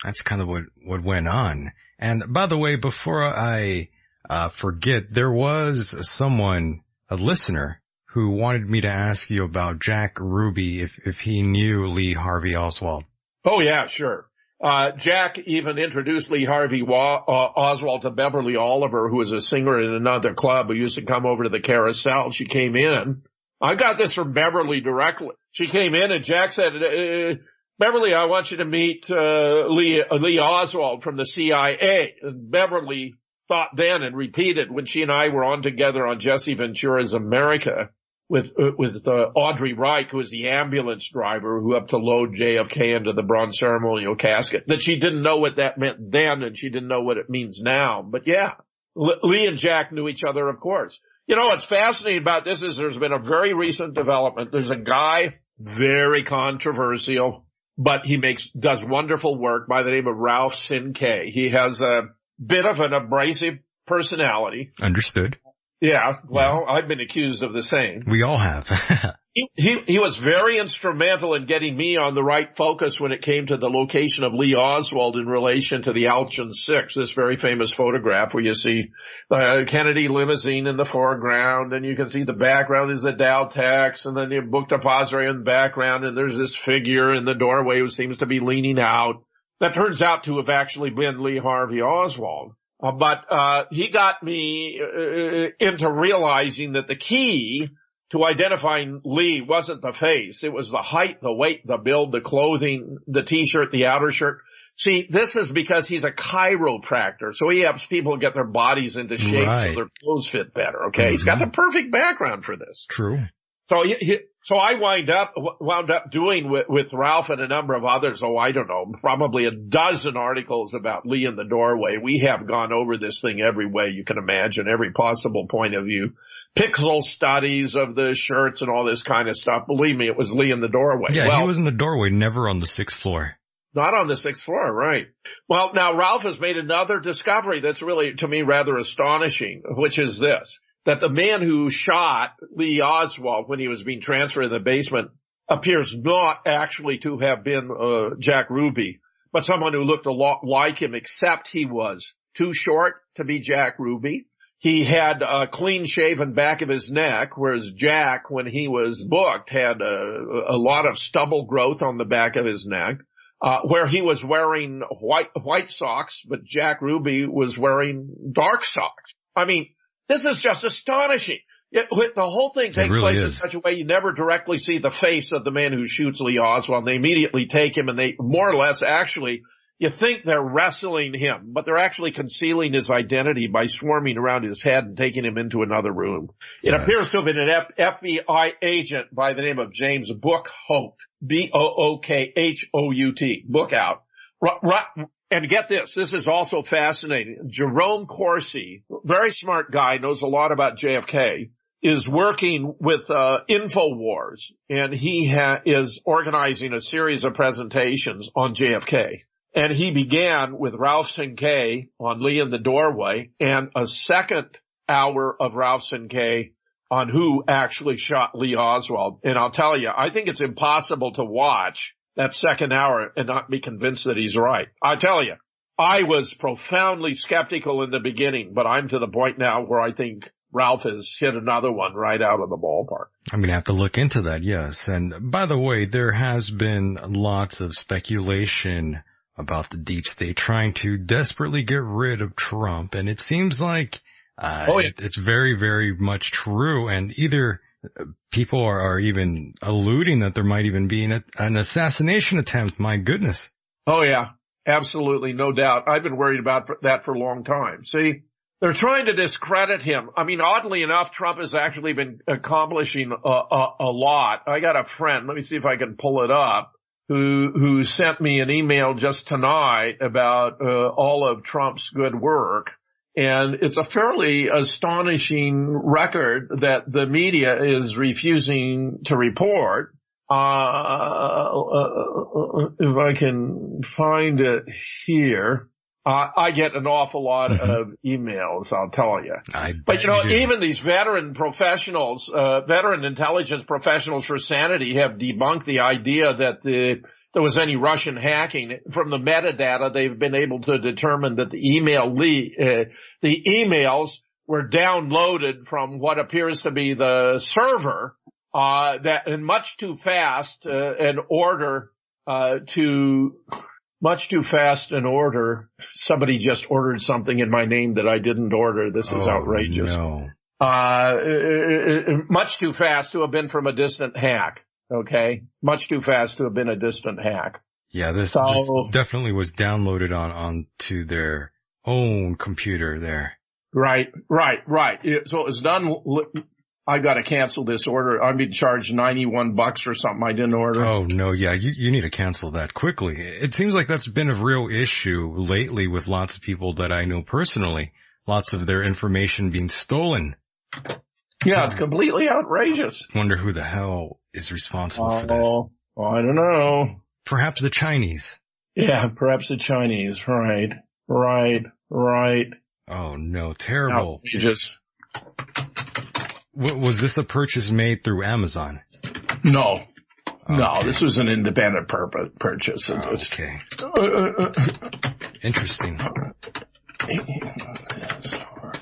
That's kind of what, what went on. And by the way, before I uh, forget, there was someone a listener who wanted me to ask you about Jack Ruby if, if he knew Lee Harvey Oswald. Oh yeah, sure. Uh, Jack even introduced Lee Harvey Wa- uh, Oswald to Beverly Oliver, who was a singer in another club who used to come over to the carousel. She came in. I got this from Beverly directly. She came in and Jack said, uh, Beverly, I want you to meet, uh, Lee, Lee Oswald from the CIA. And Beverly thought then and repeated when she and I were on together on Jesse Ventura's America with uh, with uh, Aubrey Rike, who was the ambulance driver who helped to load JFK into the bronze ceremonial casket, that she didn't know what that meant then and she didn't know what it means now. But yeah, Lee and Jack knew each other, of course. You know, what's fascinating about this is there's been a very recent development. There's a guy, very controversial, but he makes, does wonderful work by the name of Ralph Cinqué. He has a, bit of an abrasive personality. Understood. Yeah, well, yeah. I've been accused of the same. We all have. (laughs) he, he, he was very instrumental in getting me on the right focus when it came to the location of Lee Oswald in relation to the Altgens 6, this very famous photograph where you see the Kennedy limousine in the foreground and you can see the background is the Dal-Tex, and then the book depository in the background and there's this figure in the doorway who seems to be leaning out. That turns out to have actually been Lee Harvey Oswald. Uh, but uh, he got me uh, into realizing that the key to identifying Lee wasn't the face. It was the height, the weight, the build, the clothing, the t-shirt, the outer shirt. See, this is because he's a chiropractor. So he helps people get their bodies into shape right. so their clothes fit better. Okay. Mm-hmm. He's got the perfect background for this. True. So he, he, so I wind up, wound up doing with, with Ralph and a number of others. Oh, I don't know, probably a dozen articles about Lee in the doorway. We have gone over this thing every way you can imagine, every possible point of view. Pixel studies of the shirts and all this kind of stuff. Believe me, it was Lee in the doorway. Yeah, well, he was in the doorway, never on the sixth floor. Not on the sixth floor, right. Well, now Ralph has made another discovery that's really, to me, rather astonishing, which is this, that the man who shot Lee Oswald when he was being transferred in the basement appears not actually to have been, uh, Jack Ruby, but someone who looked a lot like him, except he was too short to be Jack Ruby. He had a clean shaven back of his neck, whereas Jack, when he was booked, had a, a lot of stubble growth on the back of his neck uh, where he was wearing white, white socks, but Jack Ruby was wearing dark socks. I mean, this is just astonishing. It, the whole thing takes really place is. in such a way you never directly see the face of the man who shoots Lee Oswald. They immediately take him and they more or less actually you think they're wrestling him, but they're actually concealing his identity by swarming around his head and taking him into another room. It yes. appears to have been an F- FBI agent by the name of James Bookhout, B-O-O-K-H-O-U-T, Bookout. And get this, this is also fascinating. Jerome Corsi, very smart guy, knows a lot about JFK, is working with uh, InfoWars, and he ha- is organizing a series of presentations on JFK. And he began with Ralph Cinqué on Lee in the Doorway and a second hour of Ralph Cinqué on who actually shot Lee Oswald. And I'll tell you, I think it's impossible to watch that second hour and not be convinced that he's right. I tell you, I was profoundly skeptical in the beginning, but I'm to the point now where I think Ralph has hit another one right out of the ballpark. I'm going to have to look into that, yes. And by the way, there has been lots of speculation about the deep state trying to desperately get rid of Trump. And it seems like, uh, oh, yeah. it, it's very, very much true. And either people are, are even alluding that there might even be an, an assassination attempt. My goodness. Oh yeah, absolutely. No doubt. I've been worried about that for a long time. See, they're trying to discredit him. I mean, oddly enough, Trump has actually been accomplishing a, a, a lot. I got a friend. Let me see if I can pull it up who who sent me an email just tonight about uh, all of Trump's good work. And it's a fairly astonishing record that the media is refusing to report. Uh, uh, if I can find it here. Uh, I get an awful lot mm-hmm. of emails, I'll tell you. I but you know, you even these veteran professionals, uh, veteran intelligence professionals for sanity have debunked the idea that the, there was any Russian hacking. From the metadata, they've been able to determine that the email uh, the emails were downloaded from what appears to be the server, uh, that in much too fast, uh, in order, uh, to, much too fast in order. Somebody just ordered something in my name that I didn't order. This is oh, outrageous. No. Uh, uh, much too fast to have been from a distant hack. Okay. Much too fast to have been a distant hack. Yeah, this, so, this definitely was downloaded on, onto their own computer there. Right, right, right. So it was done I got to cancel this order. I'm being charged 91 bucks for something I didn't order. Oh no, yeah, you, you need to cancel that quickly. It seems like that's been a real issue lately with lots of people that I know personally. Lots of their information being stolen. Yeah, it's completely outrageous. Wonder who the hell is responsible for that. Oh, I don't know. Perhaps the Chinese. Yeah, perhaps the Chinese. Right, right, right. Oh no, terrible. Outrageous was this a purchase made through Amazon? No. Okay. No, this was an independent pur- purchase. okay. Uh, uh, uh, Interesting.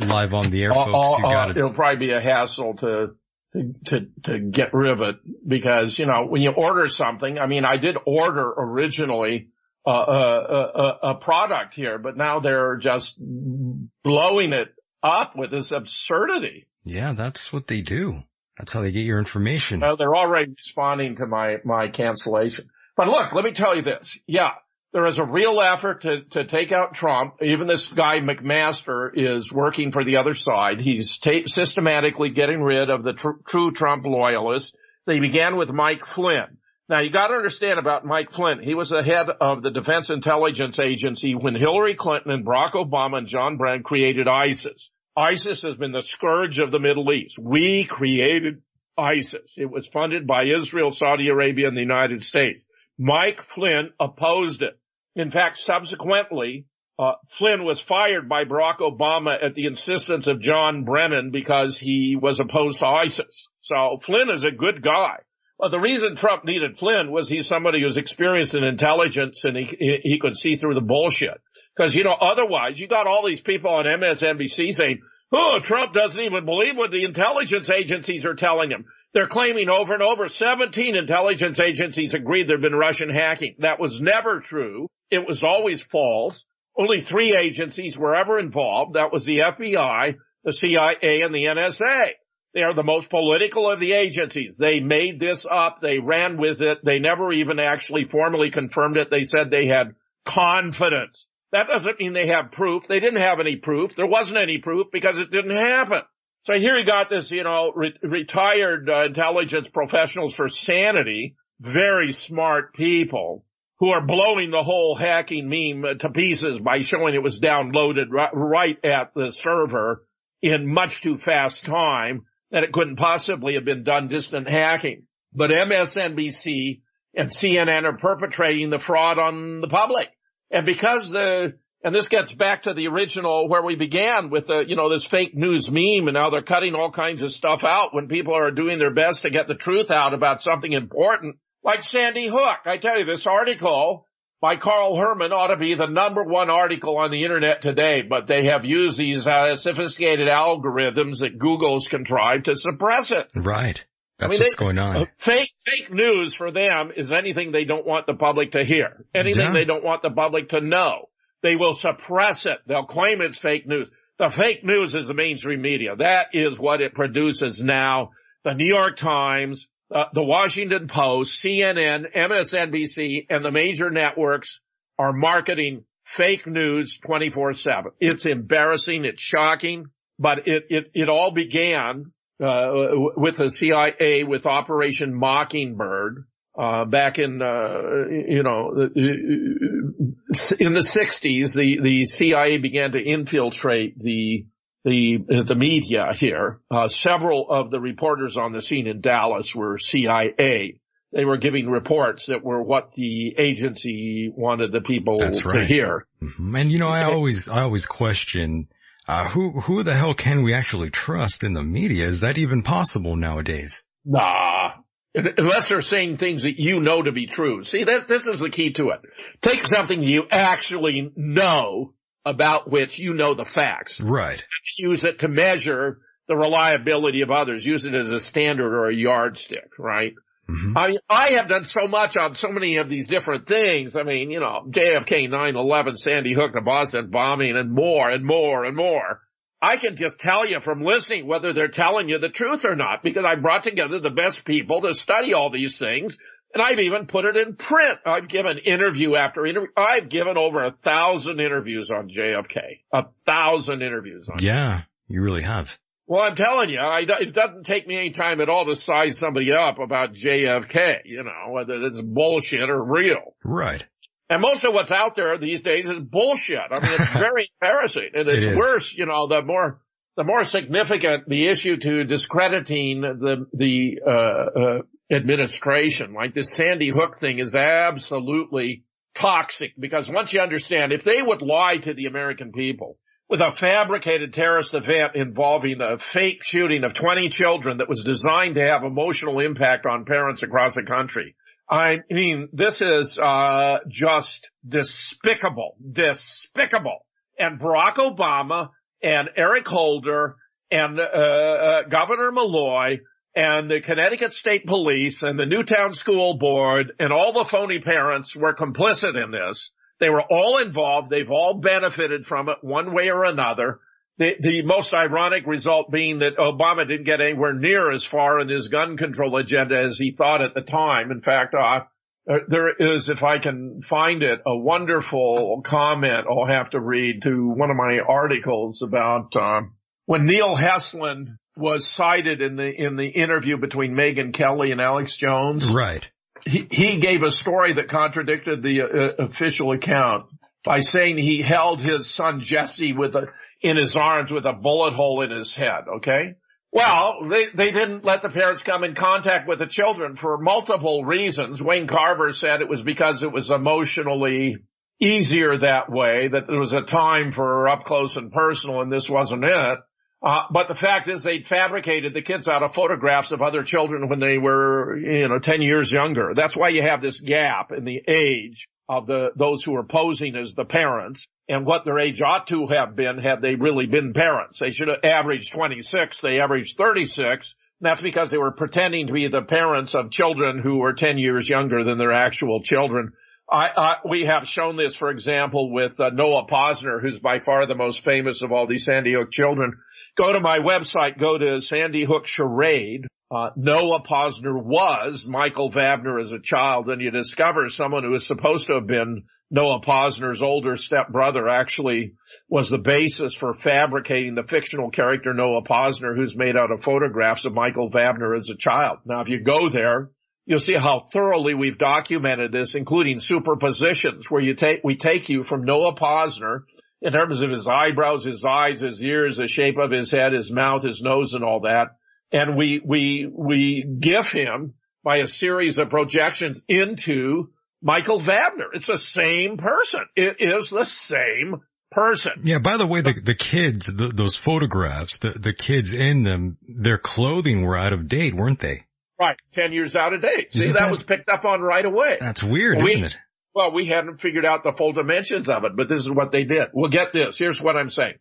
Live on the air, folks. you got it. It'll probably be a hassle to, to, to get rid of it because, you know, when you order something, I mean, I did order originally a, a, a product here, but now they're just blowing it up with this absurdity. Yeah, that's what they do. That's how they get your information. Well, they're already responding to my, my cancellation. But look, let me tell you this. Yeah, there is a real effort to, to take out Trump. Even this guy McMaster is working for the other side. He's ta- systematically getting rid of the tr- true Trump loyalists. They began with Mike Flynn. Now you got to understand about Mike Flynn. He was the head of the Defense Intelligence Agency when Hillary Clinton and Barack Obama and John Brennan created ISIS. ISIS has been the scourge of the Middle East. We created ISIS. It was funded by Israel, Saudi Arabia, and the United States. Mike Flynn opposed it. In fact, subsequently, uh, Flynn was fired by Barack Obama at the insistence of John Brennan because he was opposed to ISIS. So Flynn is a good guy. Well, the reason Trump needed Flynn was he's somebody who's experienced in intelligence and he, he could see through the bullshit. Cause you know, otherwise you got all these people on MSNBC saying, oh, Trump doesn't even believe what the intelligence agencies are telling him. They're claiming over and over 17 intelligence agencies agreed there'd been Russian hacking. That was never true. It was always false. Only three agencies were ever involved. That was the FBI, the CIA, and the NSA. They are the most political of the agencies. They made this up. They ran with it. They never even actually formally confirmed it. They said they had confidence. That doesn't mean they have proof. They didn't have any proof. There wasn't any proof because it didn't happen. So here you got this, you know, re- retired uh, intelligence professionals for sanity, very smart people who are blowing the whole hacking meme to pieces by showing it was downloaded right, right at the server in much too fast time that it couldn't possibly have been done distant hacking. But MSNBC and CNN are perpetrating the fraud on the public. And because the and this gets back to the original where we began with the, you know, this fake news meme and now they're cutting all kinds of stuff out when people are doing their best to get the truth out about something important. Like Sandy Hook. I tell you, this article by Carl Herman ought to be the number one article on the internet today, but they have used these uh, sophisticated algorithms that Google's contrived to suppress it. Right. That's I mean, what's they, going on. Uh, fake, fake news for them is anything they don't want the public to hear. Anything yeah. they don't want the public to know. They will suppress it. They'll claim it's fake news. The fake news is the mainstream media. That is what it produces now. The New York Times, uh, the Washington Post, CNN, MSNBC, and the major networks are marketing fake news 24-7. It's embarrassing. It's shocking, but it, it, it all began, uh, with the CIA with Operation Mockingbird, uh, back in, uh, you know, in the 60s, the, the CIA began to infiltrate the, the, the media here. Uh, several of the reporters on the scene in Dallas were CIA. They were giving reports that were what the agency wanted the people That's to hear. Mm-hmm. And you know, I always, I always question, uh, who, who the hell can we actually trust in the media? Is that even possible nowadays? Nah, Unless they're saying things that you know to be true. See, that, this is the key to it. Take something you actually know about which you know the facts. Right. Use it to measure the reliability of others. Use it as a standard or a yardstick, right? Mm-hmm. I I have done so much on so many of these different things. I mean, you know, JFK, 9/11, Sandy Hook, the Boston bombing, and more and more and more. I can just tell you from listening whether they're telling you the truth or not because I brought together the best people to study all these things and I've even put it in print. I've given interview after interview. I've given over a thousand interviews on JFK. A thousand interviews on Yeah, you really have. Well, I'm telling you, I, it doesn't take me any time at all to size somebody up about JFK, you know, whether it's bullshit or real. Right. And most of what's out there these days is bullshit. I mean, it's (laughs) very embarrassing and it's it worse, you know, the more, the more significant the issue to discrediting the, the, uh, uh, administration. Like this Sandy Hook thing is absolutely toxic because once you understand, if they would lie to the American people with a fabricated terrorist event involving a fake shooting of 20 children that was designed to have emotional impact on parents across the country, I mean, this is, uh, just despicable, despicable. And Barack Obama and Eric Holder and, uh, uh, Governor Malloy and the Connecticut State Police and the Newtown School Board and all the phony parents were complicit in this. They were all involved. They've all benefited from it one way or another. The, the most ironic result being that Obama didn't get anywhere near as far in his gun control agenda as he thought at the time. In fact, uh, uh, there is, if I can find it, a wonderful comment I'll have to read to one of my articles about uh, when Neil Heslin was cited in the in the interview between Megyn Kelly and Alex Jones. Right. He, he gave a story that contradicted the uh, official account by saying he held his son Jesse with a in his arms with a bullet hole in his head. Okay. Well, they, they didn't let the parents come in contact with the children for multiple reasons. Wayne Carver said it was because it was emotionally easier that way, that there was a time for up close and personal and this wasn't it. Uh, but the fact is they'd fabricated the kids out of photographs of other children when they were, you know, 10 years younger. That's why you have this gap in the age of the, those who are posing as the parents and what their age ought to have been had they really been parents. They should have averaged 26. They averaged 36. That's because they were pretending to be the parents of children who were 10 years younger than their actual children. I, I, we have shown this, for example, with uh, Noah Pozner, who's by far the most famous of all these Sandy Hook children. Go to my website, go to Sandy Hook Charade, uh, Noah Pozner was Michael Vabner as a child, and you discover someone who is supposed to have been Noah Pozner's older stepbrother actually was the basis for fabricating the fictional character Noah Pozner, who's made out of photographs of Michael Vabner as a child. Now, if you go there, you'll see how thoroughly we've documented this, including superpositions, where you take we take you from Noah Pozner in terms of his eyebrows, his eyes, his ears, the shape of his head, his mouth, his nose, and all that and we, we, we gift him by a series of projections into Michael Vabner. It's the same person. It is the same person. Yeah. By the way, the, the kids, the, those photographs, the, the kids in them, their clothing were out of date, weren't they? Right. 10 years out of date. See, that, that, was picked up on right away. That's weird, we, isn't it? Well, we hadn't figured out the full dimensions of it, but this is what they did. Well, get this. Here's what I'm saying.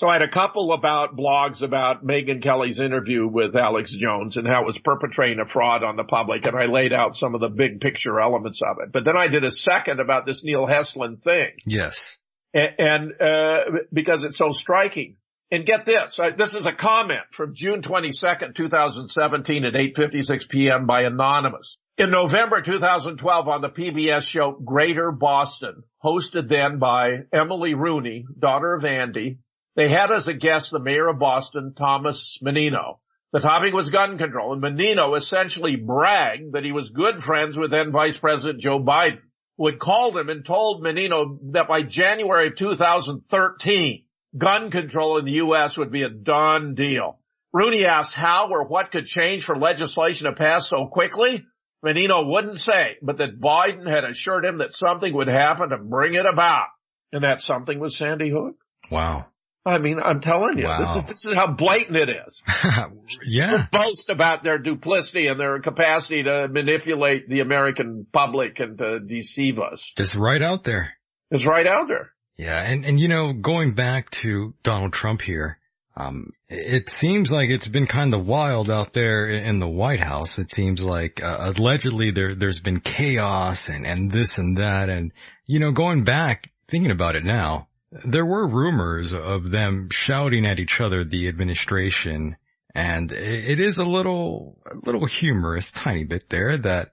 So I had a couple about blogs about Megyn Kelly's interview with Alex Jones and how it was perpetrating a fraud on the public. And I laid out some of the big picture elements of it. But then I did a second about this Neil Heslin thing. Yes. And, and uh, because it's so striking. And get this, uh, this is a comment from June 22nd, 2017 at 8.56 p.m. by Anonymous. In November 2012 on the PBS show Greater Boston, hosted then by Emily Rooney, daughter of Andy, they had as a guest the mayor of Boston, Thomas Menino. The topic was gun control and Menino essentially bragged that he was good friends with then Vice President Joe Biden, who had called him and told Menino that by January of 2013, gun control in the U.S. would be a done deal. Rooney asked how or what could change for legislation to pass so quickly. Menino wouldn't say, but that Biden had assured him that something would happen to bring it about. And that something was Sandy Hook. Wow. I mean, I'm telling you, wow. this is this is how blatant it is. (laughs) yeah, boast about their duplicity and their capacity to manipulate the American public and to deceive us. It's right out there. It's right out there. Yeah, and and you know, going back to Donald Trump here, um, it seems like it's been kind of wild out there in the White House. It seems like uh, allegedly there there's been chaos and and this and that, and you know, going back thinking about it now there were rumors of them shouting at each other, the administration, and it is a little, a little humorous, tiny bit there that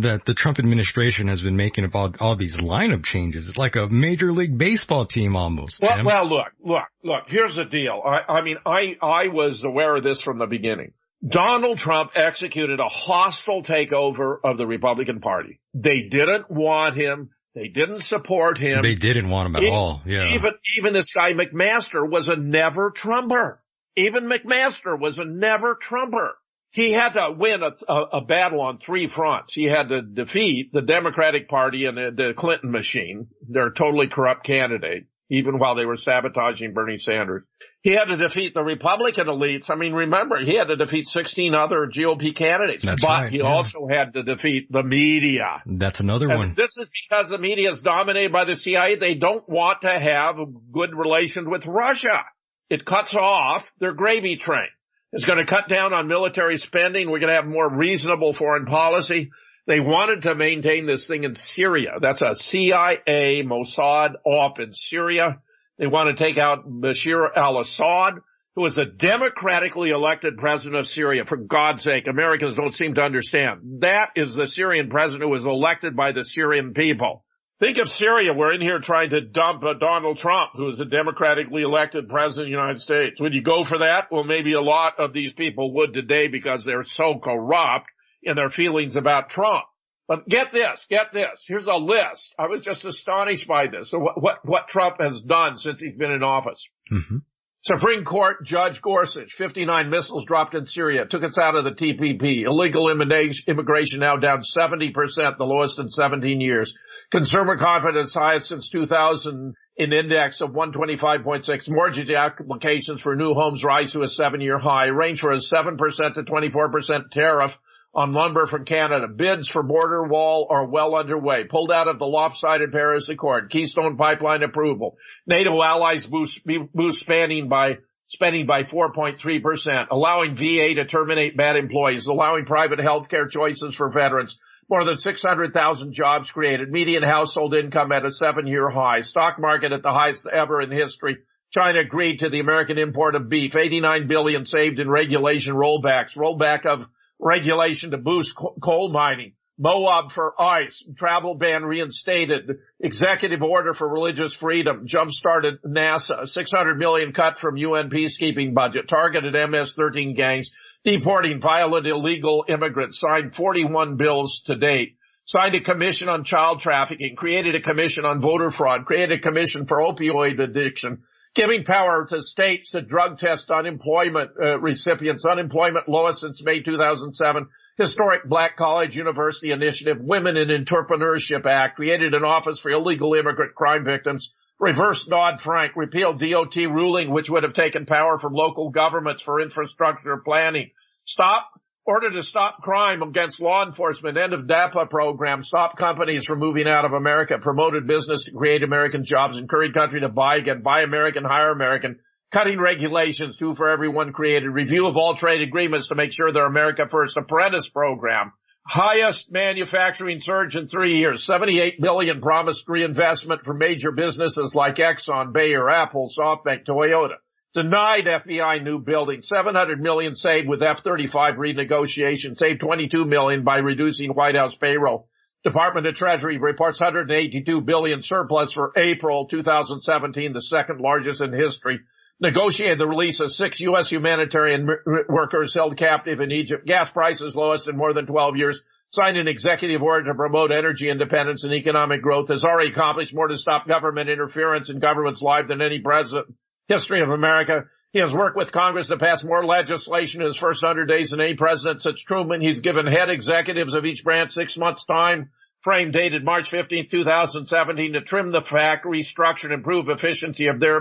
that the Trump administration has been making about all these lineup changes. It's like a major league baseball team almost. Well, well look, look, look, here's the deal. I, I mean, I, I was aware of this from the beginning. Donald Trump executed a hostile takeover of the Republican Party. They didn't want him they didn't support him. They didn't want him at all. Yeah. Even, even this guy McMaster was a never Trumper. Even McMaster was a never Trumper. He had to win a, a, a, battle on three fronts. He had to defeat the Democratic Party and the, the Clinton machine, their totally corrupt candidate, even while they were sabotaging Bernie Sanders. He had to defeat the Republican elites. I mean, remember, he had to defeat 16 other GOP candidates, That's but right, he yeah. also had to defeat the media. That's another and one. This is because the media is dominated by the CIA. They don't want to have good relations with Russia. It cuts off their gravy train. It's going to cut down on military spending. We're going to have more reasonable foreign policy. They wanted to maintain this thing in Syria. That's a CIA Mossad op in Syria. They want to take out Bashar al-Assad, who is a democratically elected president of Syria. For God's sake, Americans don't seem to understand. That is the Syrian president who was elected by the Syrian people. Think of Syria. We're in here trying to dump uh, Donald Trump, who is a democratically elected president of the United States. Would you go for that? Well, maybe a lot of these people would today because they're so corrupt in their feelings about Trump. But get this, get this. Here's a list. I was just astonished by this. So what, what, what Trump has done since he's been in office. Mm-hmm. Supreme Court Judge Gorsuch, 59 missiles dropped in Syria, took us out of the TPP. Illegal immigration now down 70%, the lowest in 17 years. Consumer confidence highest since 2000 in index of 125.6. Mortgage applications for new homes rise to a seven year high, range for a 7% to 24% tariff on lumber from Canada. Bids for border wall are well underway. Pulled out of the lopsided Paris Accord. Keystone pipeline approval. NATO allies boost, boost spending by spending by 4.3%, allowing VA to terminate bad employees, allowing private health care choices for veterans. More than 600,000 jobs created. Median household income at a seven-year high. Stock market at the highest ever in history. China agreed to the American import of beef. 89 billion saved in regulation rollbacks. Rollback of regulation to boost coal mining, Moab for ICE, travel ban reinstated, executive order for religious freedom, jump-started NASA, 600 million cut from UN peacekeeping budget, targeted MS-13 gangs, deporting violent illegal immigrants, signed 41 bills to date, signed a commission on child trafficking, created a commission on voter fraud, created a commission for opioid addiction, giving power to states to drug test unemployment uh, recipients, unemployment lowest since May 2007, historic Black College University Initiative, Women in Entrepreneurship Act, created an office for illegal immigrant crime victims, reversed Dodd-Frank, repealed DOT ruling, which would have taken power from local governments for infrastructure planning, stop order to stop crime against law enforcement, end of DAPA program, stop companies from moving out of America, promoted business to create American jobs, encourage country to buy again, buy American, hire American, cutting regulations, two for everyone created, review of all trade agreements to make sure they're America first, apprentice program, highest manufacturing surge in three years, 78 billion promised reinvestment for major businesses like Exxon, Bayer, Apple, SoftBank, Toyota. Denied FBI new building. 700 million saved with F-35 renegotiation. Saved 22 million by reducing White House payroll. Department of Treasury reports 182 billion surplus for April 2017, the second largest in history. Negotiated the release of six U.S. humanitarian workers held captive in Egypt. Gas prices lowest in more than 12 years. Signed an executive order to promote energy independence and economic growth. Has already accomplished more to stop government interference in government's life than any president history of America. He has worked with Congress to pass more legislation in his first hundred days than any president since Truman. He's given head executives of each branch six months time frame dated March 15, 2017 to trim the fat, restructure and improve efficiency of their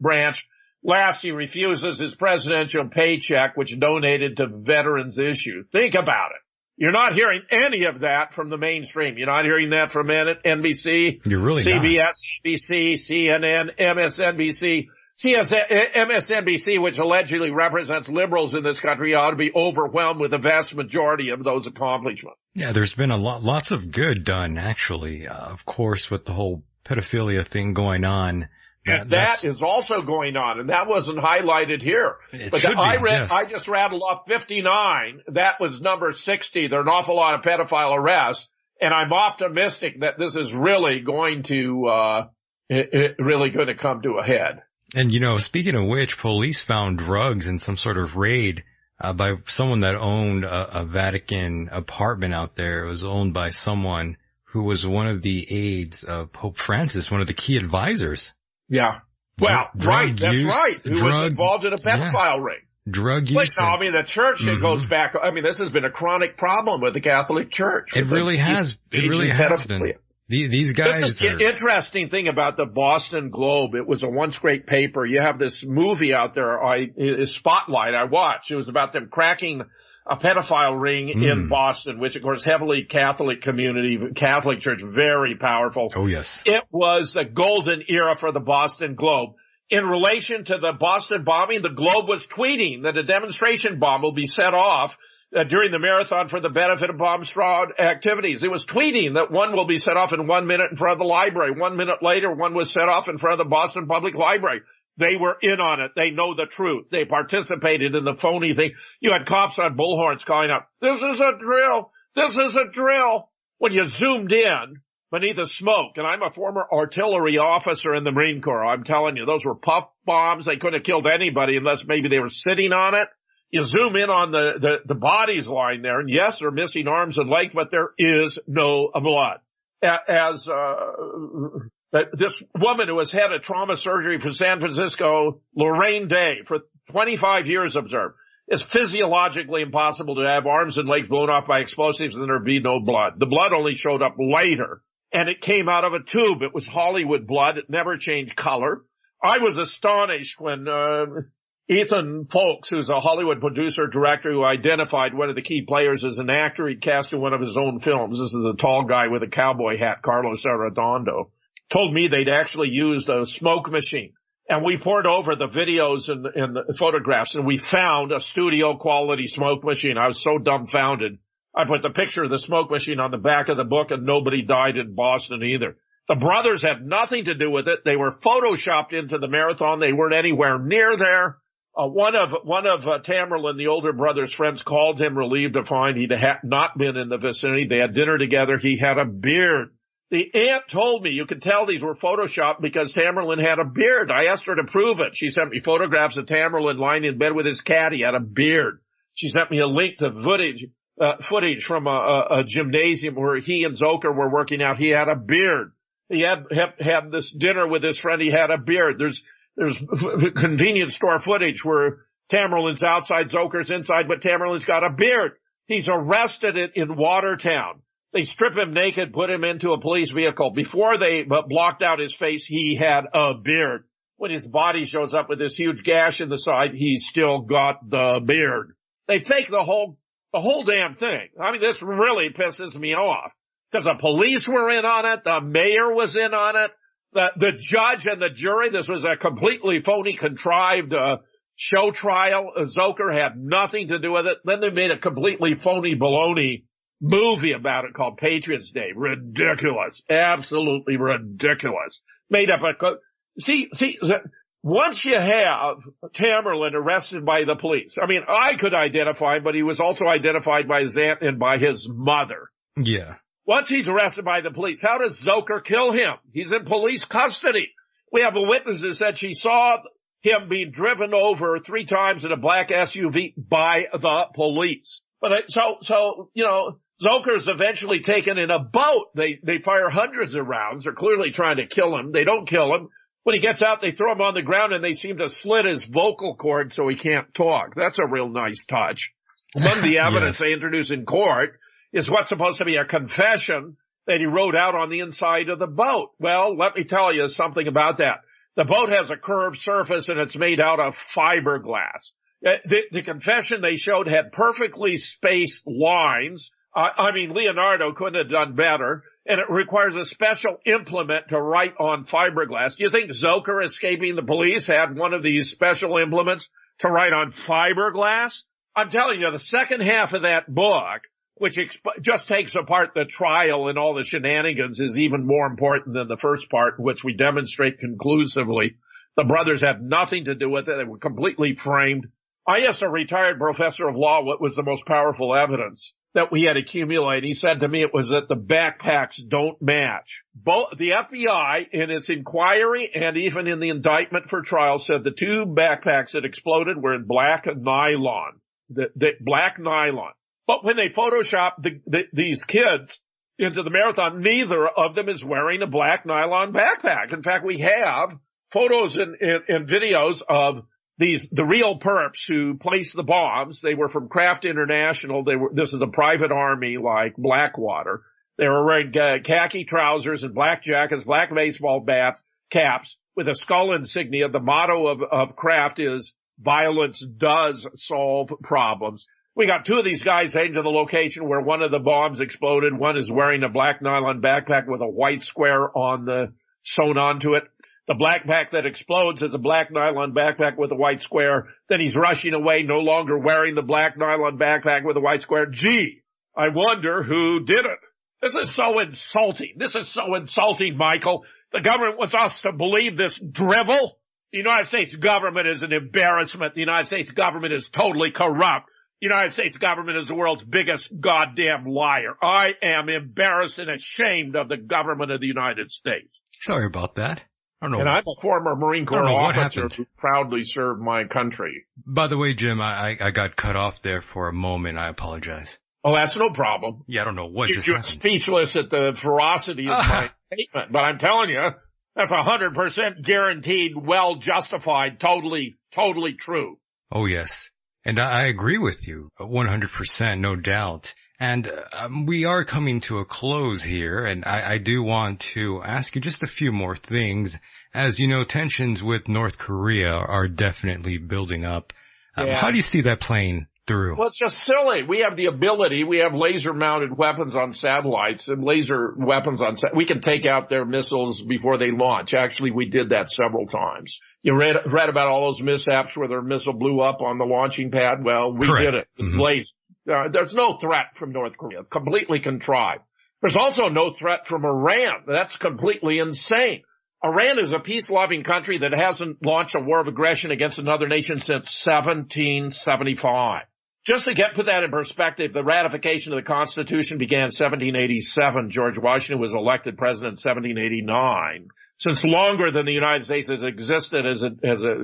branch. Last, he refuses his presidential paycheck, which donated to veterans issue. Think about it. You're not hearing any of that from the mainstream. You're not hearing that from NBC, You're really CBS, not. ABC, CNN, MSNBC. CS, MSNBC, which allegedly represents liberals in this country, ought to be overwhelmed with the vast majority of those accomplishments. Yeah, there's been a lot, lots of good done, actually. Uh, of course, with the whole pedophilia thing going on. That, that is also going on, and that wasn't highlighted here. It but I be, read, yes. I just rattled off 59. That was number 60. There are an awful lot of pedophile arrests, and I'm optimistic that this is really going to, uh, it, it really going to come to a head. And you know, speaking of which, police found drugs in some sort of raid uh, by someone that owned a, a, Vatican apartment out there. It was owned by someone who was one of the aides of Pope Francis, one of the key advisors. Yeah. Well, drug right, that's use, right. Who drug- was involved in a pedophile yeah. ring. Drug Wait, use. no, I mean the church it Mhm. goes back. I mean, this has been a chronic problem with the Catholic Church. it really has. It really has been. The- These guys This is are. the interesting thing about the Boston Globe. It was a once great paper. You have this movie out there, I, Spotlight, I watched. It was about them cracking a pedophile ring in Mm. Boston, which of course heavily Catholic community, Catholic church, very powerful. oh yes. It was a golden era for the Boston Globe. In relation to the Boston bombing, the Globe was tweeting that a demonstration bomb will be set off uh, during the marathon for the benefit of bomb squad activities. It was tweeting that one will be set off in one minute in front of the library. One minute later, one was set off in front of the Boston Public Library. They were in on it. They know the truth. They participated in the phony thing. You had cops on bullhorns calling out, this is a drill. This is a drill. When you zoomed in beneath the smoke, and I'm a former artillery officer in the Marine Corps, I'm telling you, those were puff bombs. They couldn't have killed anybody unless maybe they were sitting on it. You zoom in on the, the, the bodies lying there, and yes, they're missing arms and legs, but there is no blood. As, uh, this woman who has had a trauma surgery for San Francisco, Lorraine Day, for 25 years observed, it's physiologically impossible to have arms and legs blown off by explosives and there be no blood. The blood only showed up later and it came out of a tube. It was Hollywood blood. It never changed color. I was astonished when, uh, Ethan Folks, who's a Hollywood producer director who identified one of the key players as an actor he'd cast in one of his own films. This is a tall guy with a cowboy hat, Carlos Arredondo, told me they'd actually used a smoke machine. And we poured over the videos and, and the photographs and we found a studio quality smoke machine. I was so dumbfounded. I put the picture of the smoke machine on the back of the book and nobody died in Boston either. The brothers had nothing to do with it. They were photoshopped into the marathon. They weren't anywhere near there. Uh, one of one of uh, Tamerlan, the older brother's friends, called him relieved to find he'd ha- not been in the vicinity. They had dinner together. He had a beard. The aunt told me you could tell these were photoshopped because Tamerlan had a beard. I asked her to prove it. She sent me photographs of Tamerlan lying in bed with his cat. He had a beard. She sent me a link to footage uh, footage from a, a, a, gymnasium where he and Dzhokhar were working out. He had a beard. He had, had had this dinner with his friend. He had a beard. There's there's (laughs) convenience store footage where Tamerlan's outside, Dzhokhar's inside, but Tamerlan's got a beard. He's arrested it in Watertown. They strip him naked, put him into a police vehicle. Before they blocked out his face, he had a beard. When his body shows up with this huge gash in the side, he's still got the beard. They fake the whole, the whole damn thing. I mean, this really pisses me off because the police were in on it. The mayor was in on it the, the judge and the jury, this was a completely phony, contrived, uh, show trial. Dzhokhar had nothing to do with it. Then they made a completely phony baloney movie about it called Patriots Day. Ridiculous. Absolutely ridiculous. Made up a, see, see, once you have Tamerlan arrested by the police, I mean, I could identify him, but he was also identified by his aunt and by his mother. Yeah. Once he's arrested by the police, how does Dzhokhar kill him? He's in police custody. We have a witness that said she saw him being driven over three times in a black SUV by the police. But so, so, you know, Dzhokhar's eventually taken in a boat. They, they fire hundreds of rounds. They're clearly trying to kill him. They don't kill him. When he gets out, they throw him on the ground and they seem to slit his vocal cord so he can't talk. That's a real nice touch. Among the evidence yes. they introduce in court is what's supposed to be a confession that he wrote out on the inside of the boat. Well, let me tell you something about that. The boat has a curved surface and it's made out of fiberglass. Uh, the, the confession they showed had perfectly spaced lines. Uh, I mean, Leonardo couldn't have done better. And it requires a special implement to write on fiberglass. Do you think Dzhokhar escaping the police had one of these special implements to write on fiberglass? I'm telling you, the second half of that book which exp- just takes apart the trial and all the shenanigans is even more important than the first part, which we demonstrate conclusively. The brothers had nothing to do with it. They were completely framed. I asked a retired professor of law what was the most powerful evidence that we had accumulated. He said to me it was that the backpacks don't match. Both the FBI in its inquiry and even in the indictment for trial said the two backpacks that exploded were in black nylon. The, the black nylon. But when they Photoshop the, the, these kids into the marathon, neither of them is wearing a black nylon backpack. In fact, we have photos and, and, and videos of these, the real perps who placed the bombs. They were from Craft International. They were, this is a private army like Blackwater. They were wearing khaki trousers and black jackets, black baseball bats, caps with a skull insignia. The motto of, of Kraft is violence does solve problems. We got two of these guys heading to the location where one of the bombs exploded. One is wearing a black nylon backpack with a white square on the sewn onto it. The backpack that explodes is a black nylon backpack with a white square. Then he's rushing away, no longer wearing the black nylon backpack with a white square. Gee, I wonder who did it. This is so insulting. This is so insulting, Michael. The government wants us to believe this drivel. The United States government is an embarrassment. The United States government is totally corrupt. The United States government is the world's biggest goddamn liar. I am embarrassed and ashamed of the government of the United States. Sorry about that. I don't know. And I'm a former Marine Corps officer who proudly served my country. By the way, Jim, I, I got cut off there for a moment. I apologize. Oh, that's no problem. Yeah, I don't know what you, just You're happened. speechless at the ferocity of my (laughs) statement, but I'm telling you, that's a hundred percent guaranteed, well justified, totally, totally true. Oh yes. And I agree with you, 100%, no doubt. And um, we are coming to a close here, and I, I, do want to ask you just a few more things. As you know, tensions with North Korea are definitely building up. Um, yeah. How do you see that playing through? Well, it's just silly. We have the ability. We have laser mounted weapons on satellites and laser weapons on. we can take out their missiles before they launch. Actually, we did that several times. You read read about all those mishaps where their missile blew up on the launching pad. Well, we Correct. did it. Mm-hmm. Laser. Uh, there's no threat from North Korea. Completely contrived. There's also no threat from Iran. That's completely insane. Iran is a peace-loving country that hasn't launched a war of aggression against another nation since 1775. Just to get put that in perspective, the ratification of the Constitution began in 1787. George Washington was elected president in 1789. Since longer than the United States has existed as a, as a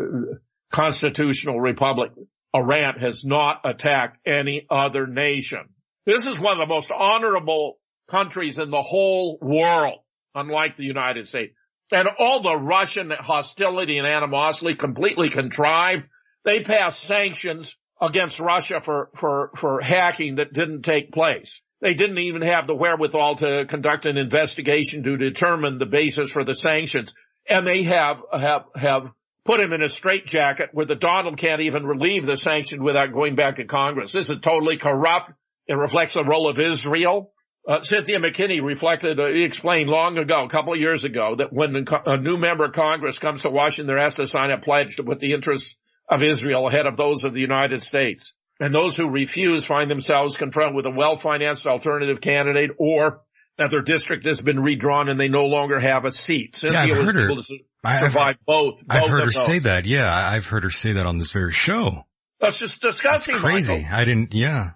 constitutional republic, Iran has not attacked any other nation. This is one of the most honorable countries in the whole world, unlike the United States. And all the Russian hostility and animosity completely contrived. They passed sanctions against Russia for, for, for hacking that didn't take place. They didn't even have the wherewithal to conduct an investigation to determine the basis for the sanctions. And they have, have, have put him in a straitjacket where the Donald can't even relieve the sanction without going back to Congress. This is totally corrupt. It reflects the role of Israel. Uh, Cynthia McKinney reflected, uh, explained long ago, a couple of years ago, that when a new member of Congress comes to Washington, they're asked to sign a pledge to put the interests of Israel ahead of those of the United States. And those who refuse find themselves confronted with a well-financed alternative candidate or that their district has been redrawn and they no longer have a seat. Cynthia yeah, I've heard her. survive I've, both, both. I've heard her those. say that. Yeah, I've heard her say that on this very show. That's just disgusting. That's crazy. Michael. I didn't. Yeah.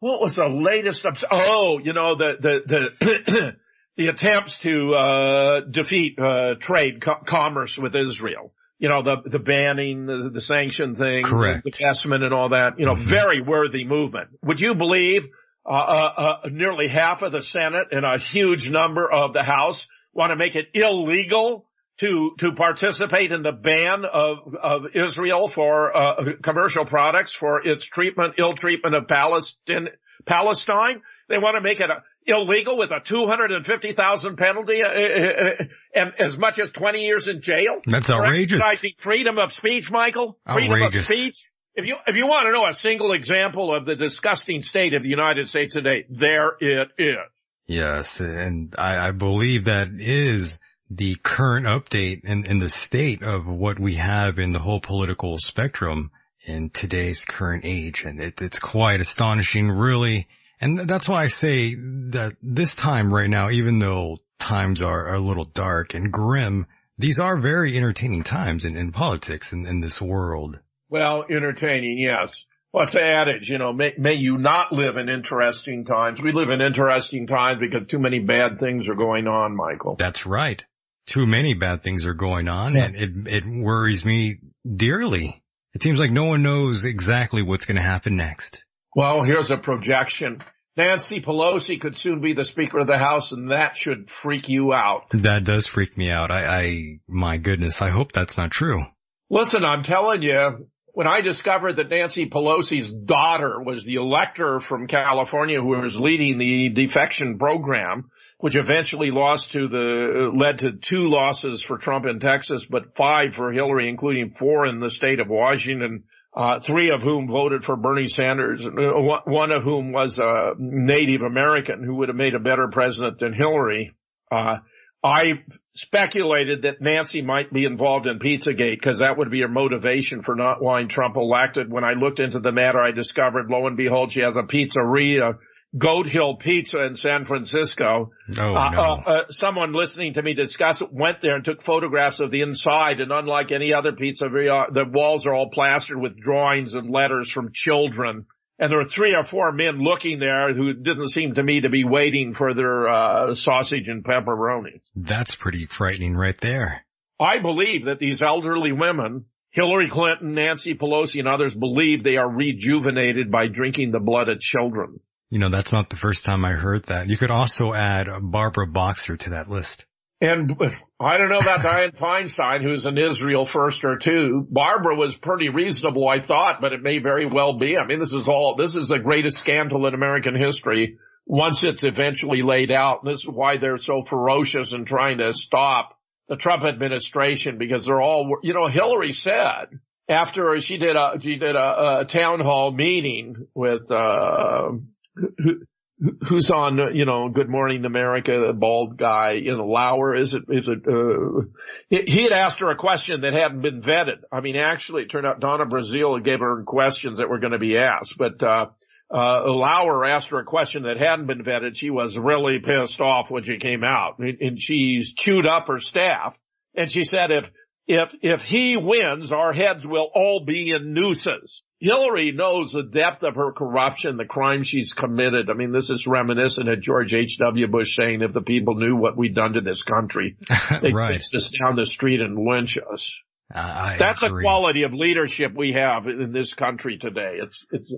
What was the latest? Oh, you know the the the (clears throat) the attempts to uh defeat uh trade co- commerce with Israel you know, the, the banning, the, the sanction thing, Correct. the investment and all that, you know, mm-hmm. very worthy movement. Would you believe, uh, uh, uh, nearly half of the Senate and a huge number of the House want to make it illegal to, to participate in the ban of, of Israel for, uh, commercial products for its treatment, ill treatment of Palestine, Palestine? They want to make it a, illegal with a 250,000 penalty uh, uh, and as much as 20 years in jail. That's outrageous. Freedom of speech, Michael. Freedom outrageous. of speech. If you, if you want to know a single example of the disgusting state of the United States today, there it is. Yes. And I, I believe that is the current update in, in the state of what we have in the whole political spectrum in today's current age. And it, it's quite astonishing, really. And that's why I say that this time right now, even though times are a little dark and grim, these are very entertaining times in, in politics in, in this world. Well, entertaining, yes. What's the adage? You know, may, may you not live in interesting times. We live in interesting times because too many bad things are going on, Michael. That's right. Too many bad things are going on and it, it worries me dearly. It seems like no one knows exactly what's going to happen next. Well, here's a projection. Nancy Pelosi could soon be the Speaker of the House and that should freak you out. That does freak me out. I, I, my goodness, I hope that's not true. Listen, I'm telling you, when I discovered that Nancy Pelosi's daughter was the elector from California who was leading the defection program, which eventually lost to the, led to two losses for Trump in Texas, but five for Hillary, including four in the state of Washington, uh, three of whom voted for Bernie Sanders, uh, one of whom was a Native American who would have made a better president than Hillary. Uh, I speculated that Nancy might be involved in Pizzagate because that would be her motivation for not wanting Trump elected. When I looked into the matter, I discovered, lo and behold, she has a pizzeria, Goat Hill Pizza in San Francisco. Oh, uh, no. uh, uh, someone listening to me discuss it went there and took photographs of the inside and unlike any other pizzeria, the walls are all plastered with drawings and letters from children and there were three or four men looking there who didn't seem to me to be waiting for their uh, sausage and pepperoni. That's pretty frightening right there. I believe that these elderly women, Hillary Clinton, Nancy Pelosi, and others believe they are rejuvenated by drinking the blood of children. You know, that's not the first time I heard that. You could also add Barbara Boxer to that list. And I don't know about Dianne Feinstein, who's an Israel first or two. Barbara was pretty reasonable, I thought, but it may very well be. I mean, this is all, this is the greatest scandal in American history once it's eventually laid out. And this is why they're so ferocious in trying to stop the Trump administration because they're all, you know, Hillary said after she did a, she did a, a town hall meeting with, uh, who's on, you know, Good Morning America, the bald guy, you know, Lauer, is it, is it, uh, he had asked her a question that hadn't been vetted. I mean, actually, it turned out Donna Brazile gave her questions that were going to be asked, but, uh, uh, Lauer asked her a question that hadn't been vetted. She was really pissed off when she came out and she's chewed up her staff. And she said, if, if, if he wins, our heads will all be in nooses. Hillary knows the depth of her corruption, the crime she's committed. I mean, this is reminiscent of George H.W. Bush saying, if the people knew what we'd done to this country, (laughs) they'd right. chase us down the street and lynch us. Uh, That's agree. the quality of leadership we have in this country today. It's, it's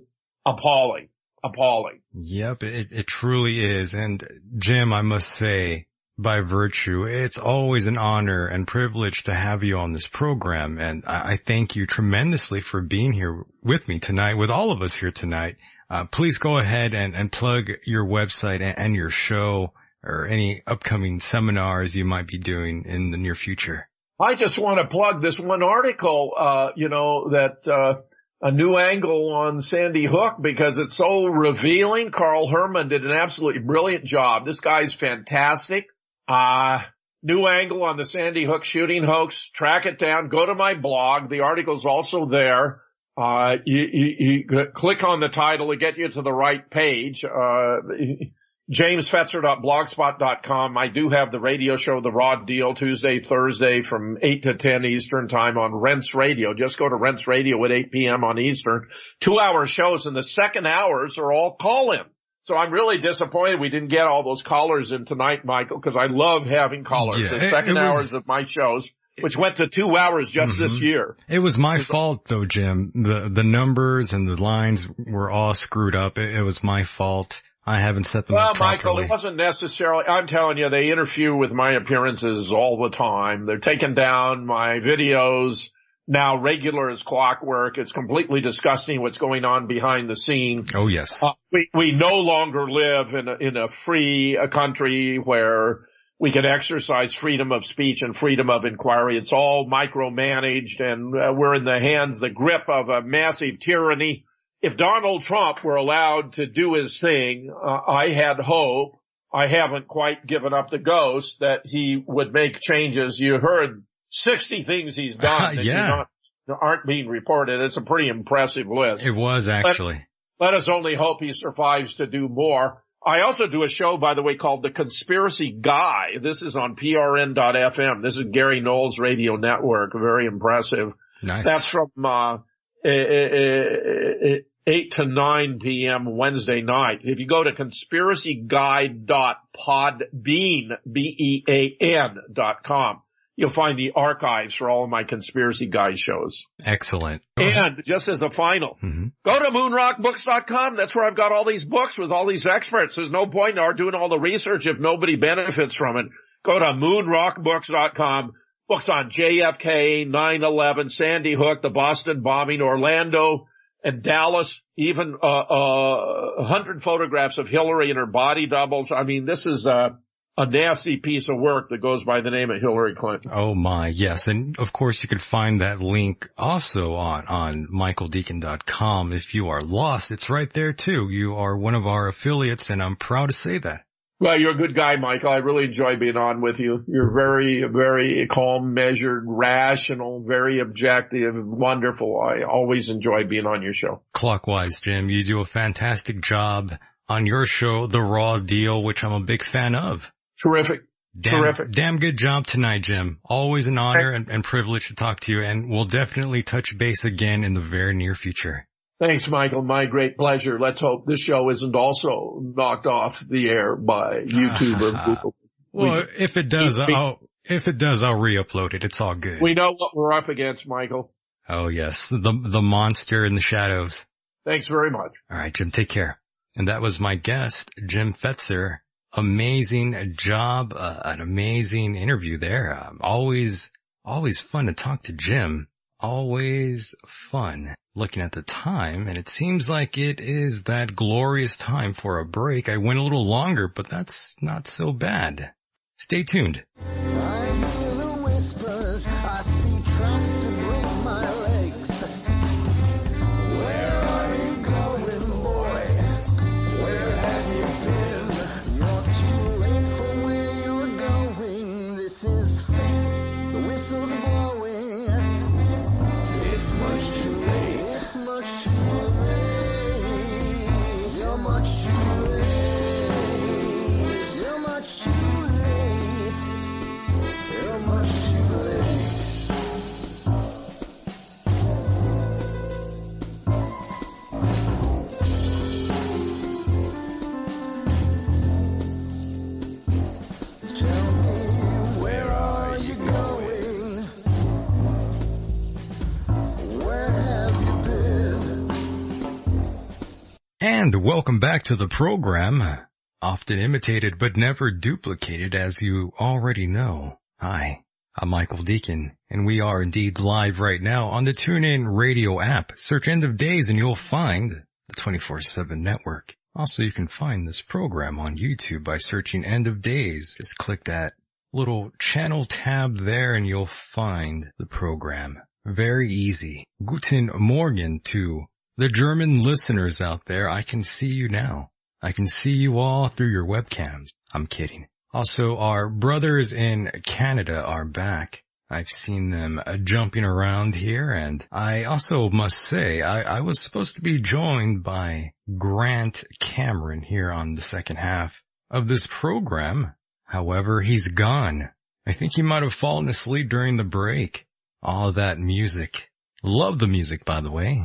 appalling, appalling. Yep, it, it truly is. And Jim, I must say, by virtue. It's always an honor and privilege to have you on this program. And I, thank you tremendously for being here with me tonight, with all of us here tonight. Uh, please go ahead and, and plug your website and, and, your show or any upcoming seminars you might be doing in the near future. I just want to plug this one article, uh, you know, that, uh, a new angle on Sandy Hook because it's so revealing. Carl Herman did an absolutely brilliant job. This guy's fantastic. Uh, new angle on the Sandy Hook shooting hoax. Track it down. Go to my blog. The article's also there. Uh, you, you, you click on the title to get you to the right page. Uh, (laughs) jamesfetzer.blogspot.com. I do have the radio show, The Raw Deal, Tuesday, Thursday from 8 to 10 Eastern time on Rents Radio. Just go to Rents Radio at 8 p.m. on Eastern. Two hour shows and the second hours are all call in. So I'm really disappointed we didn't get all those callers in tonight, Michael, because I love having callers. Yeah, the second hours of my shows, which went to two hours just mm-hmm. this year. It was my fault though, Jim. The, the numbers and the lines were all screwed up. It, it was my fault. I haven't set them well, up properly. Michael, it wasn't necessarily, I'm telling you, they interfere with my appearances all the time. They're taking down my videos now regular as clockwork. It's completely disgusting what's going on behind the scenes. Oh yes. Uh, we, we no longer live in a, in a free a country where we can exercise freedom of speech and freedom of inquiry. It's all micromanaged and uh, we're in the hands, the grip of a massive tyranny. If Donald Trump were allowed to do his thing, uh, I had hope. I haven't quite given up the ghost that he would make changes. You heard 60 things he's (laughs) done that yeah. not, aren't being reported. It's a pretty impressive list. It was actually. Let, let us only hope he survives to do more. I also do a show, by the way, called The Conspiracy Guy. This is on prn.fm. This is Gary Null's Radio Network. Very impressive. Nice. That's from, uh, eh, eh, eh, 8 to 9 p.m. Wednesday night. If you go to conspiracyguy.podbean, B-E-A-N dot com, You'll find the archives for all of my conspiracy guy shows. Excellent. And just as a final, mm-hmm. go to moonrockbooks.com. That's where I've got all these books with all these experts. There's no point in our doing all the research if nobody benefits from it. Go to moonrockbooks.com. Books on JFK, 9-11, Sandy Hook, the Boston bombing, Orlando, and Dallas, even uh, uh, 100 photographs of Hillary and her body doubles. I mean, this is uh, a nasty piece of work that goes by the name of Hillary Clinton. Oh my, yes. And of course you can find that link also on, on michaeldecon.com. If you are lost, it's right there too. You are one of our affiliates and I'm proud to say that. Well, you're a good guy, Michael. I really enjoy being on with you. You're very, very calm, measured, rational, very objective, wonderful. I always enjoy being on your show. Clockwise, Jim. You do a fantastic job on your show, The Raw Deal, which I'm a big fan of. Terrific. Damn, Terrific. Damn good job tonight, Jim. Always an honor and, and privilege to talk to you and we'll definitely touch base again in the very near future. Thanks, Michael. My great pleasure. Let's hope this show isn't also knocked off the air by YouTube or (laughs) Google. Well, we, if it does, we, I'll, if it does, I'll re-upload it. It's all good. We know what we're up against, Michael. Oh yes, the, the monster in the shadows. Thanks very much. All right, Jim, take care. And that was my guest, Jim Fetzer amazing job, uh, an amazing interview there. Um, always, always fun to talk to Jim. Always fun looking at the time and it seems like it is that glorious time for a break. I went a little longer, but that's not so bad. Stay tuned. Much too late. You're much too late. You're much too late. You're much too late. And welcome back to the program. Often imitated but never duplicated as you already know. Hi, I'm Michael Decon and we are indeed live right now on the TuneIn radio app. Search End of Days and you'll find the 24-7 network. Also, you can find this program on YouTube by searching End of Days. Just click that little channel tab there and you'll find the program. Very easy. Guten Morgen to the German listeners out there, I can see you now. I can see you all through your webcams. I'm kidding. Also, our brothers in Canada are back. I've seen them uh, jumping around here and I also must say I, I, was supposed to be joined by Grant Cameron here on the second half of this program. However, he's gone. I think he might have fallen asleep during the break. All that music. Love the music, by the way.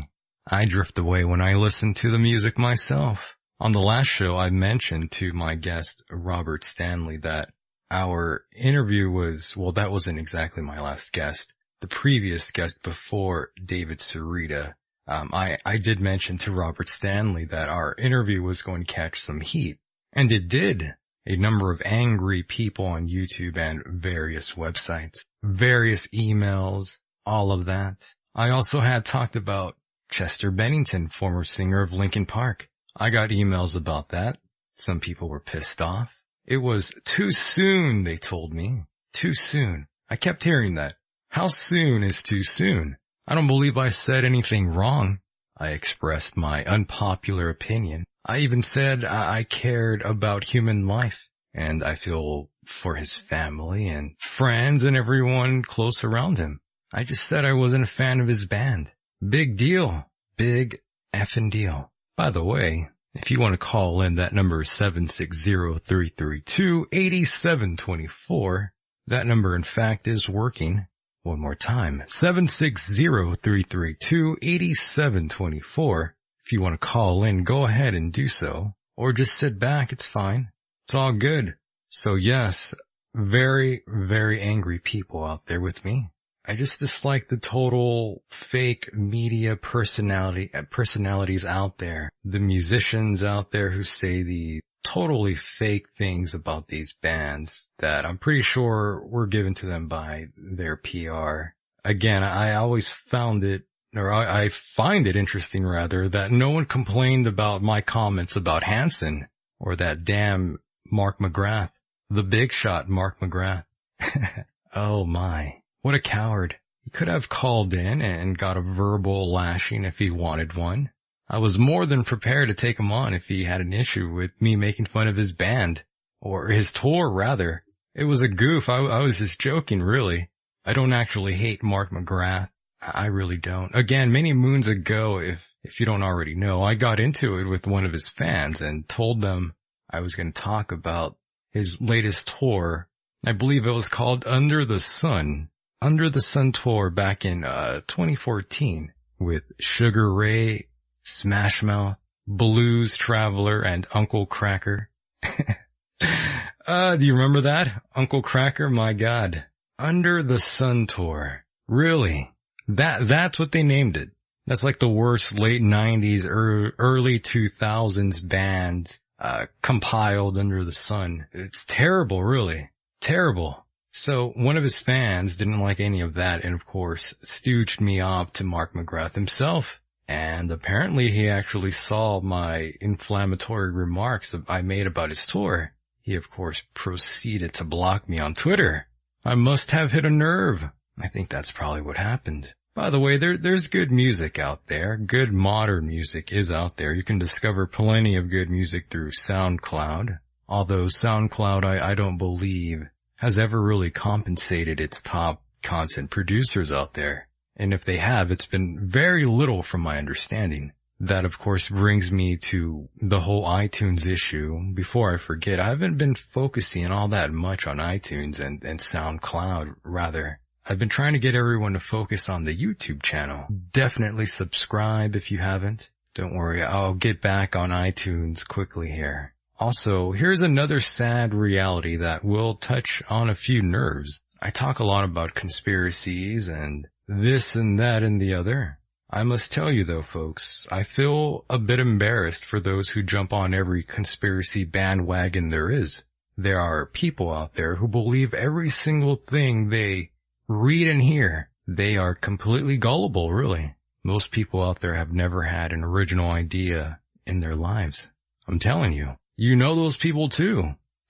I drift away when I listen to the music myself. On the last show, I mentioned to my guest, Robert Stanley, that our interview was, well, that wasn't exactly my last guest. The previous guest before David Sarita, um, I, I did mention to Robert Stanley that our interview was going to catch some heat. And it did. A number of angry people on YouTube and various websites, various emails, all of that. I also had talked about Chester Bennington, former singer of Linkin Park. I got emails about that. Some people were pissed off. It was too soon, they told me. Too soon. I kept hearing that. How soon is too soon? I don't believe I said anything wrong. I expressed my unpopular opinion. I even said I cared about human life and I feel for his family and friends and everyone close around him. I just said I wasn't a fan of his band. Big deal. Big effing deal. By the way, if you want to call in, that number is 760-332-8724. That number in fact is working. One more time, 760-332-8724. If you want to call in, go ahead and do so. Or just sit back, it's fine. It's all good. So yes, very, very angry people out there with me. I just dislike the total fake media personality, uh, personalities out there. The musicians out there who say the totally fake things about these bands that I'm pretty sure were given to them by their PR. Again, I always found it or I, I, find it interesting rather that no one complained about my comments about Hanson or that damn Mark McGrath, the big shot Mark McGrath. (laughs) oh my. What a coward. He could have called in and got a verbal lashing if he wanted one. I was more than prepared to take him on if he had an issue with me making fun of his band. or his tour rather. It was a goof. I, I was just joking, really. I don't actually hate Mark McGrath. I really don't. Again, many moons ago, if, if you don't already know, I got into it with one of his fans and told them I was going to talk about his latest tour. I believe it was called Under the Sun. Under the Sun tour back in, uh, 2014 with Sugar Ray, Smash Mouth, Blues Traveler, and Uncle Kracker. (laughs) uh, do you remember that? Uncle Kracker, My God. Under the Sun tour. Really? That, that's what they named it. That's like the worst late nineties early 2000s band, uh, compiled under the sun. It's terrible, really. Terrible. So one of his fans didn't like any of that and of course stooged me off to Mark McGrath himself. And apparently he actually saw my inflammatory remarks I made about his tour. He of course proceeded to block me on Twitter. I must have hit a nerve. I think that's probably what happened. By the way, there, there's good music out there. Good modern music is out there. You can discover plenty of good music through SoundCloud. Although SoundCloud, I, I don't believe, has ever really compensated its top content producers out there. And if they have, it's been very little from my understanding. That of course brings me to the whole iTunes issue. Before I forget, I haven't been focusing all that much on iTunes and, and SoundCloud rather. I've been trying to get everyone to focus on the YouTube channel. Definitely subscribe if you haven't. Don't worry, I'll get back on iTunes quickly here. Also, here's another sad reality that will touch on a few nerves. I talk a lot about conspiracies and this and that and the other. I must tell you though, folks, I feel a bit embarrassed for those who jump on every conspiracy bandwagon there is. There are people out there who believe every single thing they read and hear. They are completely gullible, really. Most people out there have never had an original idea in their lives. I'm telling you, you know those people too.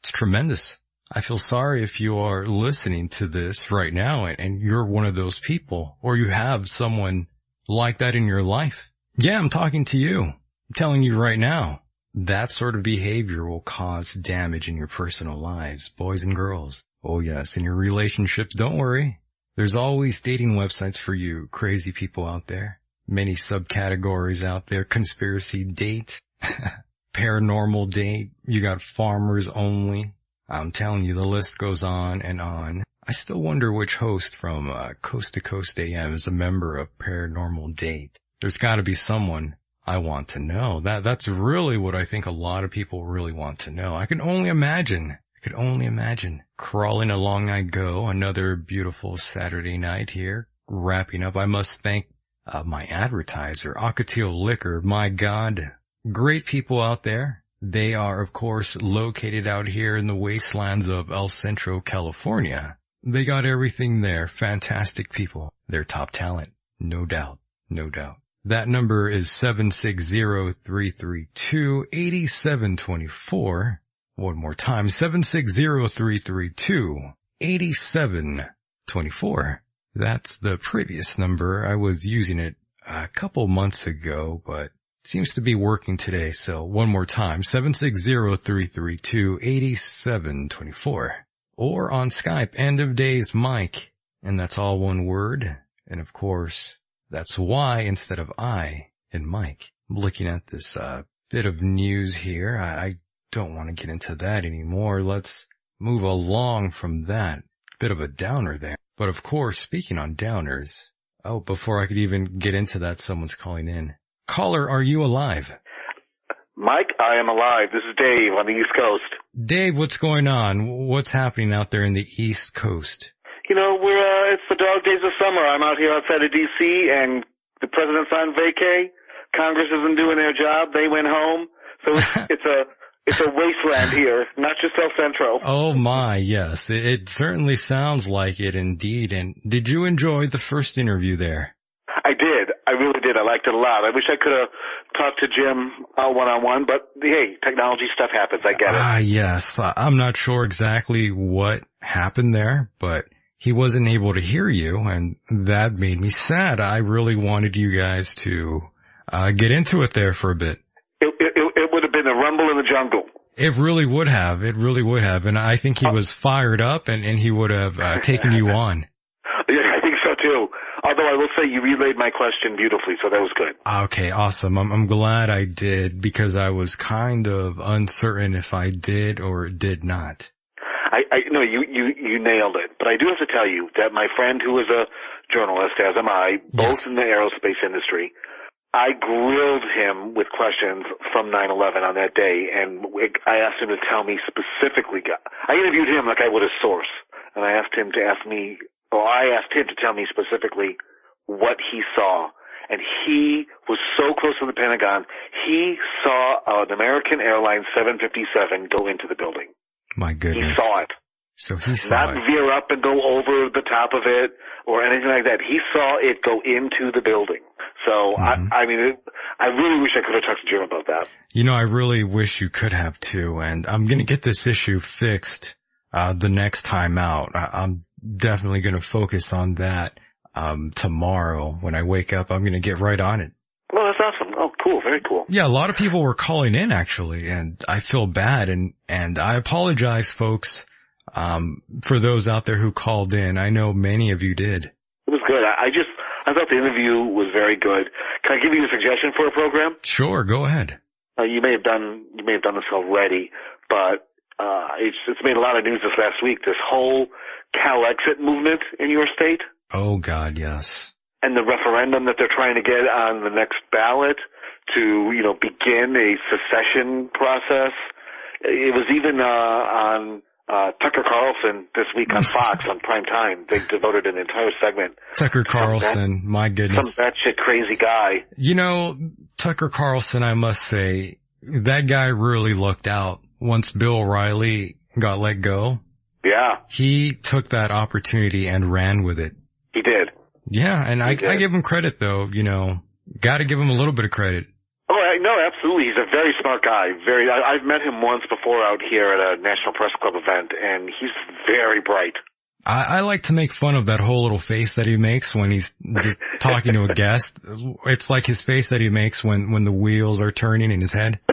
It's tremendous. I feel sorry if you are listening to this right now and you're one of those people or you have someone like that in your life. Yeah, I'm talking to you. I'm telling you right now. That sort of behavior will cause damage in your personal lives, boys and girls. Oh yes, in your relationships, don't worry. There's always dating websites for you crazy people out there. Many subcategories out there. Conspiracy date, (laughs) paranormal date. You got farmers only. I'm telling you, the list goes on and on. I still wonder which host from uh, Coast to Coast AM is a member of Paranormal Date. There's gotta be someone I want to know. That, that's really what I think a lot of people really want to know. I can only imagine I could only imagine. Crawling along I go, another beautiful Saturday night here. Wrapping up, I must thank uh, my advertiser, Ocotillo Liquor. My God, great people out there. They are, of course, located out here in the wastelands of El Centro, California. They got everything there. Fantastic people. They're top talent. No doubt. No doubt. That number is 760-332-8724. One more time, 760-332-8724. That's the previous number. I was using it a couple months ago, but seems to be working today. So one more time, 760-332-8724. Or on Skype, end of days Mike. And that's all one word. And of course, that's Y instead of I and Mike. I'm looking at this uh, bit of news here. I, I don't want to get into that anymore. Let's move along from that. Bit of a downer there. But of course, speaking on downers, oh, before I could even get into that, someone's calling in. Caller, are you alive? Mike, I am alive. This is Dave on the East Coast. Dave, what's going on? What's happening out there in the East Coast? You know, we're, uh, it's the dog days of summer. I'm out here outside of DC and the president's on vacay. Congress isn't doing their job. They went home. So it's, (laughs) it's a, it's a wasteland here, not just El Centro. Oh my, yes. It, it certainly sounds like it indeed. And did you enjoy the first interview there? I did. I did. I liked it a lot. I wish I could have talked to Jim one on one, but hey, technology stuff happens. I get it. Ah, yes. I'm not sure exactly what happened there, but he wasn't able to hear you and that made me sad. I really wanted you guys to uh, get into it there for a bit it, it, it would have been a rumble in the jungle. It really would have. It really would have. And I think he uh, was fired up and, and he would have uh, taken you on. Yeah, I think so too. You relayed my question beautifully, so that was good. Okay, awesome. I'm, I'm glad I did because I was kind of uncertain if I did or did not. I, I no, you, you, you nailed it. But I do have to tell you that my friend who is a journalist, as am I, both yes. in the aerospace industry, I grilled him with questions from 9/11 on that day, and I asked him to tell me specifically. I interviewed him like I would a source, and I asked him to ask me, or I asked him to tell me specifically what he saw. And he was so close to the Pentagon, he saw an American Airlines 757 go into the building. My goodness. He saw it. So he saw Not it. veer up and go over the top of it or anything like that. He saw it go into the building. So mm-hmm. I, I mean, it, I really wish I could have talked to Jim about that. You know, I really wish you could have too. And I'm going to get this issue fixed uh, the next time out. I, am definitely going to focus on that um, tomorrow when I wake up. I'm going to get right on it. Well, that's awesome. Oh, cool. Very cool. Yeah, a lot of people were calling in actually, and I feel bad and, and I apologize folks um, for those out there who called in. I know many of you did. It was good. I, I just, I thought the interview was very good. Can I give you a suggestion for a program? Sure, go ahead. Uh, you may have done, you may have done this already, but, uh, it's, it's made a lot of news this last week. This whole Calexit movement in your state. Oh God, yes. And the referendum that they're trying to get on the next ballot to, you know, begin a secession process. It was even, uh, on, uh, Tucker Carlson this week on Fox (laughs) on prime time. They devoted an entire segment. Tucker Carlson, my goodness. Some batshit crazy guy. You know, Tucker Carlson, I must say, that guy really looked out once Bill O'Reilly got let go. Yeah. He took that opportunity and ran with it. He did. Yeah, and I, I give him credit though, you know, gotta give him a little bit of credit. Oh, I, no, absolutely. He's a very smart guy. Very. I, I've met him once before out here at a National Press Club event, and he's very bright. I, I like to make fun of that whole little face that he makes when he's just (laughs) talking to a guest. It's like his face that he makes when when the wheels are turning in his head. (laughs)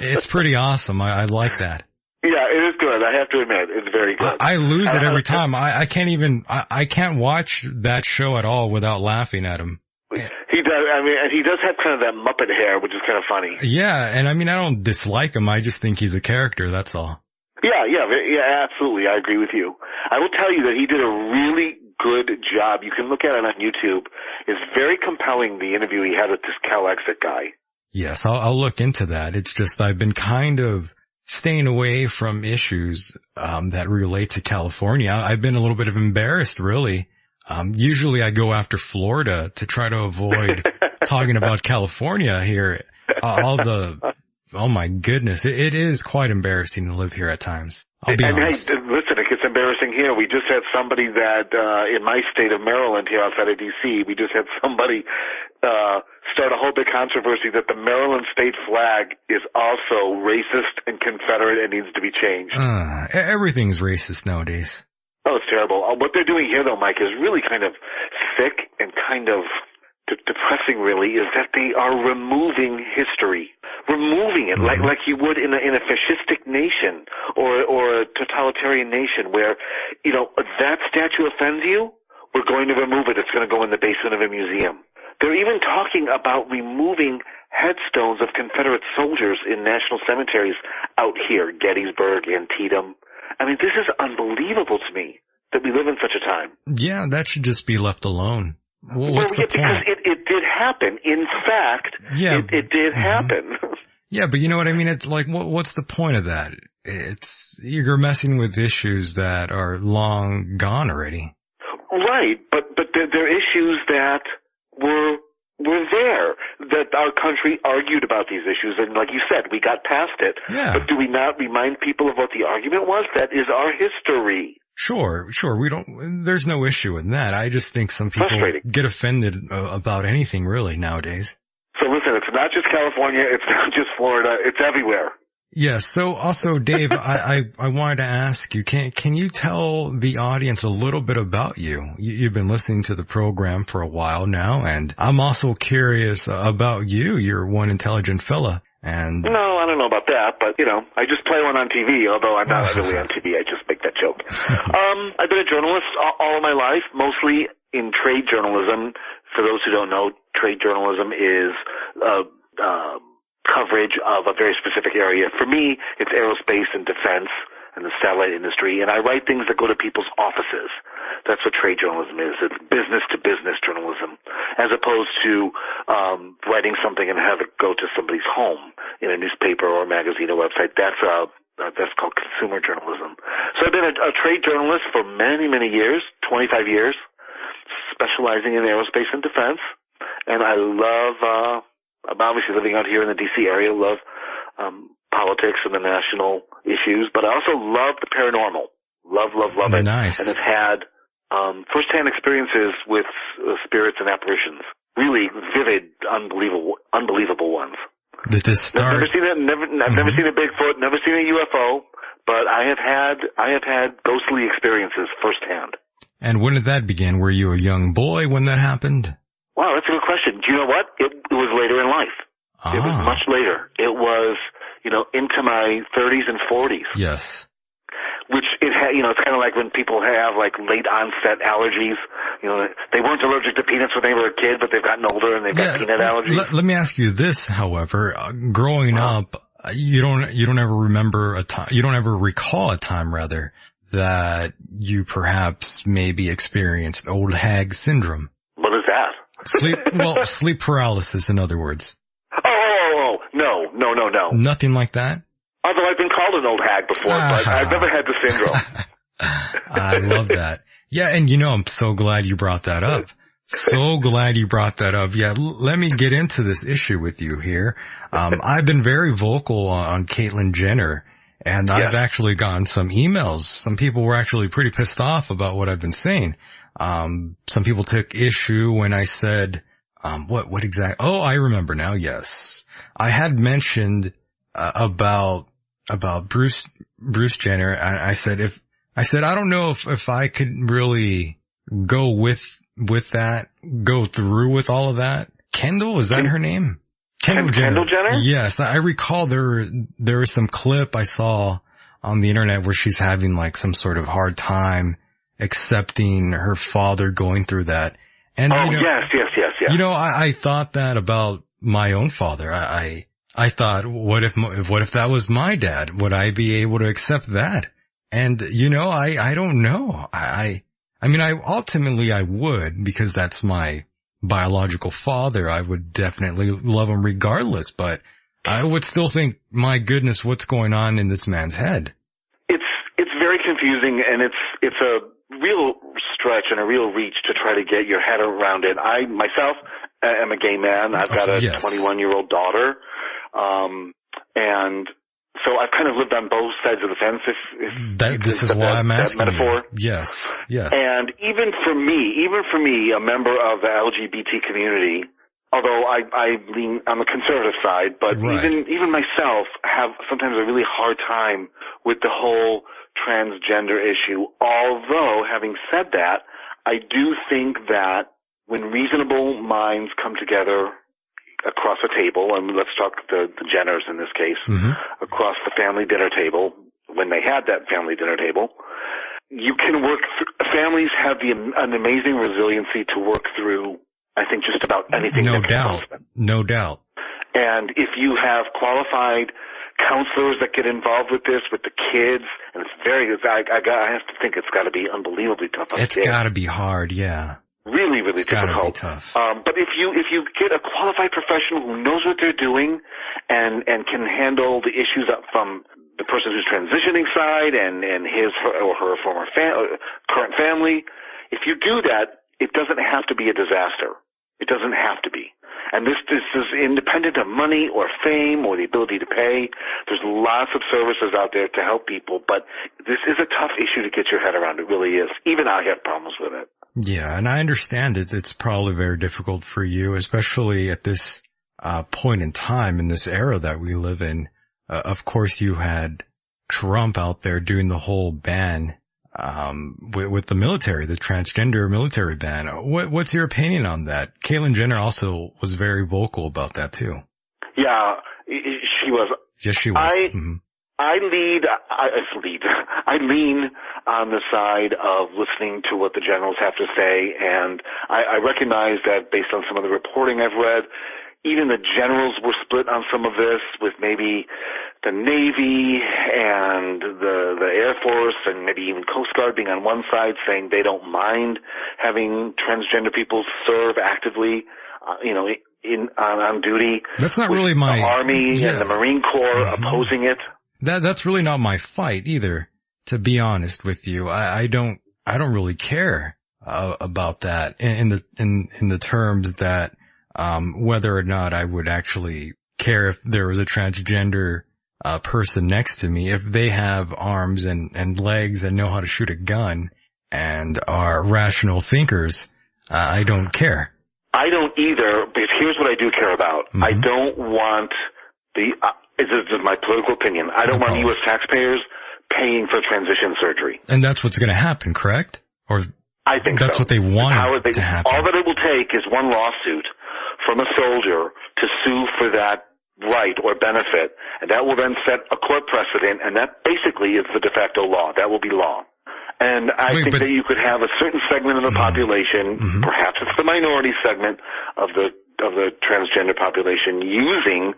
It's pretty awesome. I, I like that. Yeah, it is good. I have to admit, it's very good. I, I lose it every time. I, I can't even. I, I can't watch that show at all without laughing at him. He does. I mean, and he does have kind of that Muppet hair, which is kind of funny. Yeah, and I mean, I don't dislike him. I just think he's a character. That's all. Yeah, yeah, yeah. Absolutely, I agree with you. I will tell you that he did a really good job. You can look at it on YouTube. It's very compelling. The interview he had with this Calexit guy. Yes, I'll, I'll look into that. It's just I've been kind of staying away from issues um, that relate to California. I've been a little bit of embarrassed, really, um, usually I go after Florida to try to avoid (laughs) talking about California here. Uh, all the, oh my goodness, it, it is quite embarrassing to live here at times. I'll be and honest. Hey, listen, it gets embarrassing here. We just had somebody that, uh, in my state of Maryland here outside of DC, we just had somebody, uh, start a whole big controversy that the Maryland state flag is also racist and Confederate and needs to be changed. Uh, everything's racist nowadays. Oh, it's terrible. Uh, what they're doing here, though, Mike, is really kind of sick and kind of depressing. Really, is that they are removing history, removing it mm-hmm. like like you would in a in a fascistic nation or or a totalitarian nation, where you know that statue offends you. We're going to remove it. It's going to go in the basement of a museum. They're even talking about removing headstones of Confederate soldiers in national cemeteries out here, Gettysburg, Antietam. I mean, this is unbelievable to me that we live in such a time. Yeah, that should just be left alone. Well, what's well, the point? Because it, it did happen. In fact, yeah, it, it did mm-hmm. happen. Yeah, but you know what I mean? It's like, what, what's the point of that? It's, you're messing with issues that are long gone already. Right, but, but they're, they're issues that were were there that our country argued about these issues. And like you said we got past it. Yeah. but do we not remind people of what the argument was? That is our history. Sure sure. We don't there's no issue with that. I just think some people get offended uh, about anything really nowadays. So listen it's not just california. It's not just florida. It's everywhere Yes. So also, Dave, (laughs) I, I, I, wanted to ask you, can, can you tell the audience a little bit about you? you? have been listening to the program for a while now, and I'm also curious about you. You're one intelligent fella. And no, I don't know about that, but you know, I just play one on TV. Although I'm not really on TV, I just make that joke. (laughs) um, I've been a journalist all, all of my life, mostly in trade journalism. For those who don't know, trade journalism is uh, uh, coverage of a very specific area. For me, it's aerospace and defense and the satellite industry, and I write things that go to people's offices. That's what trade journalism is. It's business to business journalism, as opposed to um, writing something and have it go to somebody's home in a newspaper or a magazine or website. That's uh, uh, that's called consumer journalism. So I've been a, a trade journalist for many, many years, 25 years, specializing in aerospace and defense. And I love, uh, I'm obviously living out here in the DC area, love um, politics and the national issues, but I also love the paranormal. Love, love, love it. Nice. And have had um, firsthand experiences with uh, spirits and apparitions. Really vivid, unbelievable, unbelievable ones. Did this start? I've never seen a never, I've mm-hmm. never seen a Bigfoot, never seen a UFO, but I have had I have had ghostly experiences firsthand. And when did that begin? Were you a young boy when that happened? Wow, that's a good question. Do you know what? It, it was later in life. Ah. It was much later. It was you know, into my 30s and 40s. Yes. Which it ha- you know, it's kind of like when people have like late onset allergies. You know, they weren't allergic to peanuts when they were a kid, but they've gotten older and they've yeah, got peanut allergies. Let, let, me ask you this, however, uh, growing wow. up, you don't, you don't ever remember a time, you don't ever recall a time rather that you perhaps maybe experienced old hag syndrome. What is that? Sleep, well, sleep paralysis in other words. Oh oh, oh, no, no, no, no. Nothing like that? Although I've been called an old hag before, but (laughs) I've never had the syndrome. (laughs) I love that. Yeah, and you know, I'm so glad you brought that up. So glad you brought that up. Yeah, l- let me get into this issue with you here. Um, (laughs) I've been very vocal on, on Caitlyn Jenner, and yes. I've actually gotten some emails. Some people were actually pretty pissed off about what I've been saying. Um, some people took issue when I said, um, what, what exact, oh, I remember now, yes. I had mentioned uh, about about Bruce Bruce Jenner. I, I said if I said I don't know if if I could really go with with that, go through with all of that. Kendall is that her name? Kendall Jenner. Kendall Jenner? Yes, I recall there there was some clip I saw on the internet where she's having like some sort of hard time accepting her father going through that. And oh you know, yes, yes, yes, yes. You know, I, I thought that about my own father. I, I, I thought, what if, what if that was my dad? Would I be able to accept that? And you know, I, I don't know. I, I mean, I ultimately I would because that's my biological father. I would definitely love him regardless, but I would still think, my goodness, what's going on in this man's head? It's, it's very confusing and it's, it's a real stretch and a real reach to try to get your head around it. I myself am a gay man. I've got a yes. 21 year old daughter. Um, and so I've kind of lived on both sides of the fence. If, if that, this is why that, I'm asking metaphor. You. Yes, yes. And even for me, even for me, a member of the LGBT community, although I, I lean on the conservative side, but right. even even myself have sometimes a really hard time with the whole transgender issue. Although, having said that, I do think that when reasonable minds come together across a table, and let's talk the, the Jenners in this case, mm-hmm. across the family dinner table, when they had that family dinner table, you can work, th- families have the, an amazing resiliency to work through, I think, just about anything. No doubt. No doubt. And if you have qualified counselors that get involved with this, with the kids, and it's very, I, I, got, I have to think it's got to be unbelievably tough. It's got to be hard, yeah really, really it's difficult. Be tough. Um, but if you if you get a qualified professional who knows what they're doing and and can handle the issues up from the person who's transitioning side and and his or her former fam- uh, current family, if you do that, it doesn't have to be a disaster. It doesn't have to be. And this, this is independent of money or fame or the ability to pay. There's lots of services out there to help people, but this is a tough issue to get your head around. It really is. Even I have problems with it. Yeah, and I understand it. It's probably very difficult for you, especially at this uh, point in time in this era that we live in. Uh, of course, you had Trump out there doing the whole ban um, with, with, the military, the transgender military ban. What, what's your opinion on that? Caitlyn Jenner also was very vocal about that too. Yeah, She was. Yes, she was. I, mm-hmm. I lead, I, I lead, I lean on the side of listening to what the generals have to say, and I, I recognize that based on some of the reporting I've read, even the generals were split on some of this, with maybe the Navy and the the Air Force and maybe even Coast Guard being on one side saying they don't mind having transgender people serve actively, uh, you know, in on, on duty. That's not really my Army yeah. and the Marine Corps mm-hmm. opposing it. That that's really not my fight either. To be honest with you, I, I don't I don't really care uh, about that in, in the in in the terms that um, whether or not I would actually care if there was a transgender uh, person next to me, if they have arms and, and legs and know how to shoot a gun and are rational thinkers, uh, I don't care. I don't either, but here's what I do care about. Mm-hmm. I don't want the, uh, this is my political opinion, I don't no want U.S. taxpayers paying for transition surgery. And that's what's going to happen, correct? Or I think that's so. what they want they, to happen. All that it will take is one lawsuit from a soldier to sue for that right or benefit, and that will then set a court precedent, and that basically is the de facto law. That will be law. And I Wait, think but, that you could have a certain segment of the mm-hmm. population, mm-hmm. perhaps it's the minority segment of the of the transgender population, using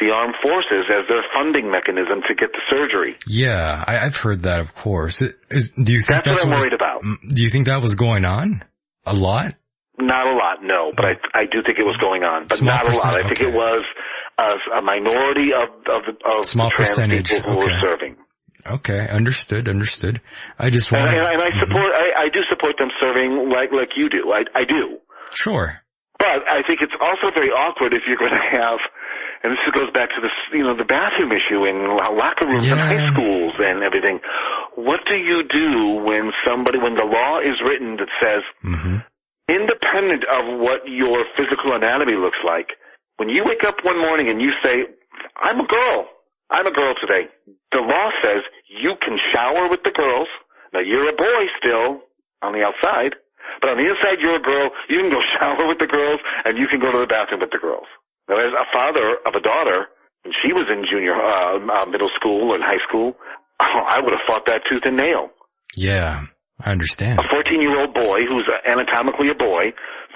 the armed forces as their funding mechanism to get the surgery. Yeah, I, have heard that, of course. Is, do you think that's, that's what I'm worried about? Do you think that was going on a lot? Not a lot, no, but I I do think it was going on, but Small not a lot. I okay. think it was a, a minority of of, of Small trans percentage. people who okay. were serving. Okay, understood, understood. I just want, and, and, and I mm-hmm. support, I, I do support them serving like like you do. I I do. Sure. But I think it's also very awkward if you're going to have, and this goes back to this, you know, the bathroom issue in locker rooms yeah. in high schools and everything. What do you do when somebody, when the law is written that says, mm-hmm. Independent of what your physical anatomy looks like, when you wake up one morning and you say, I'm a girl, I'm a girl today, the law says you can shower with the girls. Now you're a boy still on the outside, but on the inside you're a girl. You can go (laughs) shower with the girls and you can go to the bathroom with the girls. Now as a father of a daughter, when she was in junior, uh, uh, middle school and high school, (laughs) I would have fought that tooth and nail. Yeah, I understand. A 14 year old boy who's anatomically a boy,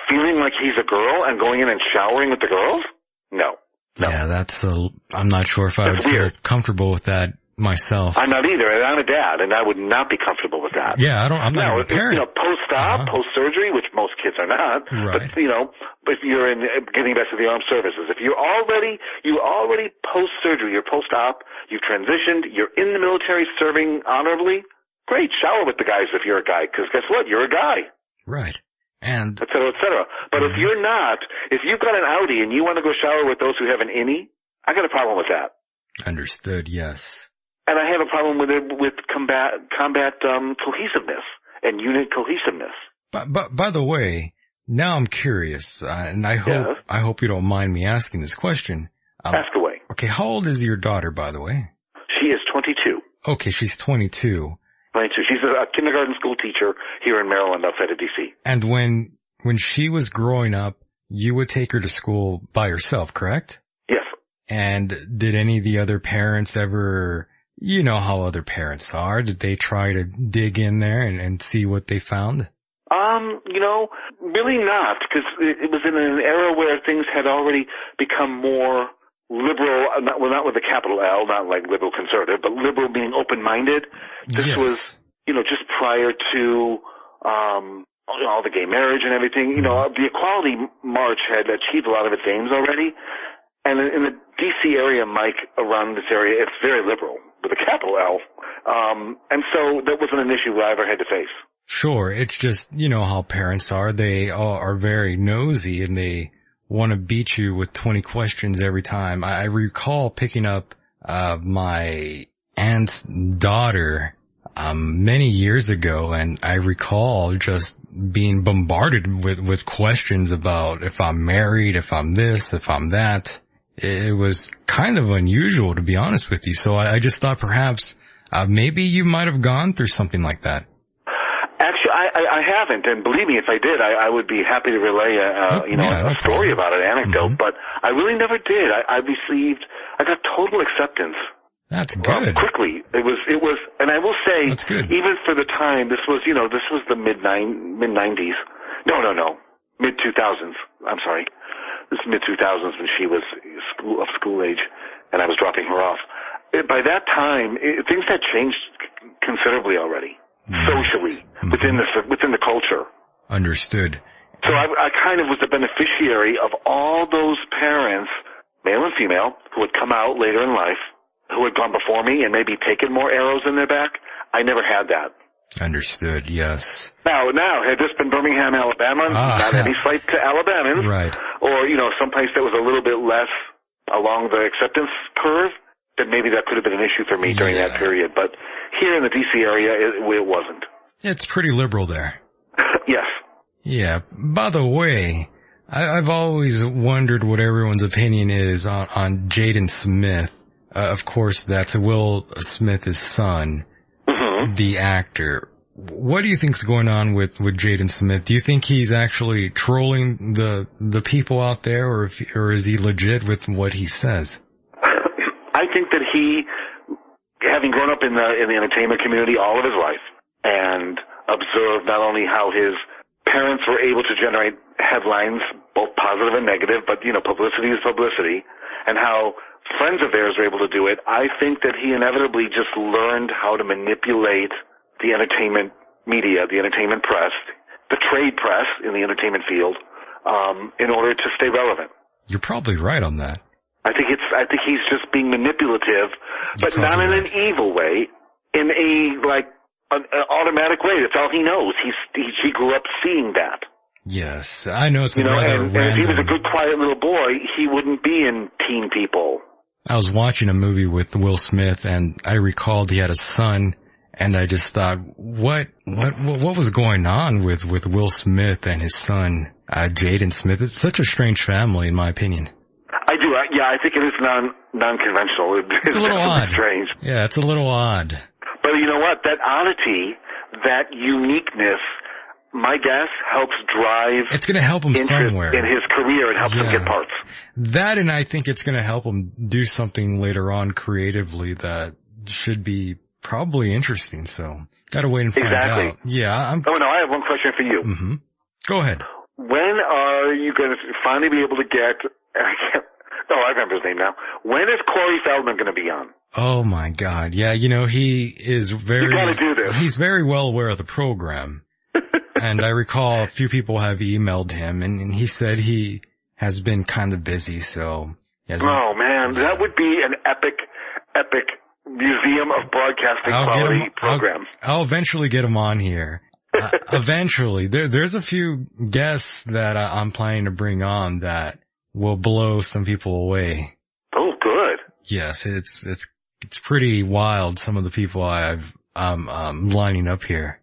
feeling like he's a girl and going in and showering with the girls? No. No. Yeah, that's a, I'm not sure if I would feel comfortable with that myself. I'm not either, and I'm a dad, and I would not be comfortable with that. Yeah, I don't. I'm not now, a parent. You know, post-op, uh-huh. post-surgery, which most kids are not. Right. But you know, if you're in getting back to the armed services, if you're already you already post-surgery, you're post-op, you've transitioned, you're in the military serving honorably. Great, shower with the guys if you're a guy, because guess what? You're a guy. Right. And et cetera, et cetera. But mm-hmm. if you're not, if you've got an Audi and you want to go shower with those who have an innie, I got a problem with that. Understood. Yes and I have a problem with it with combat combat um, cohesiveness and unit cohesiveness. But, but by the way, now I'm curious, uh, and I hope yes. I hope you don't mind me asking this question. Um, Ask away. Okay, how old is your daughter, by the way? She is 22. Okay, she's 22. 22. She's a, a kindergarten school teacher here in Maryland, outside of D.C. And when when she was growing up, you would take her to school by herself, correct? Yes. And did any of the other parents ever you know how other parents are. Did they try to dig in there and, and see what they found? Um, you know, really not, because it, it was in an era where things had already become more liberal, uh, not, well, not with a capital L, not like liberal conservative, but liberal being open-minded. This yes. was, you know, just prior to, um, all the gay marriage and everything. You know, the Equality March had achieved a lot of its aims already. And in the DC area, Mike, around this area, it's very liberal with a capital L. Um, and so that wasn't an issue I ever had to face. Sure. It's just, you know how parents are. They are very nosy and they want to beat you with 20 questions every time. I recall picking up, uh, my aunt's daughter, um, many years ago and I recall just being bombarded with, with questions about if I'm married, if I'm this, if I'm that it was kind of unusual to be honest with you. So I, I just thought perhaps uh, maybe you might have gone through something like that. I, I, haven't, and believe me, if I did, I, I would be happy to relay a, uh, you know, yeah, a story about it, anecdote. Mm-hmm. But I really never did. I, I received, I got total acceptance. That's good. quickly, it was, it was, and I will say, That's good. even for the time, this was, you know, this was the mid nine, mid nineties. No, no, no, mid two thousands. I'm sorry, this mid two thousands when she was school of school age, and I was dropping her off. By that time, it, things had changed considerably already socially mm-hmm. within the within the culture. Understood. So I, I kind of was the beneficiary of all those parents, male and female, who had come out later in life, who had gone before me and maybe taken more arrows in their back. I never had that. Understood. Yes. Now, now, had this been Birmingham, Alabama, ah, not any slight to Alabamans, (laughs) right? Or you know, someplace that was a little bit less along the acceptance curve, then maybe that could have been an issue for me during yeah. that period. But here in the DC area, it, it wasn't. It's pretty liberal there. (laughs) yes. Yeah. By the way, I, have always wondered what everyone's opinion is on, on Jaden Smith. Uh, of course, that's Will Smith's son, mm-hmm. the actor. What do you think's going on with, with Jaden Smith? Do you think he's actually trolling the, the people out there or if, or is he legit with what he says? He having grown up in the in the entertainment community all of his life and observed not only how his parents were able to generate headlines, both positive and negative, but you know, publicity is publicity, and how friends of theirs were able to do it, I think that he inevitably just learned how to manipulate the entertainment media, the entertainment press, the trade press in the entertainment field, um, in order to stay relevant. You're probably right on that. I think it's I think he's just being manipulative, but not in an evil way, in a like an, an automatic way. That's all he knows. He's he, he grew up seeing that. Yes, I know it's you know, and, and if he was a good, quiet little boy, he wouldn't be in Teen People. I was watching a movie with Will Smith, and I recalled he had a son, and I just thought, what, what, what was going on with with Will Smith and his son, uh, Jaden Smith? It's such a strange family, in my opinion. I do. I, yeah, I think it is non non conventional. It, it's, it's a little odd. Strange. Yeah, it's a little odd. But you know what? That oddity, that uniqueness, my guess helps drive. It's going to help him somewhere in his career. It helps yeah. him get parts. That, and I think it's going to help him do something later on creatively that should be probably interesting. So, got to wait and find out. exactly. out. Yeah. I'm... Oh no, I have one question for you. Mm-hmm. Go ahead. When are you going to finally be able to get? (laughs) I can't, oh, I remember his name now. When is Corey Feldman going to be on? Oh my God. Yeah. You know, he is very, you gotta do this. he's very well aware of the program. (laughs) and I recall a few people have emailed him and, and he said he has been kind of busy. So. Oh man, that would be an epic, epic museum of broadcasting I'll quality him, program. I'll, I'll, eventually get him on here. (laughs) uh, eventually, there, there's a few guests that I'm planning to bring on that will blow some people away. Oh, good. Yes, it's it's it's pretty wild. Some of the people I've um, um lining up here.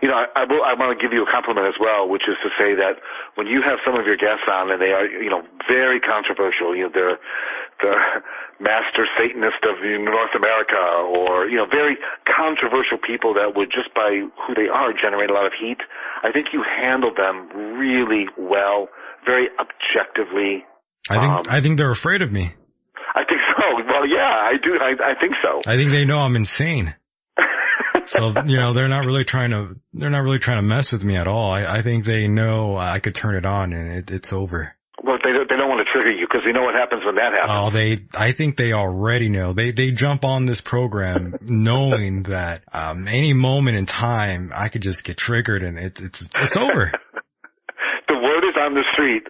You know, I, I, will, I want to give you a compliment as well, which is to say that when you have some of your guests on and they are, you know, very controversial, you know, they're the (laughs) master Satanist of North America or, you know, very controversial people that would just by who they are generate a lot of heat. I think you handle them really well very objectively. I think um, I think they're afraid of me. I think so. Well, yeah, I do. I, I think so. I think they know I'm insane. (laughs) so you know they're not really trying to they're not really trying to mess with me at all. I, I think they know I could turn it on and it, it's over. Well, they don't, they don't want to trigger you because they know what happens when that happens. Oh, they I think they already know. They they jump on this program (laughs) knowing that um, any moment in time I could just get triggered and it's it's it's over (laughs) the word is on the street.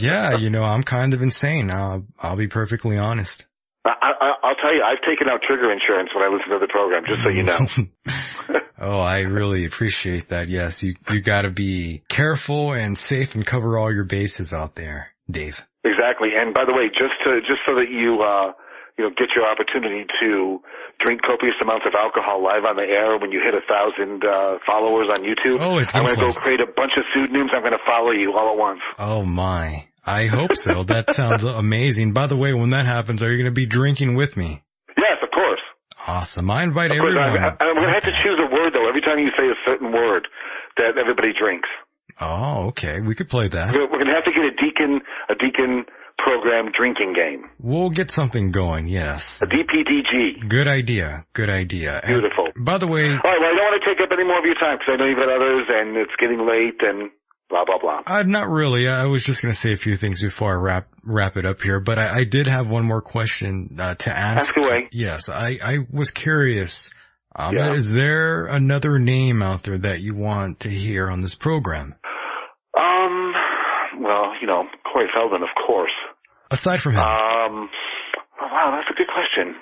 (laughs) yeah, you know, I'm kind of insane. I'll, I'll be perfectly honest. I, will tell you, I've taken out trigger insurance when I listen to the program, just so you know. (laughs) oh, I really appreciate that. Yes, you you got to be careful and safe and cover all your bases out there, Dave. Exactly. And by the way, just to just so that you uh you know, get your opportunity to drink copious amounts of alcohol live on the air when you hit a thousand uh, followers on YouTube. Oh, it's I'm going to go create a bunch of pseudonyms. I'm going to follow you all at once. Oh my. I hope so. that (laughs) sounds amazing. By the way, when that happens, are you going to be drinking with me? Yes, of course. Awesome. I invite everyone. I'm, I'm going to have to choose a word though every time you say a certain word that everybody drinks. Oh, okay. We could play that. We're, we're going to have to get a Decon, a Decon program drinking game. We'll get something going, yes. A DPDG. Good idea. Good idea. Beautiful. And by the way... All right, well, I don't want to take up any more of your time because I know you've got others and it's getting late and blah, blah, blah. Uh, not really. I was just going to say a few things before I wrap, wrap it up here, but I, I did have one more question uh, to ask. Ask away. Yes, I, I was curious. Um, Yeah. Is there another name out there that you want to hear on this program? Um, well, you know, Corey Feldman, of course. Aside from him. Um, oh, wow, that's a good question.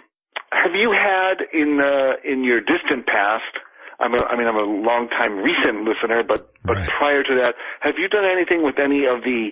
Have you had in uh, in your distant past? I'm a, I mean, I'm a long time recent listener, but but prior to that, have you done anything with any of the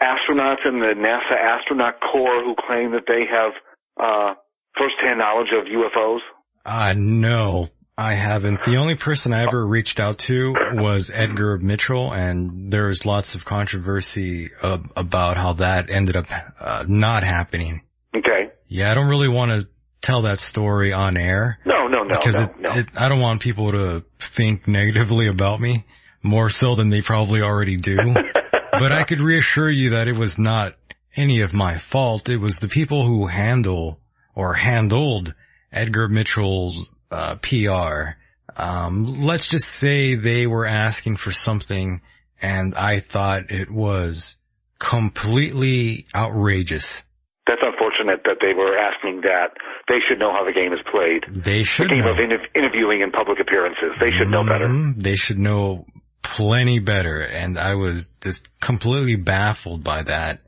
astronauts in the NASA astronaut corps who claim that they have uh, firsthand knowledge of UFOs? Uh, no, I haven't. The only person I ever reached out to was Edgar Mitchell, and there's lots of controversy uh, about how that ended up uh, not happening. Okay. Yeah, I don't really want to tell that story on air. No, no, no, because no, it, no. It, I don't want people to think negatively about me more so than they probably already do. (laughs) but I could reassure you that it was not any of my fault. It was the people who handle or handled Edgar Mitchell's uh, PR. Um, let's just say they were asking for something and I thought it was completely outrageous. That's unfortunate that they were asking that. They should know how the game is played. They should the game know. of inter- interviewing and public appearances. They should know better. Mhm. They should know plenty better. And I was just completely baffled by that.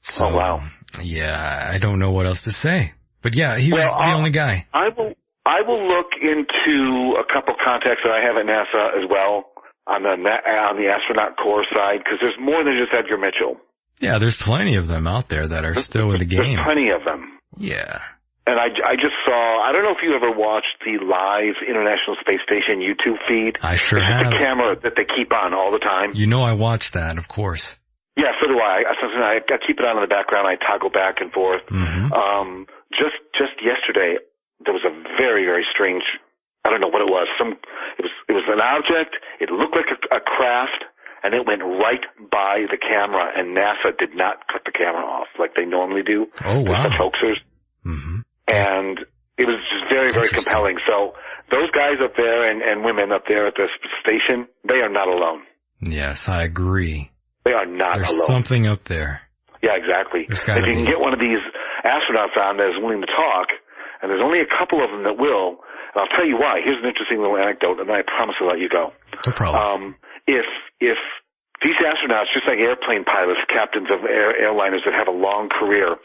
So, Oh, wow. Yeah, I don't know what else to say. But yeah, he was the I'll- only guy. I will. I will look into a couple contacts that I have at NASA as well on the on the astronaut corps side because there's more than just Edgar Mitchell. Yeah, there's plenty of them out there that are still in the game. There's plenty of them. Yeah. And I, I just saw, I don't know if you ever watched the live International Space Station YouTube feed. I sure It's have. a camera that they keep on all the time. You know I watch that, of course. Yeah, so do I. I, I, I keep it on in the background. I toggle back and forth. Mm-hmm. Um, just just yesterday, there was a very very strange. I don't know what it was. Some it was it was an object. It looked like a, a craft, and it went right by the camera. And NASA did not cut the camera off like they normally do. Oh, wow. such hoaxers. Mm-hmm. And it was just very very compelling. So those guys up there and and women up there at the station, they are not alone. Yes, I agree. They are not There's alone. something out there. Yeah, exactly. If you can get one of these astronauts on that is willing to talk, and there's only a couple of them that will, and I'll tell you why. Here's an interesting little anecdote, and then I promise to let you go. No problem. Um, if if these astronauts, just like airplane pilots, captains of air, airliners that have a long career,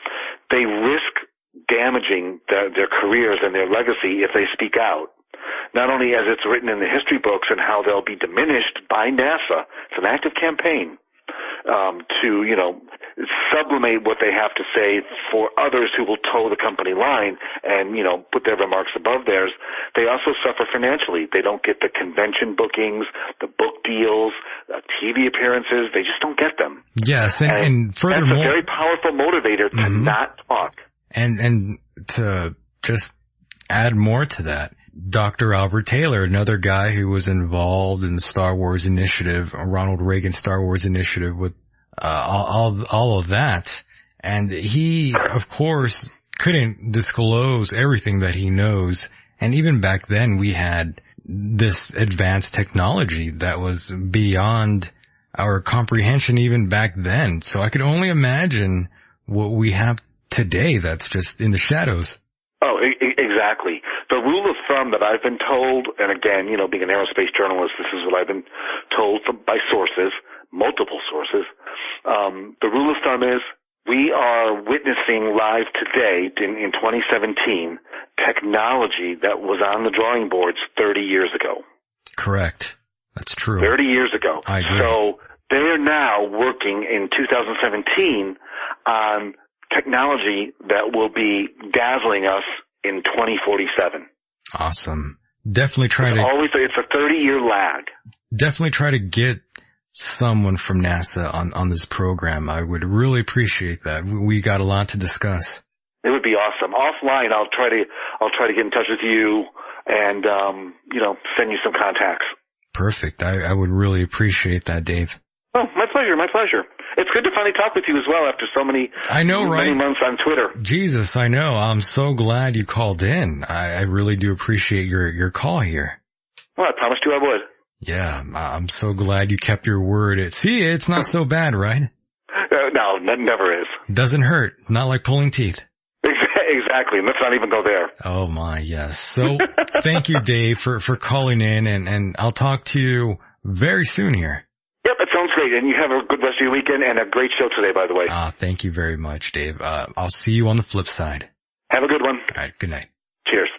they risk damaging their, their careers and their legacy if they speak out. Not only as it's written in the history books and how they'll be diminished by NASA, it's an active campaign um, to, you know, sublimate what they have to say for others who will toe the company line and, you know, put their remarks above theirs. They also suffer financially. They don't get the convention bookings, the book deals, uh, TV appearances. They just don't get them. yes, and, and That's a very powerful motivator to Mhm. not talk. And and to just add more to that, Dr. Albert Taylor, another guy who was involved in the Star Wars initiative, Ronald Reagan Star Wars initiative with uh, all, all all of that, and he of course couldn't disclose everything that he knows. And even back then, we had this advanced technology that was beyond our comprehension even back then. So I could only imagine what we have today that's just in the shadows. Oh, exactly. The rule of thumb that I've been told, and again, you know, being an aerospace journalist, this is what I've been told from, by sources, multiple sources. Um, the rule of thumb is we are witnessing live today in, in 2017 technology that was on the drawing boards 30 years ago. Correct. That's true. 30 years ago. I agree. So they are now working in 2017 on technology that will be dazzling us in 2047. Awesome. Definitely try to, Always, it's a 30 year lag. definitely try to get someone from NASA on, on this program. I would really appreciate that. We- We got a lot to discuss. It would be awesome. Offline, I'll try to, I'll try to get in touch with you and um, you know send you some contacts. Perfect. I, I would really appreciate that, Dave. Oh, my pleasure, my pleasure. It's good to finally talk with you as well after so many I know, many right? months on Twitter. Jesus, I know. I'm so glad you called in. I, I really do appreciate your your call here. Well, I promised you I would. Yeah, I'm so glad you kept your word. It, see, it's not so bad, right? (laughs) Uh, no, that never is. Doesn't hurt. Not like pulling teeth. Exactly. Let's not even go there. Oh my, yes. So (laughs) thank you, Dave, for, for calling in and, and I'll talk to you very soon here. Yep, that sounds great. And you have a good rest of your weekend and a great show today, by the way. Ah, thank you very much, Dave. Uh, I'll see you on the flip side. Have a good one. All right. Good night. Cheers.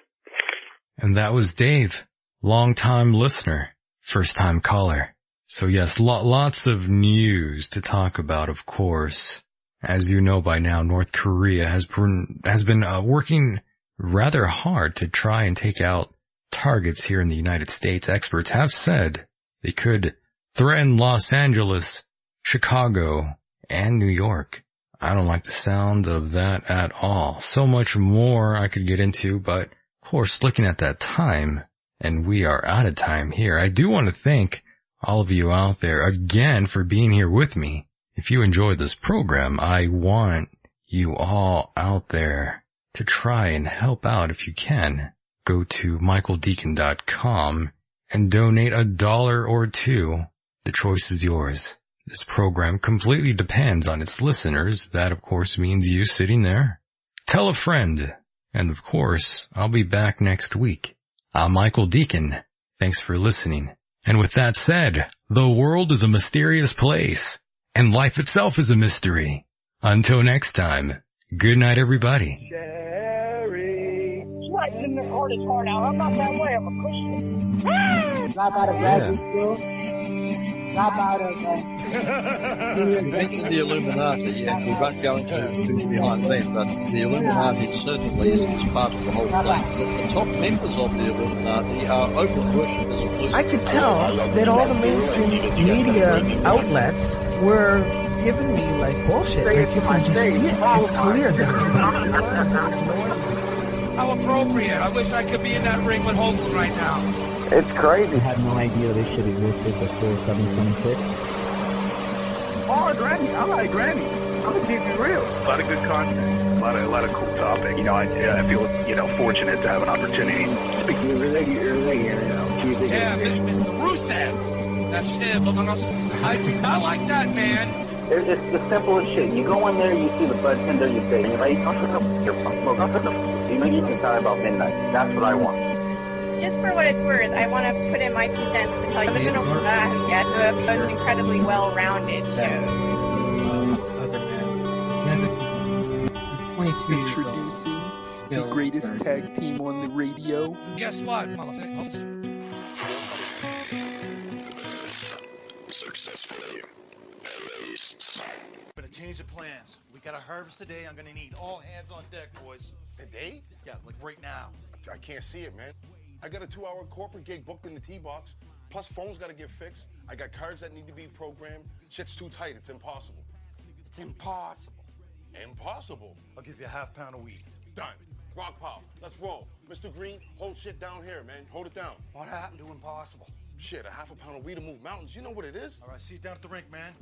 And that was Dave, long time listener, first time caller. So yes, lo- lots of news to talk about, of course. As you know by now, North Korea has been, has been uh, working rather hard to try and take out targets here in the United States. Experts have said they could threaten Los Angeles, Chicago, and New York. I don't like the sound of that at all. So much more I could get into, but of course, looking at that time, and we are out of time here, I do want to thank all of you out there again for being here with me. If you enjoyed this program, I want you all out there to try and help out if you can. Go to michaeldecon.com and donate a dollar or two. The choice is yours. This program completely depends on its listeners. That of course means you sitting there. Tell a friend. And of course, I'll be back next week. I'm Michael Decon. Thanks for listening. And with that said, the world is a mysterious place and life itself is a mystery. Until next time, good night everybody. Sherry. Right in the hardest part out. I'm not that way. I'm a Christian. Drop out of graduate school. Drop out of. Uh, you mentioned the Illuminati, yeah. We won't go into who's behind them, but the Illuminati certainly is part of the whole thing. But the top members of the Illuminati are open worshippers. I could tell that all the mainstream media outlets were giving me like bullshit. Like you can just see it. It's clear. How appropriate. I wish I could be in that ring with Hogan right now. It's crazy. I had no idea this shit existed before 726. Oh, Granny. I like Granny. I'm gonna keep you real. A lot of good content. A lot of, a lot of cool topic. You know, I, I feel, you know, fortunate to have an opportunity to speak to you earlier, earlier, you know. Yeah, Mr. Rusev. That's him. I, I like that, man. It's the simplest shit. You go in there, you see the bartender, you say, hey, like, don't put the, your smoke, don't put the, you know, you can start about midnight. That's what I want. Just for what it's worth, I want to put in my two cents to tell you that uh, yeah, to post incredibly well-rounded shows. Introducing the greatest tag team on the radio. Guess what, motherfucker? Successfully erased. Gonna change the plans. We got a harvest today. I'm gonna need all hands on deck, boys. Today? Yeah, like right now. I can't see it, man. I got a two-hour corporate gig booked in the T-box. Plus, phones got to get fixed. I got cards that need to be programmed. Shit's too tight. It's impossible. It's impossible. Impossible. I'll give you a half pound of weed. Done. Rock pile. Let's roll. Mr. Green, hold shit down here, man. Hold it down. What happened to impossible? Shit, a half a pound of weed to move mountains. You know what it is? All right, see you down at the rink, man.